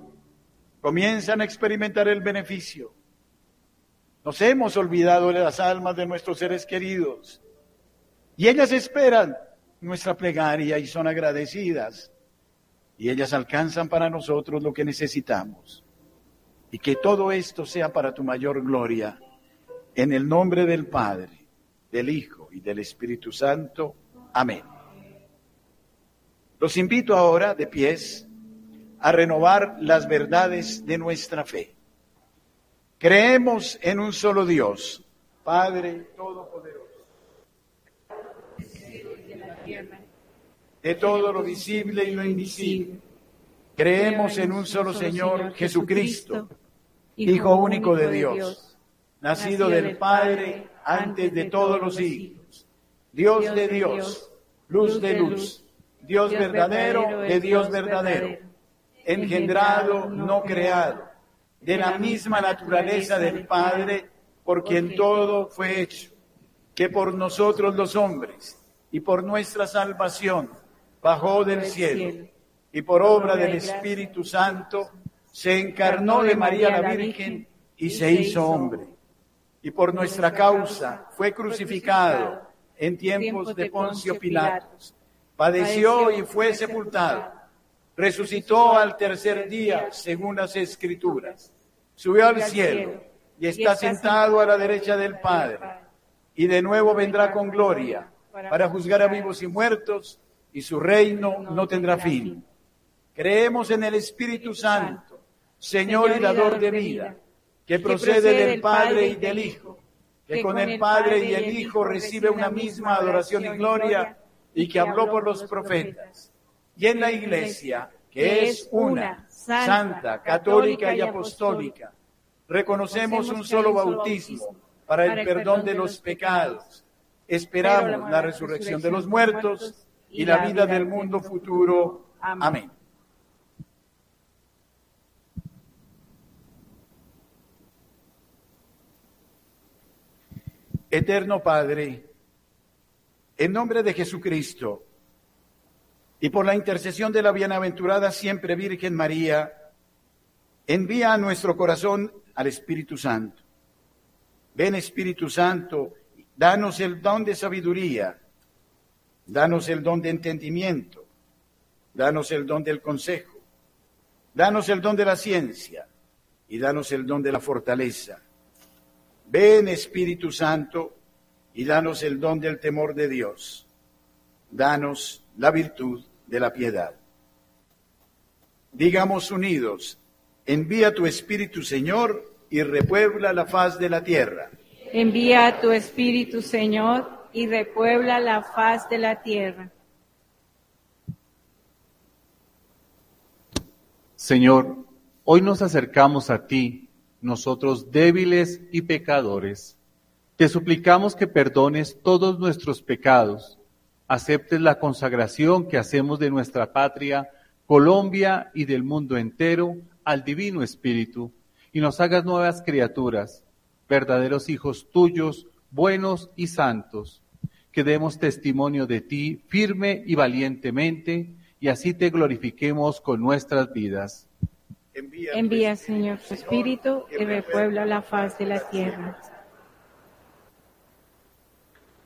comienzan a experimentar el beneficio. Nos hemos olvidado de las almas de nuestros seres queridos y ellas esperan nuestra plegaria y son agradecidas y ellas alcanzan para nosotros lo que necesitamos. Y que todo esto sea para tu mayor gloria, en el nombre del Padre, del Hijo y del Espíritu Santo. Amén. Los invito ahora de pies a renovar las verdades de nuestra fe. Creemos en un solo Dios, Padre Todopoderoso de todo lo visible y lo invisible. Creemos en un solo Señor, Jesucristo, Hijo único de Dios, nacido del Padre antes de todos los siglos, Dios de Dios, luz de luz, Dios verdadero de Dios verdadero, engendrado, no creado, de la misma naturaleza del Padre, por quien todo fue hecho, que por nosotros los hombres y por nuestra salvación, bajó del cielo y por obra del Espíritu Santo se encarnó de María la Virgen y se hizo hombre. Y por nuestra causa fue crucificado en tiempos de Poncio Pilatos. Padeció y fue sepultado. Resucitó al tercer día, según las Escrituras. Subió al cielo y está sentado a la derecha del Padre. Y de nuevo vendrá con gloria para juzgar a vivos y muertos y su reino no tendrá fin. Creemos en el Espíritu Santo, Señor y dador de vida, que procede del Padre y del Hijo, que con el Padre y el Hijo recibe una misma adoración y gloria y que habló por los profetas, y en la iglesia, que es una, santa, católica y apostólica, reconocemos un solo bautismo para el perdón de los pecados. Esperamos la resurrección de los muertos y la vida del mundo futuro. Amén. Eterno Padre, en nombre de Jesucristo y por la intercesión de la bienaventurada siempre Virgen María, envía a nuestro corazón al Espíritu Santo. Ven Espíritu Santo, danos el don de sabiduría, danos el don de entendimiento, danos el don del consejo, danos el don de la ciencia y danos el don de la fortaleza. Ven Espíritu Santo y danos el don del temor de Dios. Danos la virtud de la piedad. Digamos unidos, envía tu Espíritu Señor y repuebla la faz de la tierra. Envía tu Espíritu, Señor, y repuebla la faz de la tierra. Señor, hoy nos acercamos a ti, nosotros débiles y pecadores. Te suplicamos que perdones todos nuestros pecados, aceptes la consagración que hacemos de nuestra patria, Colombia y del mundo entero al Divino Espíritu, y nos hagas nuevas criaturas, verdaderos hijos tuyos, buenos y santos, que demos testimonio de ti firme y valientemente, y así te glorifiquemos con nuestras vidas. Envía, Señor, tu Espíritu y repuebla la faz de la tierra.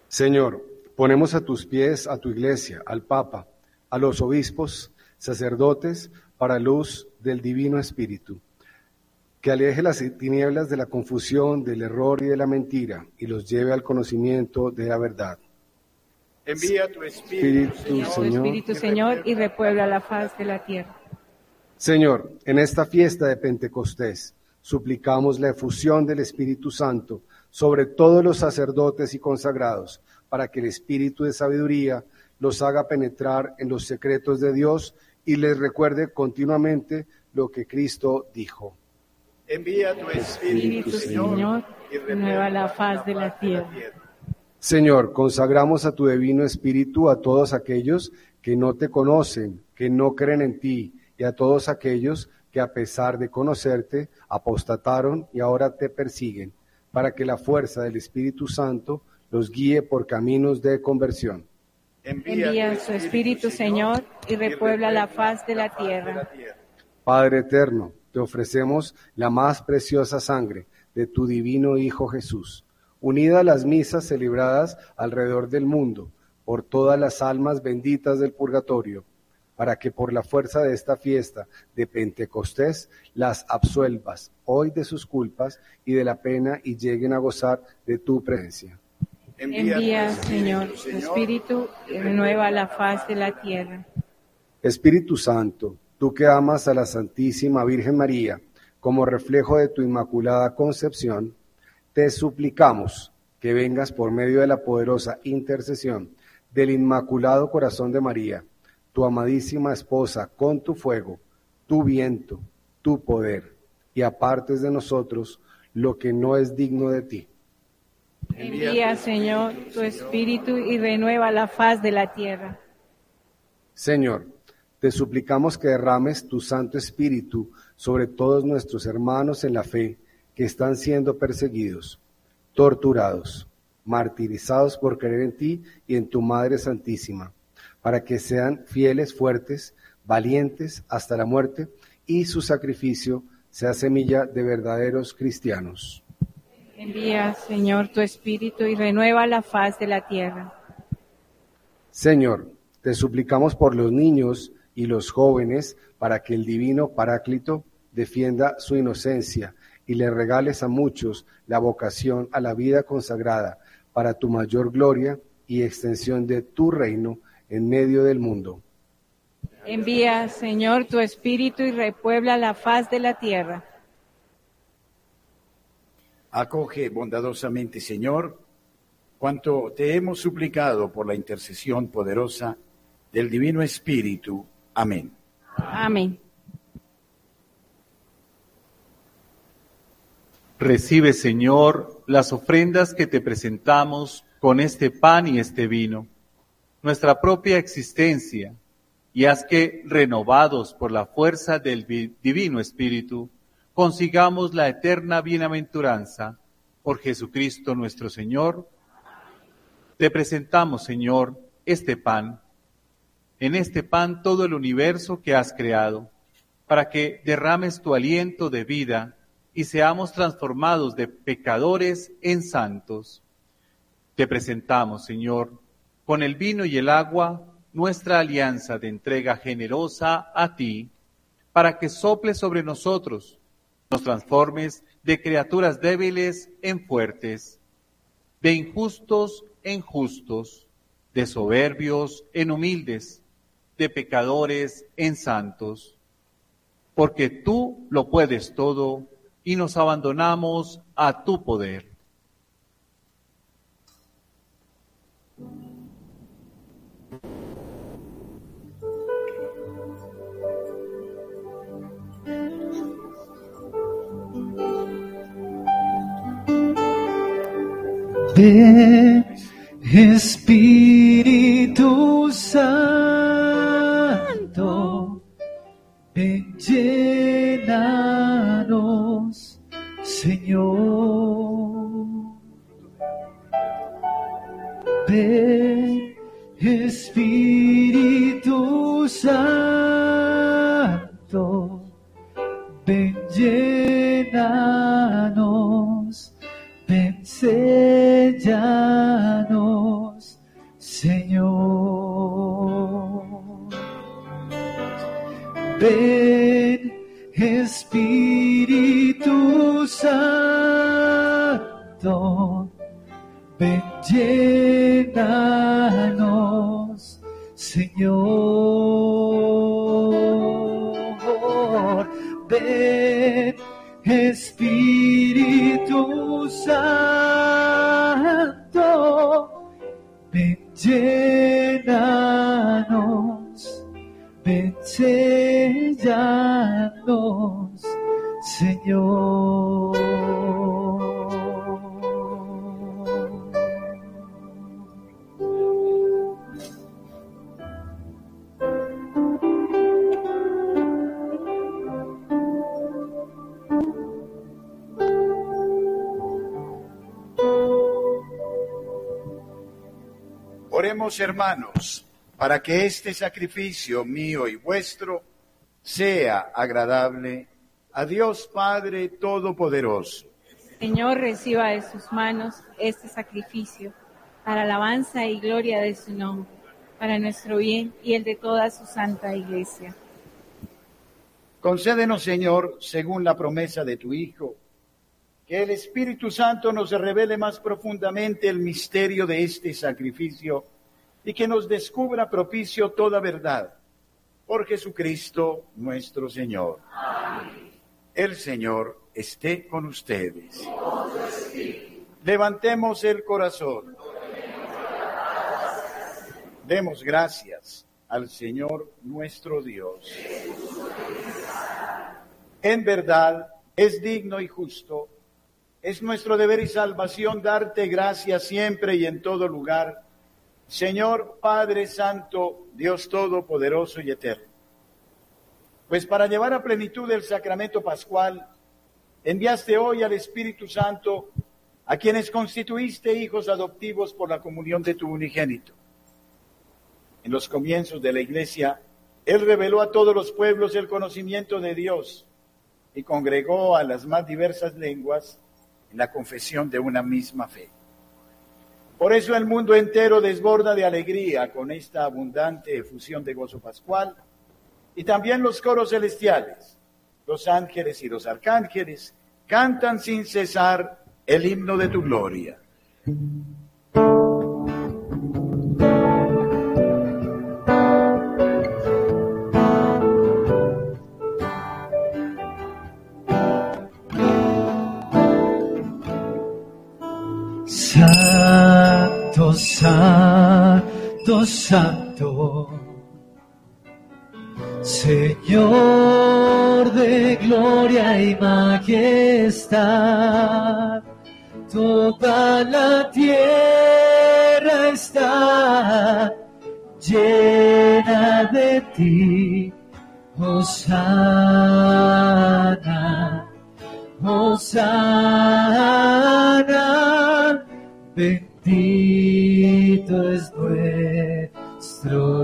Señor, ponemos a tus pies a tu iglesia, al Papa, a los obispos, sacerdotes, para luz del Divino Espíritu, que aleje las tinieblas de la confusión, del error y de la mentira, y los lleve al conocimiento de la verdad. Envía tu Espíritu, Espíritu, Tu Espíritu, Señor, y repuebla la faz de la tierra. Señor, en esta fiesta de Pentecostés, suplicamos la efusión del Espíritu Santo sobre todos los sacerdotes y consagrados, para que el Espíritu de sabiduría los haga penetrar en los secretos de Dios y les recuerde continuamente lo que Cristo dijo. Envía tu Espíritu, Espíritu, Señor, y renueva la faz de la tierra. Señor, consagramos a tu divino Espíritu a todos aquellos que no te conocen, que no creen en ti, y a todos aquellos que a pesar de conocerte, apostataron y ahora te persiguen, para que la fuerza del Espíritu Santo los guíe por caminos de conversión. Envía su Espíritu, Señor, y repuebla la faz de la tierra. Padre eterno, te ofrecemos la más preciosa sangre de tu divino Hijo Jesús, unida a las misas celebradas alrededor del mundo por todas las almas benditas del purgatorio, para que por la fuerza de esta fiesta de Pentecostés las absuelvas hoy de sus culpas y de la pena y lleguen a gozar de tu presencia. Envía, Señor, tu Espíritu y renueva la faz de la tierra. Espíritu Santo, tú que amas a la Santísima Virgen María como reflejo de tu inmaculada concepción, te suplicamos que vengas por medio de la poderosa intercesión del Inmaculado Corazón de María, tu amadísima esposa, con tu fuego, tu viento, tu poder, y apartes de nosotros lo que no es digno de ti. Envía, Señor, tu Espíritu y renueva la faz de la tierra. Señor, te suplicamos que derrames tu Santo Espíritu sobre todos nuestros hermanos en la fe que están siendo perseguidos, torturados, martirizados por creer en ti y en tu Madre Santísima, para que sean fieles, fuertes, valientes hasta la muerte y su sacrificio sea semilla de verdaderos cristianos. Envía, Señor, tu Espíritu y renueva la faz de la tierra. Señor, te suplicamos por los niños y los jóvenes para que el divino Paráclito defienda su inocencia y le regales a muchos la vocación a la vida consagrada para tu mayor gloria y extensión de tu reino en medio del mundo. Envía, Señor, tu Espíritu y repuebla la faz de la tierra. Acoge bondadosamente, Señor, cuanto te hemos suplicado por la intercesión poderosa del Divino Espíritu. Amén. Amén. Recibe, Señor, las ofrendas que te presentamos con este pan y este vino, nuestra propia existencia, y haz que, renovados por la fuerza del vi- Divino Espíritu, consigamos la eterna bienaventuranza por Jesucristo nuestro Señor. Te presentamos, Señor, este pan, en este pan todo el universo que has creado, para que derrames tu aliento de vida y seamos transformados de pecadores en santos. Te presentamos, Señor, con el vino y el agua, nuestra alianza de entrega generosa a ti, para que sople sobre nosotros, nos transformes de criaturas débiles en fuertes, de injustos en justos, de soberbios en humildes, de pecadores en santos. Porque tú lo puedes todo y nos abandonamos a tu poder. Ven, Espíritu Santo, ven, llénanos, Señor. Ven, Espíritu Santo, ven, llénanos, ven, जा Hermanos, para que este sacrificio mío y vuestro sea agradable a Dios Padre Todopoderoso. Señor, reciba de sus manos este sacrificio para alabanza y gloria de su nombre, para nuestro bien y el de toda su santa iglesia. Concédenos, Señor, según la promesa de tu Hijo, que el Espíritu Santo nos revele más profundamente el misterio de este sacrificio y que nos descubra propicio toda verdad. Por Jesucristo nuestro Señor. El Señor esté con ustedes. Levantemos el corazón. Demos gracias al Señor nuestro Dios. En verdad es digno y justo, es nuestro deber y salvación darte gracias siempre y en todo lugar, Señor Padre Santo, Dios Todopoderoso y Eterno. Pues para llevar a plenitud el sacramento pascual, enviaste hoy al Espíritu Santo a quienes constituiste hijos adoptivos por la comunión de tu unigénito. En los comienzos de la Iglesia, Él reveló a todos los pueblos el conocimiento de Dios y congregó a las más diversas lenguas en la confesión de una misma fe. Por eso el mundo entero desborda de alegría con esta abundante efusión de gozo pascual y también los coros celestiales, los ángeles y los arcángeles cantan sin cesar el himno de tu gloria. Santo, Señor de gloria y majestad, toda la tierra está llena de ti, Hosanna, Hosanna,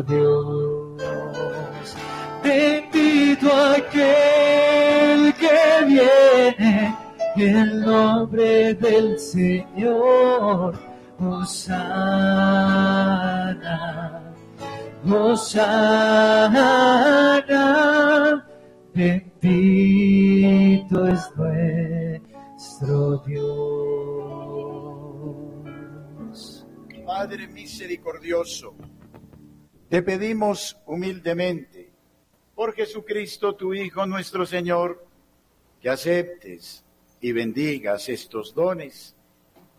Dios, bendito aquel que viene en nombre del Señor, Hosanna. Hosanna, bendito es nuestro Dios. Padre misericordioso, te pedimos humildemente, por Jesucristo tu Hijo nuestro Señor, que aceptes y bendigas estos dones,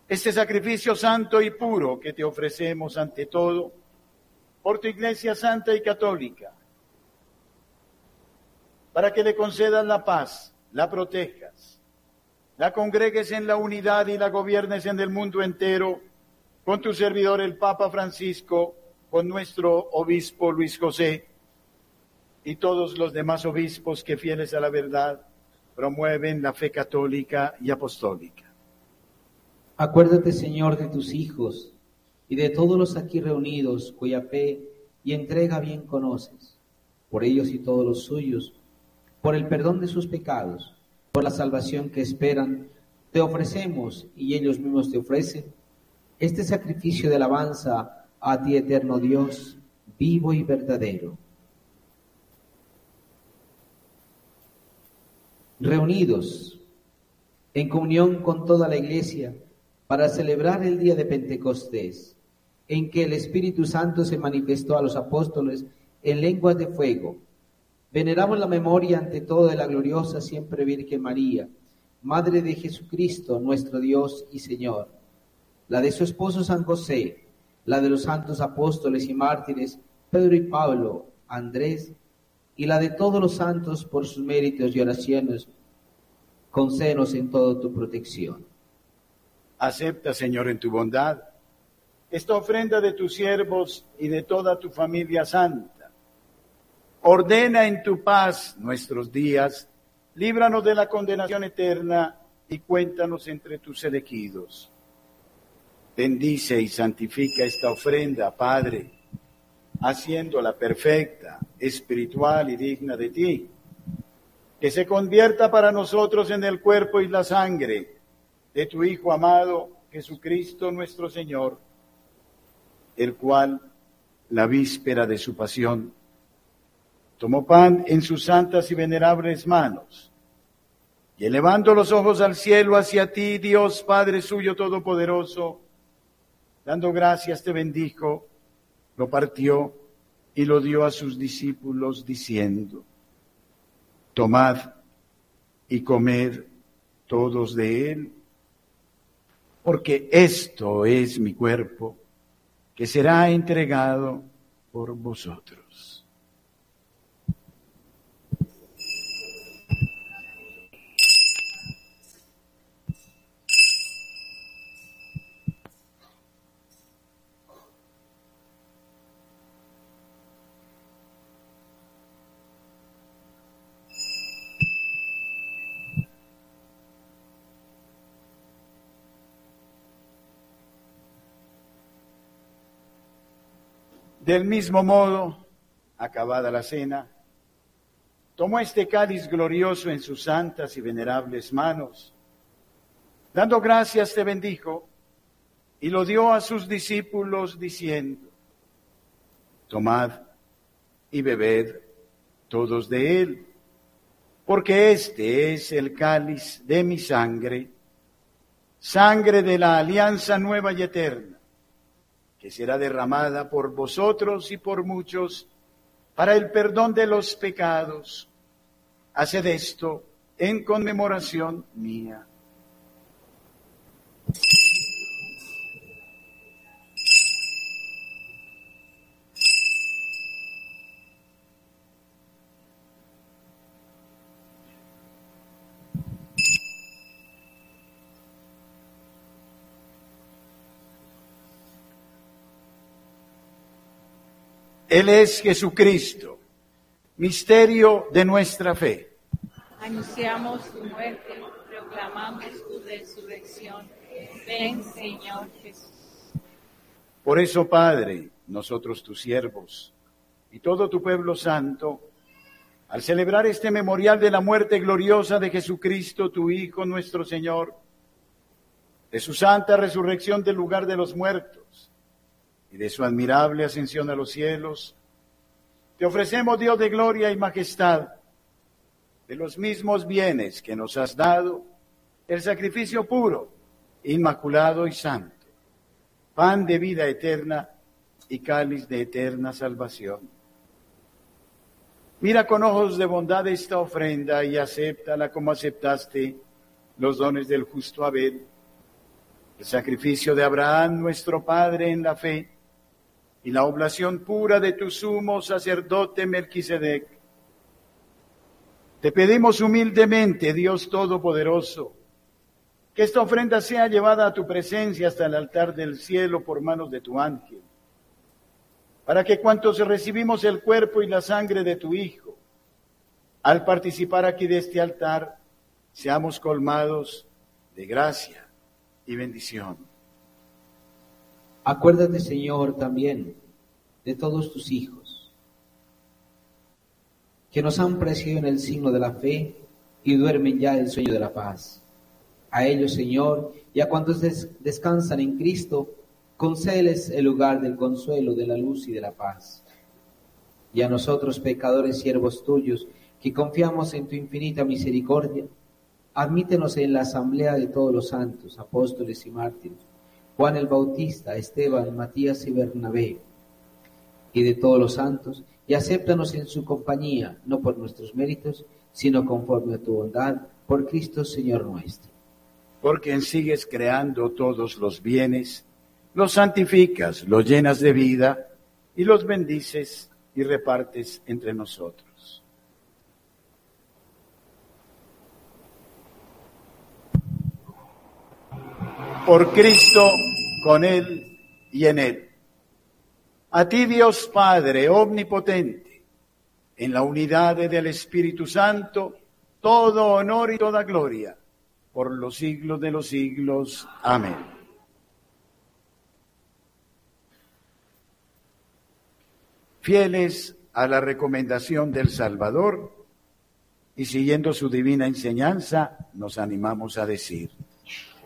este sacrificio santo y puro que te ofrecemos ante todo, por tu Iglesia Santa y Católica, para que le concedas la paz, la protejas, la congregues en la unidad y la gobiernes en el mundo entero, con tu servidor el Papa Francisco, con nuestro obispo Luis José y todos los demás obispos que fieles a la verdad promueven la fe católica y apostólica. Acuérdate, Señor, de tus hijos y de todos los aquí reunidos cuya fe y entrega bien conoces, por ellos y todos los suyos, por el perdón de sus pecados, por la salvación que esperan, te ofrecemos y ellos mismos te ofrecen este sacrificio de alabanza a ti, eterno Dios, vivo y verdadero. Reunidos en comunión con toda la Iglesia para celebrar el día de Pentecostés, en que el Espíritu Santo se manifestó a los apóstoles en lenguas de fuego. Veneramos la memoria ante todo de la gloriosa siempre Virgen María, Madre de Jesucristo, nuestro Dios y Señor, la de su esposo San José, la de los santos apóstoles y mártires, Pedro y Pablo, Andrés, y la de todos los santos por sus méritos y oraciones, concédenos en todo tu protección. Acepta, Señor, en tu bondad esta ofrenda de tus siervos y de toda tu familia santa. Ordena en tu paz nuestros días, líbranos de la condenación eterna y cuéntanos entre tus elegidos. Bendice y santifica esta ofrenda, Padre, haciéndola perfecta, espiritual y digna de ti. Que se convierta para nosotros en el cuerpo y la sangre de tu Hijo amado, Jesucristo nuestro Señor, el cual, la víspera de su pasión, tomó pan en sus santas y venerables manos, y elevando los ojos al cielo hacia ti, Dios Padre suyo todopoderoso, dando gracias te bendijo, lo partió y lo dio a sus discípulos diciendo, tomad y comed todos de él, porque esto es mi cuerpo que será entregado por vosotros. Del mismo modo, acabada la cena, tomó este cáliz glorioso en sus santas y venerables manos. Dando gracias te bendijo y lo dio a sus discípulos diciendo, tomad y bebed todos de él, porque este es el cáliz de mi sangre, sangre de la alianza nueva y eterna que será derramada por vosotros y por muchos para el perdón de los pecados. Haced esto en conmemoración mía. Él es Jesucristo, misterio de nuestra fe. Anunciamos tu muerte, proclamamos tu resurrección. Ven, Señor Jesús. Por eso, Padre, nosotros tus siervos y todo tu pueblo santo, al celebrar este memorial de la muerte gloriosa de Jesucristo, tu Hijo, nuestro Señor, de su santa resurrección del lugar de los muertos y de su admirable ascensión a los cielos, te ofrecemos, Dios de gloria y majestad, de los mismos bienes que nos has dado, el sacrificio puro, inmaculado y santo, pan de vida eterna y cáliz de eterna salvación. Mira con ojos de bondad esta ofrenda y acéptala como aceptaste los dones del justo Abel, el sacrificio de Abraham, nuestro Padre en la fe, y la oblación pura de tu sumo sacerdote Melquisedec. Te pedimos humildemente, Dios Todopoderoso, que esta ofrenda sea llevada a tu presencia hasta el altar del cielo por manos de tu ángel, para que cuantos recibimos el cuerpo y la sangre de tu Hijo, al participar aquí de este altar, seamos colmados de gracia y bendición. Acuérdate, Señor, también de todos tus hijos, que nos han precedido en el signo de la fe y duermen ya el sueño de la paz. A ellos, Señor, y a cuantos des- descansan en Cristo, concédeles el lugar del consuelo, de la luz y de la paz. Y a nosotros, pecadores, siervos tuyos, que confiamos en tu infinita misericordia, admítenos en la asamblea de todos los santos, apóstoles y mártires, Juan el Bautista, Esteban, Matías y Bernabé, y de todos los santos, y acéptanos en su compañía, no por nuestros méritos, sino conforme a tu bondad, por Cristo Señor nuestro. por quien sigues creando todos los bienes, los santificas, los llenas de vida y los bendices y repartes entre nosotros. Por Cristo, con Él y en Él. A ti Dios Padre Omnipotente, en la unidad del Espíritu Santo, todo honor y toda gloria por los siglos de los siglos. Amén. Fieles a la recomendación del Salvador y siguiendo su divina enseñanza, nos animamos a decir,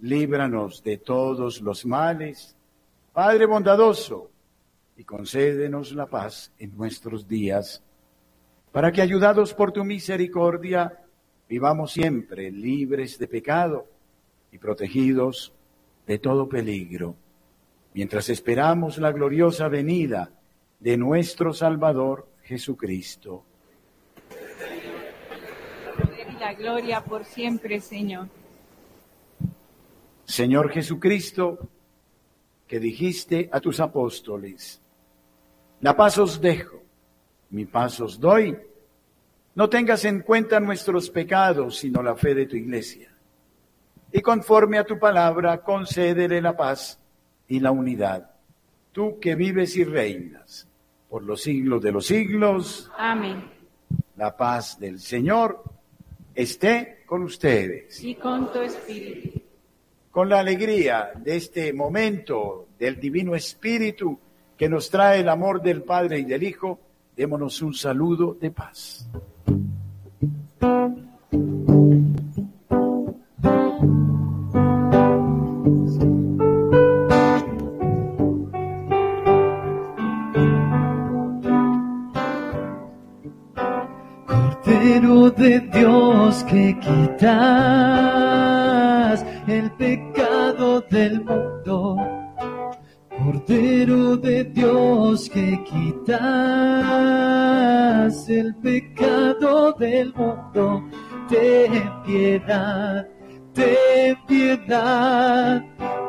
Líbranos de todos los males, Padre bondadoso, y concédenos la paz en nuestros días, para que ayudados por tu misericordia, vivamos siempre libres de pecado y protegidos de todo peligro, mientras esperamos la gloriosa venida de nuestro Salvador Jesucristo. La gloria por siempre, Señor. Señor Jesucristo, que dijiste a tus apóstoles, la paz os dejo, mi paz os doy. No tengas en cuenta nuestros pecados, sino la fe de tu iglesia. Y conforme a tu palabra, concédele la paz y la unidad. Tú que vives y reinas por los siglos de los siglos, Amén. la paz del Señor esté con ustedes. Y con tu espíritu. Con la alegría de este momento del Divino Espíritu que nos trae el amor del Padre y del Hijo, démonos un saludo de paz. De Dios que quitas el pecado del mundo, Cordero de Dios que quitas el pecado del mundo, ten piedad, ten piedad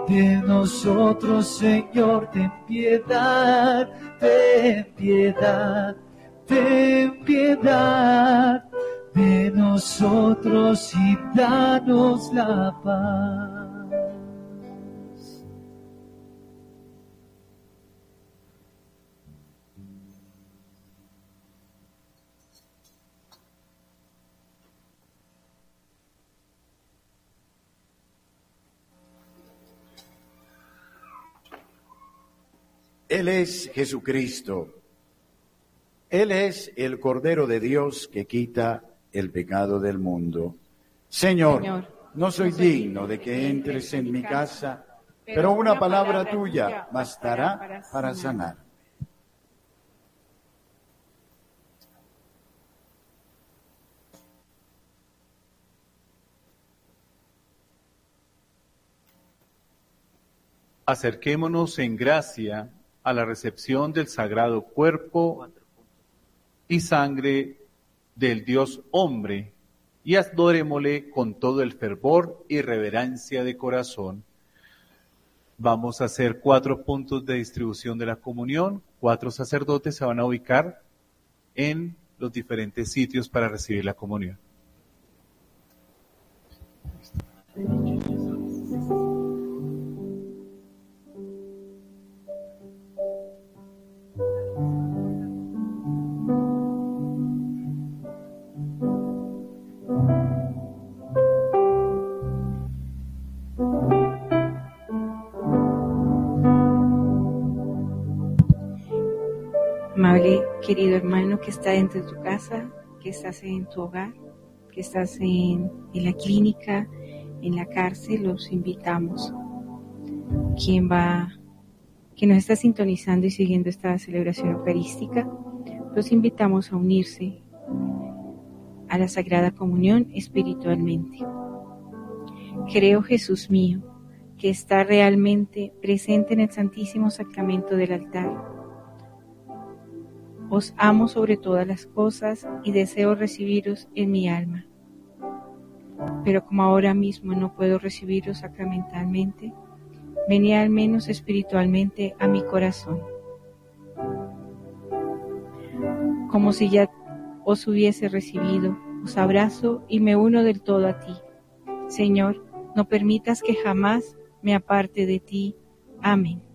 de nosotros, Señor, ten piedad, ten piedad, ten piedad de nosotros y danos la paz. Él es Jesucristo. Él es el Cordero de Dios que quita el pecado del mundo. Señor, Señor, no soy digno de que entres en mi casa, pero una palabra tuya bastará para sanar. Acerquémonos en gracia a la recepción del sagrado cuerpo y sangre del Dios hombre y adorémosle con todo el fervor y reverencia de corazón. Vamos a hacer cuatro puntos de distribución de la comunión. Cuatro sacerdotes se van a ubicar en los diferentes sitios para recibir la comunión. Querido hermano que está dentro de tu casa, que estás en tu hogar, que estás en, la clínica, en la cárcel, los invitamos. Quien va, que nos está sintonizando y siguiendo esta celebración eucarística, los invitamos a unirse a la Sagrada Comunión espiritualmente. Creo, Jesús mío, que está realmente presente en el Santísimo Sacramento del altar. Os amo sobre todas las cosas y deseo recibiros en mi alma. Pero como ahora mismo no puedo recibiros sacramentalmente, venid al menos espiritualmente a mi corazón. Como si ya os hubiese recibido, os abrazo y me uno del todo a ti. Señor, no permitas que jamás me aparte de ti. Amén.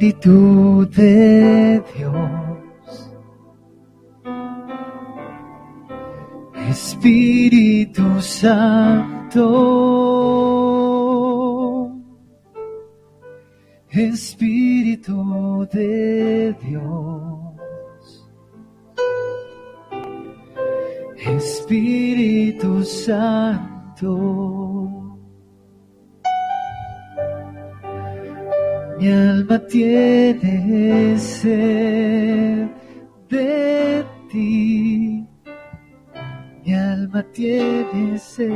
Espíritu de Dios, Espíritu Santo, Espíritu de Dios, Espíritu Santo. Mi alma tiene sed de ti. Mi alma tiene sed.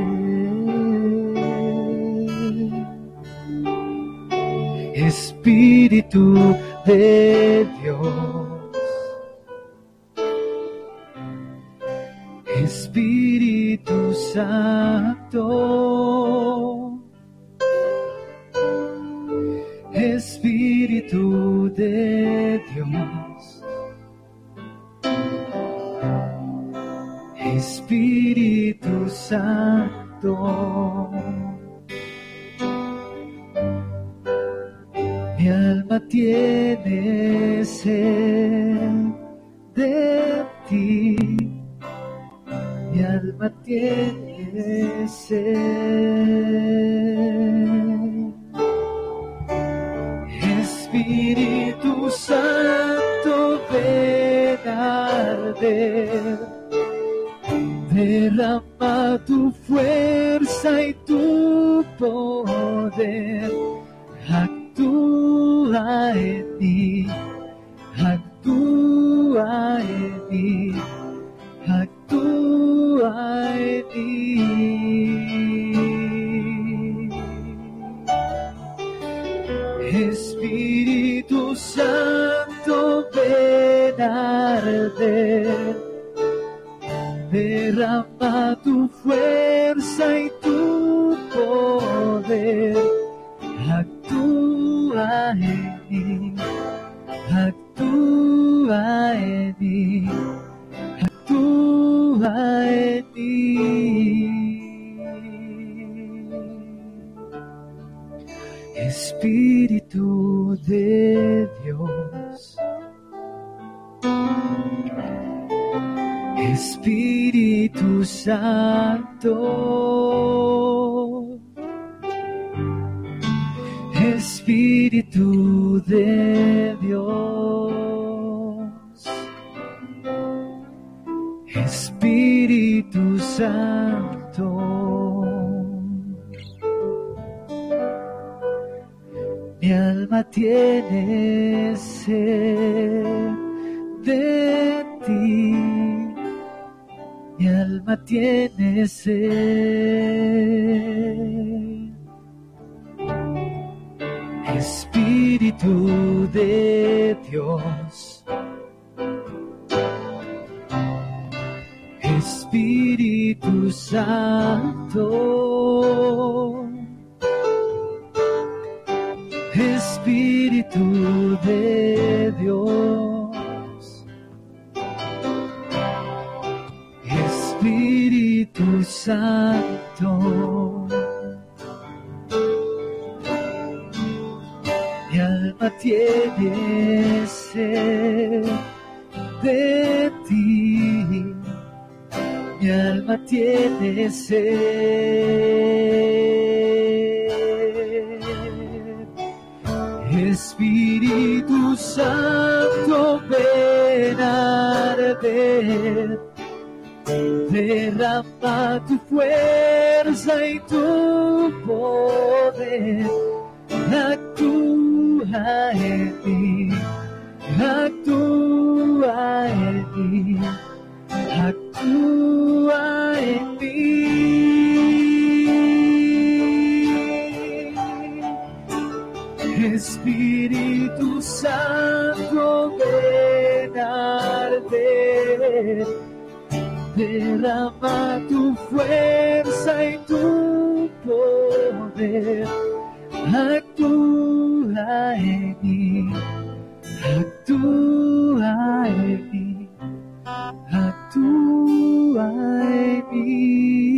Espíritu de Dios. Espíritu Santo. Espíritu de Dios. Espíritu Santo. Mi alma tiene sed de ti. Mi alma tiene sed. Santo, ven arder, derrama tu fuerza y tu poder. Actúa en mí, actúa en mí, actúa en mí. Arder, derrama tu fuerza y tu poder, actúa en mí, actúa en mí, actúa en mí. Espíritu de Espíritu Santo. Espíritu de Dios. Espíritu Santo. Mi alma tiene sed de ti. Mi alma tiene sed. Espíritu de Dios. Espíritu Santo. Espíritu de Dios, Espíritu Santo, mi alma tiene sed de ti, mi alma tiene sed. Espíritu Santo, ven a arder, derrama tu fuerza y tu poder, actúa en mí, actúa en mí, actúa en mí. Espíritu Santo, ven derrama tu fuerza y tu poder, actúa en mí, actúa en mí, actúa en mí.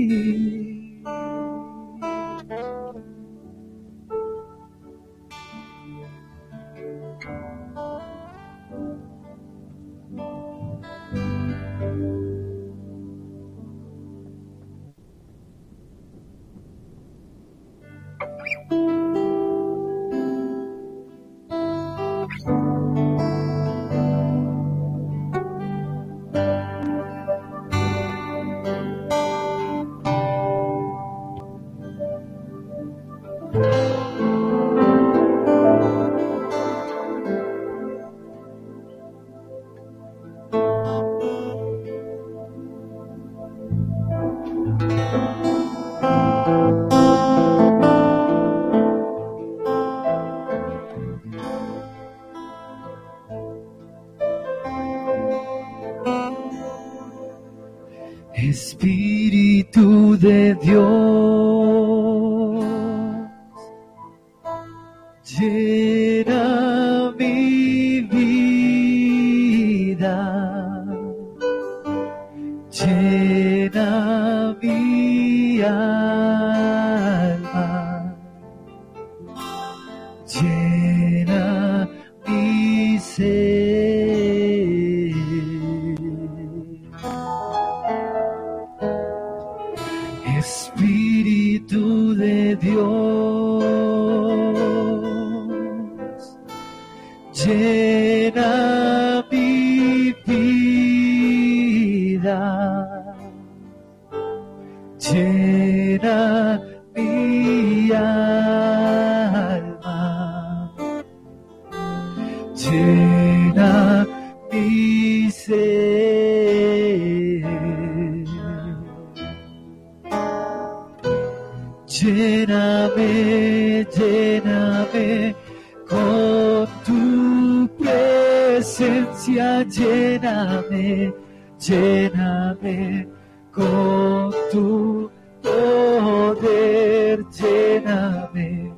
Presencia, lléname, lléname con tu poder, lléname,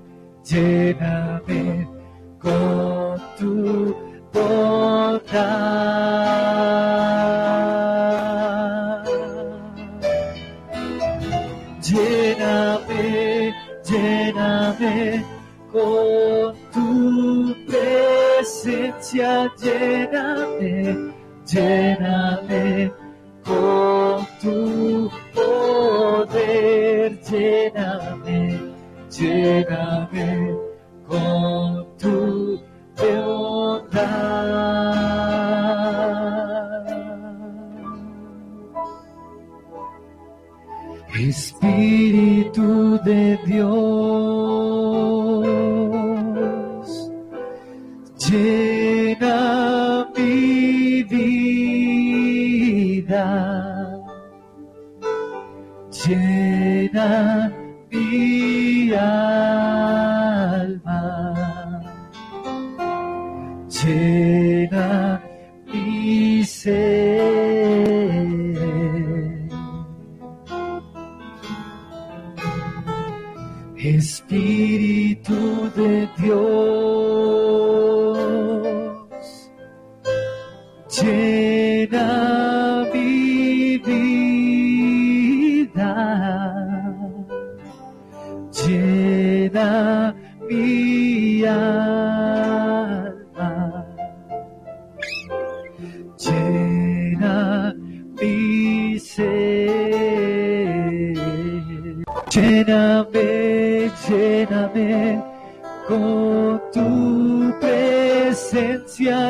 lléname con presencia, lléname, lléname con tu poder, lléname, lléname con tu bondad. Espíritu de Dios, llena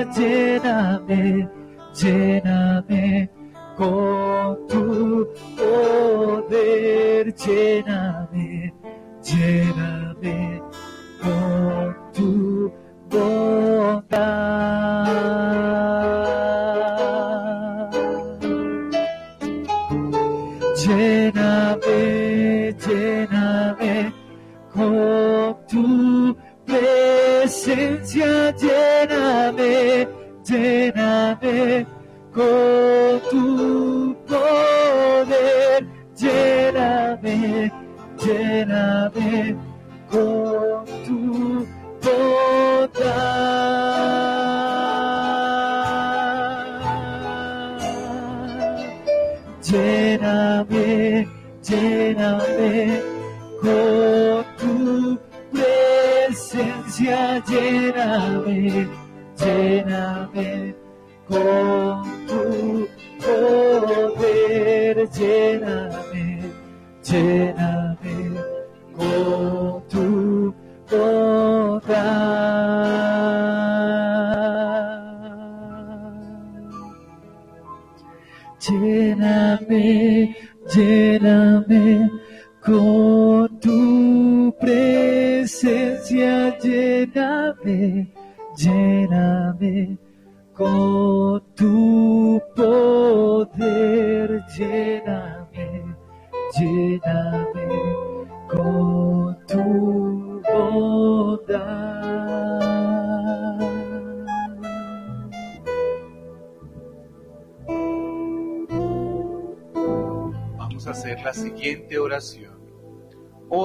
presencia, lléname, lléname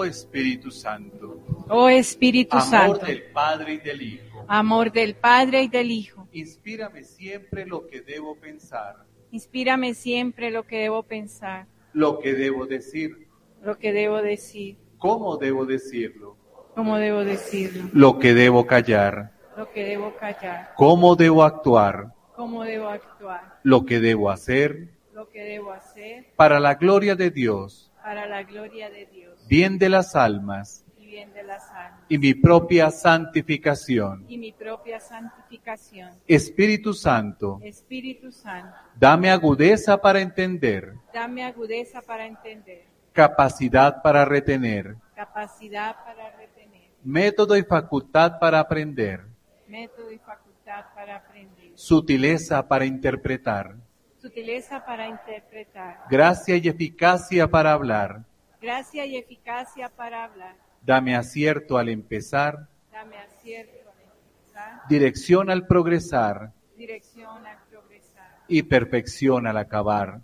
Oh Espíritu Santo, Oh Espíritu amor Santo, del Padre y del Hijo, amor del Padre y del Hijo, inspírame siempre lo que debo pensar, inspírame siempre lo que debo pensar, lo que debo decir, lo que debo decir, cómo debo decirlo, cómo debo decirlo, lo que debo callar, lo que debo callar, cómo debo actuar, cómo debo actuar, lo que debo hacer. Lo que debo hacer. Para la gloria de Dios, para la gloria de Dios bien de las almas y bien de las almas y mi propia santificación. y mi propia santificación. Espíritu Santo, Espíritu Santo, dame agudeza para entender dame agudeza para entender capacidad para retener, capacidad para retener, método y facultad para aprender, método y facultad para aprender, sutileza para interpretar, sutileza para interpretar, gracia y eficacia para hablar. Gracia y eficacia para hablar. Dame acierto al empezar, Dame acierto al empezar, dirección al progresar dirección al progresar. y perfección al acabar.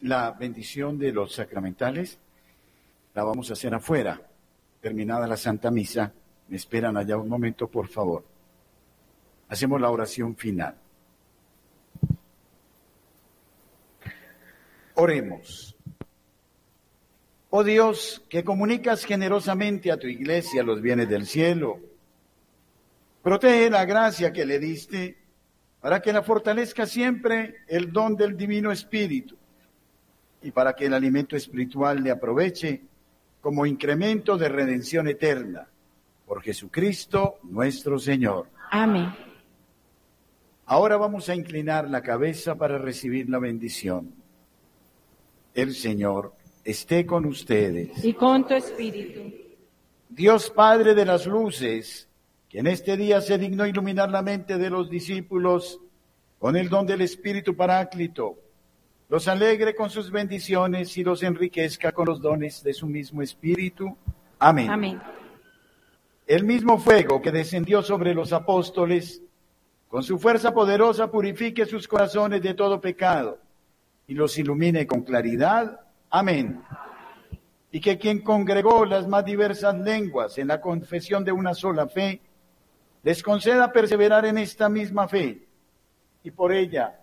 La bendición de los sacramentales la vamos a hacer afuera. Terminada la Santa Misa, me esperan allá un momento, por favor. Hacemos la oración final. Oremos. Oh Dios, que comunicas generosamente a tu iglesia los bienes del cielo, protege la gracia que le diste para que la fortalezca siempre el don del Divino Espíritu y para que el alimento espiritual le aproveche como incremento de redención eterna. Por Jesucristo nuestro Señor. Amén. Ahora vamos a inclinar la cabeza para recibir la bendición. El Señor esté con ustedes. Y con tu espíritu. Dios Padre de las luces, que en este día se dignó iluminar la mente de los discípulos con el don del Espíritu Paráclito, los alegre con sus bendiciones y los enriquezca con los dones de su mismo Espíritu. Amén. Amén. El mismo fuego que descendió sobre los apóstoles, con su fuerza poderosa purifique sus corazones de todo pecado y los ilumine con claridad. Amén. Y que quien congregó las más diversas lenguas en la confesión de una sola fe, les conceda perseverar en esta misma fe y por ella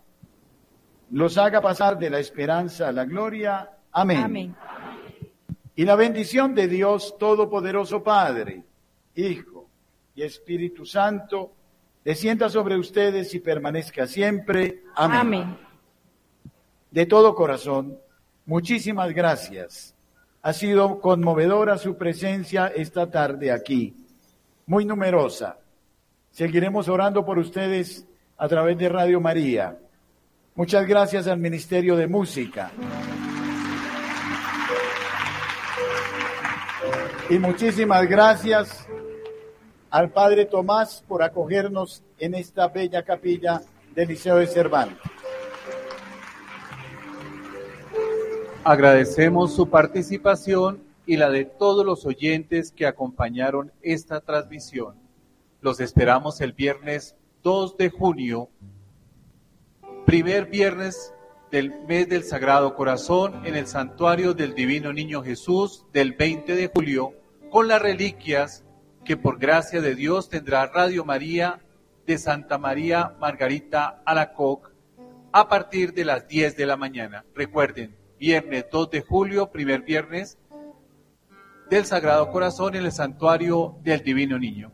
los haga pasar de la esperanza a la gloria. Amén. Amén. Y la bendición de Dios Todopoderoso Padre, Hijo y Espíritu Santo, descienda sobre ustedes y permanezca siempre. Amén. Amén. De todo corazón, muchísimas gracias. Ha sido conmovedora su presencia esta tarde aquí, muy numerosa. Seguiremos orando por ustedes a través de Radio María. Muchas gracias al Ministerio de Música. Y muchísimas gracias al Padre Tomás por acogernos en esta bella capilla del Liceo de Cervantes. Agradecemos su participación y la de todos los oyentes que acompañaron esta transmisión. Los esperamos el viernes 2 de junio, primer viernes del mes del Sagrado Corazón en el Santuario del Divino Niño Jesús del 20 de julio, con las reliquias que por gracia de Dios tendrá Radio María de Santa María Margarita Alacoc a partir de las 10 de la mañana. Recuerden, viernes 2 de julio, primer viernes del Sagrado Corazón en el Santuario del Divino Niño.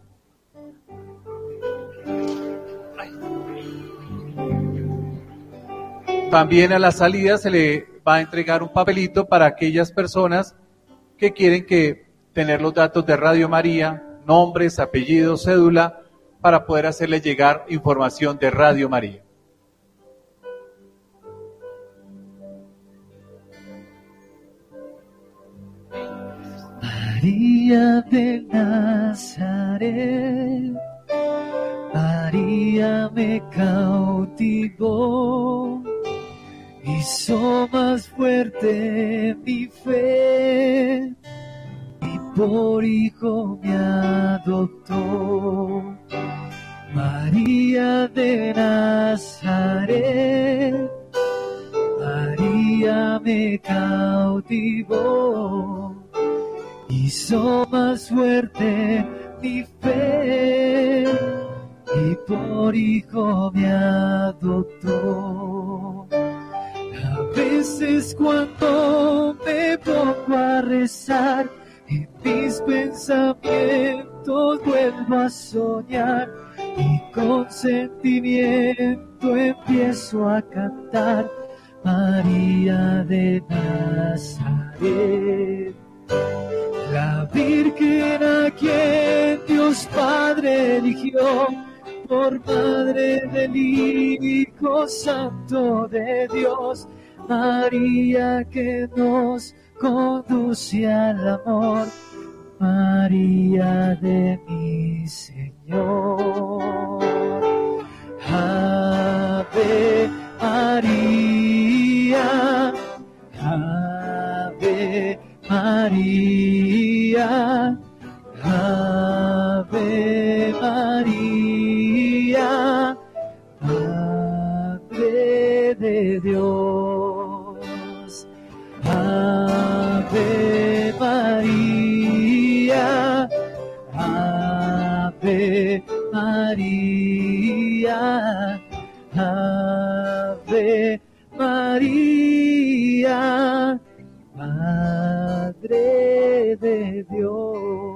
También a la salida se le va a entregar un papelito para aquellas personas que quieren que tener los datos de Radio María, nombres, apellidos, cédula, para poder hacerle llegar información de Radio María. María de Nazaret, María me cautivó, hizo más fuerte mi fe y por hijo me adoptó. María de Nazaret, María me cautivó hizo más fuerte mi fe y por hijo me adoptó. A veces cuando me pongo a rezar, mis pensamientos vuelvo a soñar y con sentimiento empiezo a cantar María de Nazaret. La Virgen a quien Dios Padre eligió por Madre del Hijo Santo de Dios, María que nos conduce al amor, María de mi Señor. Ave María, Ave María, Ave María, Madre de Dios. María, Ave María, Madre de Dios.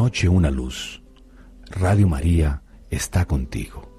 Noche una luz. Radio María está contigo.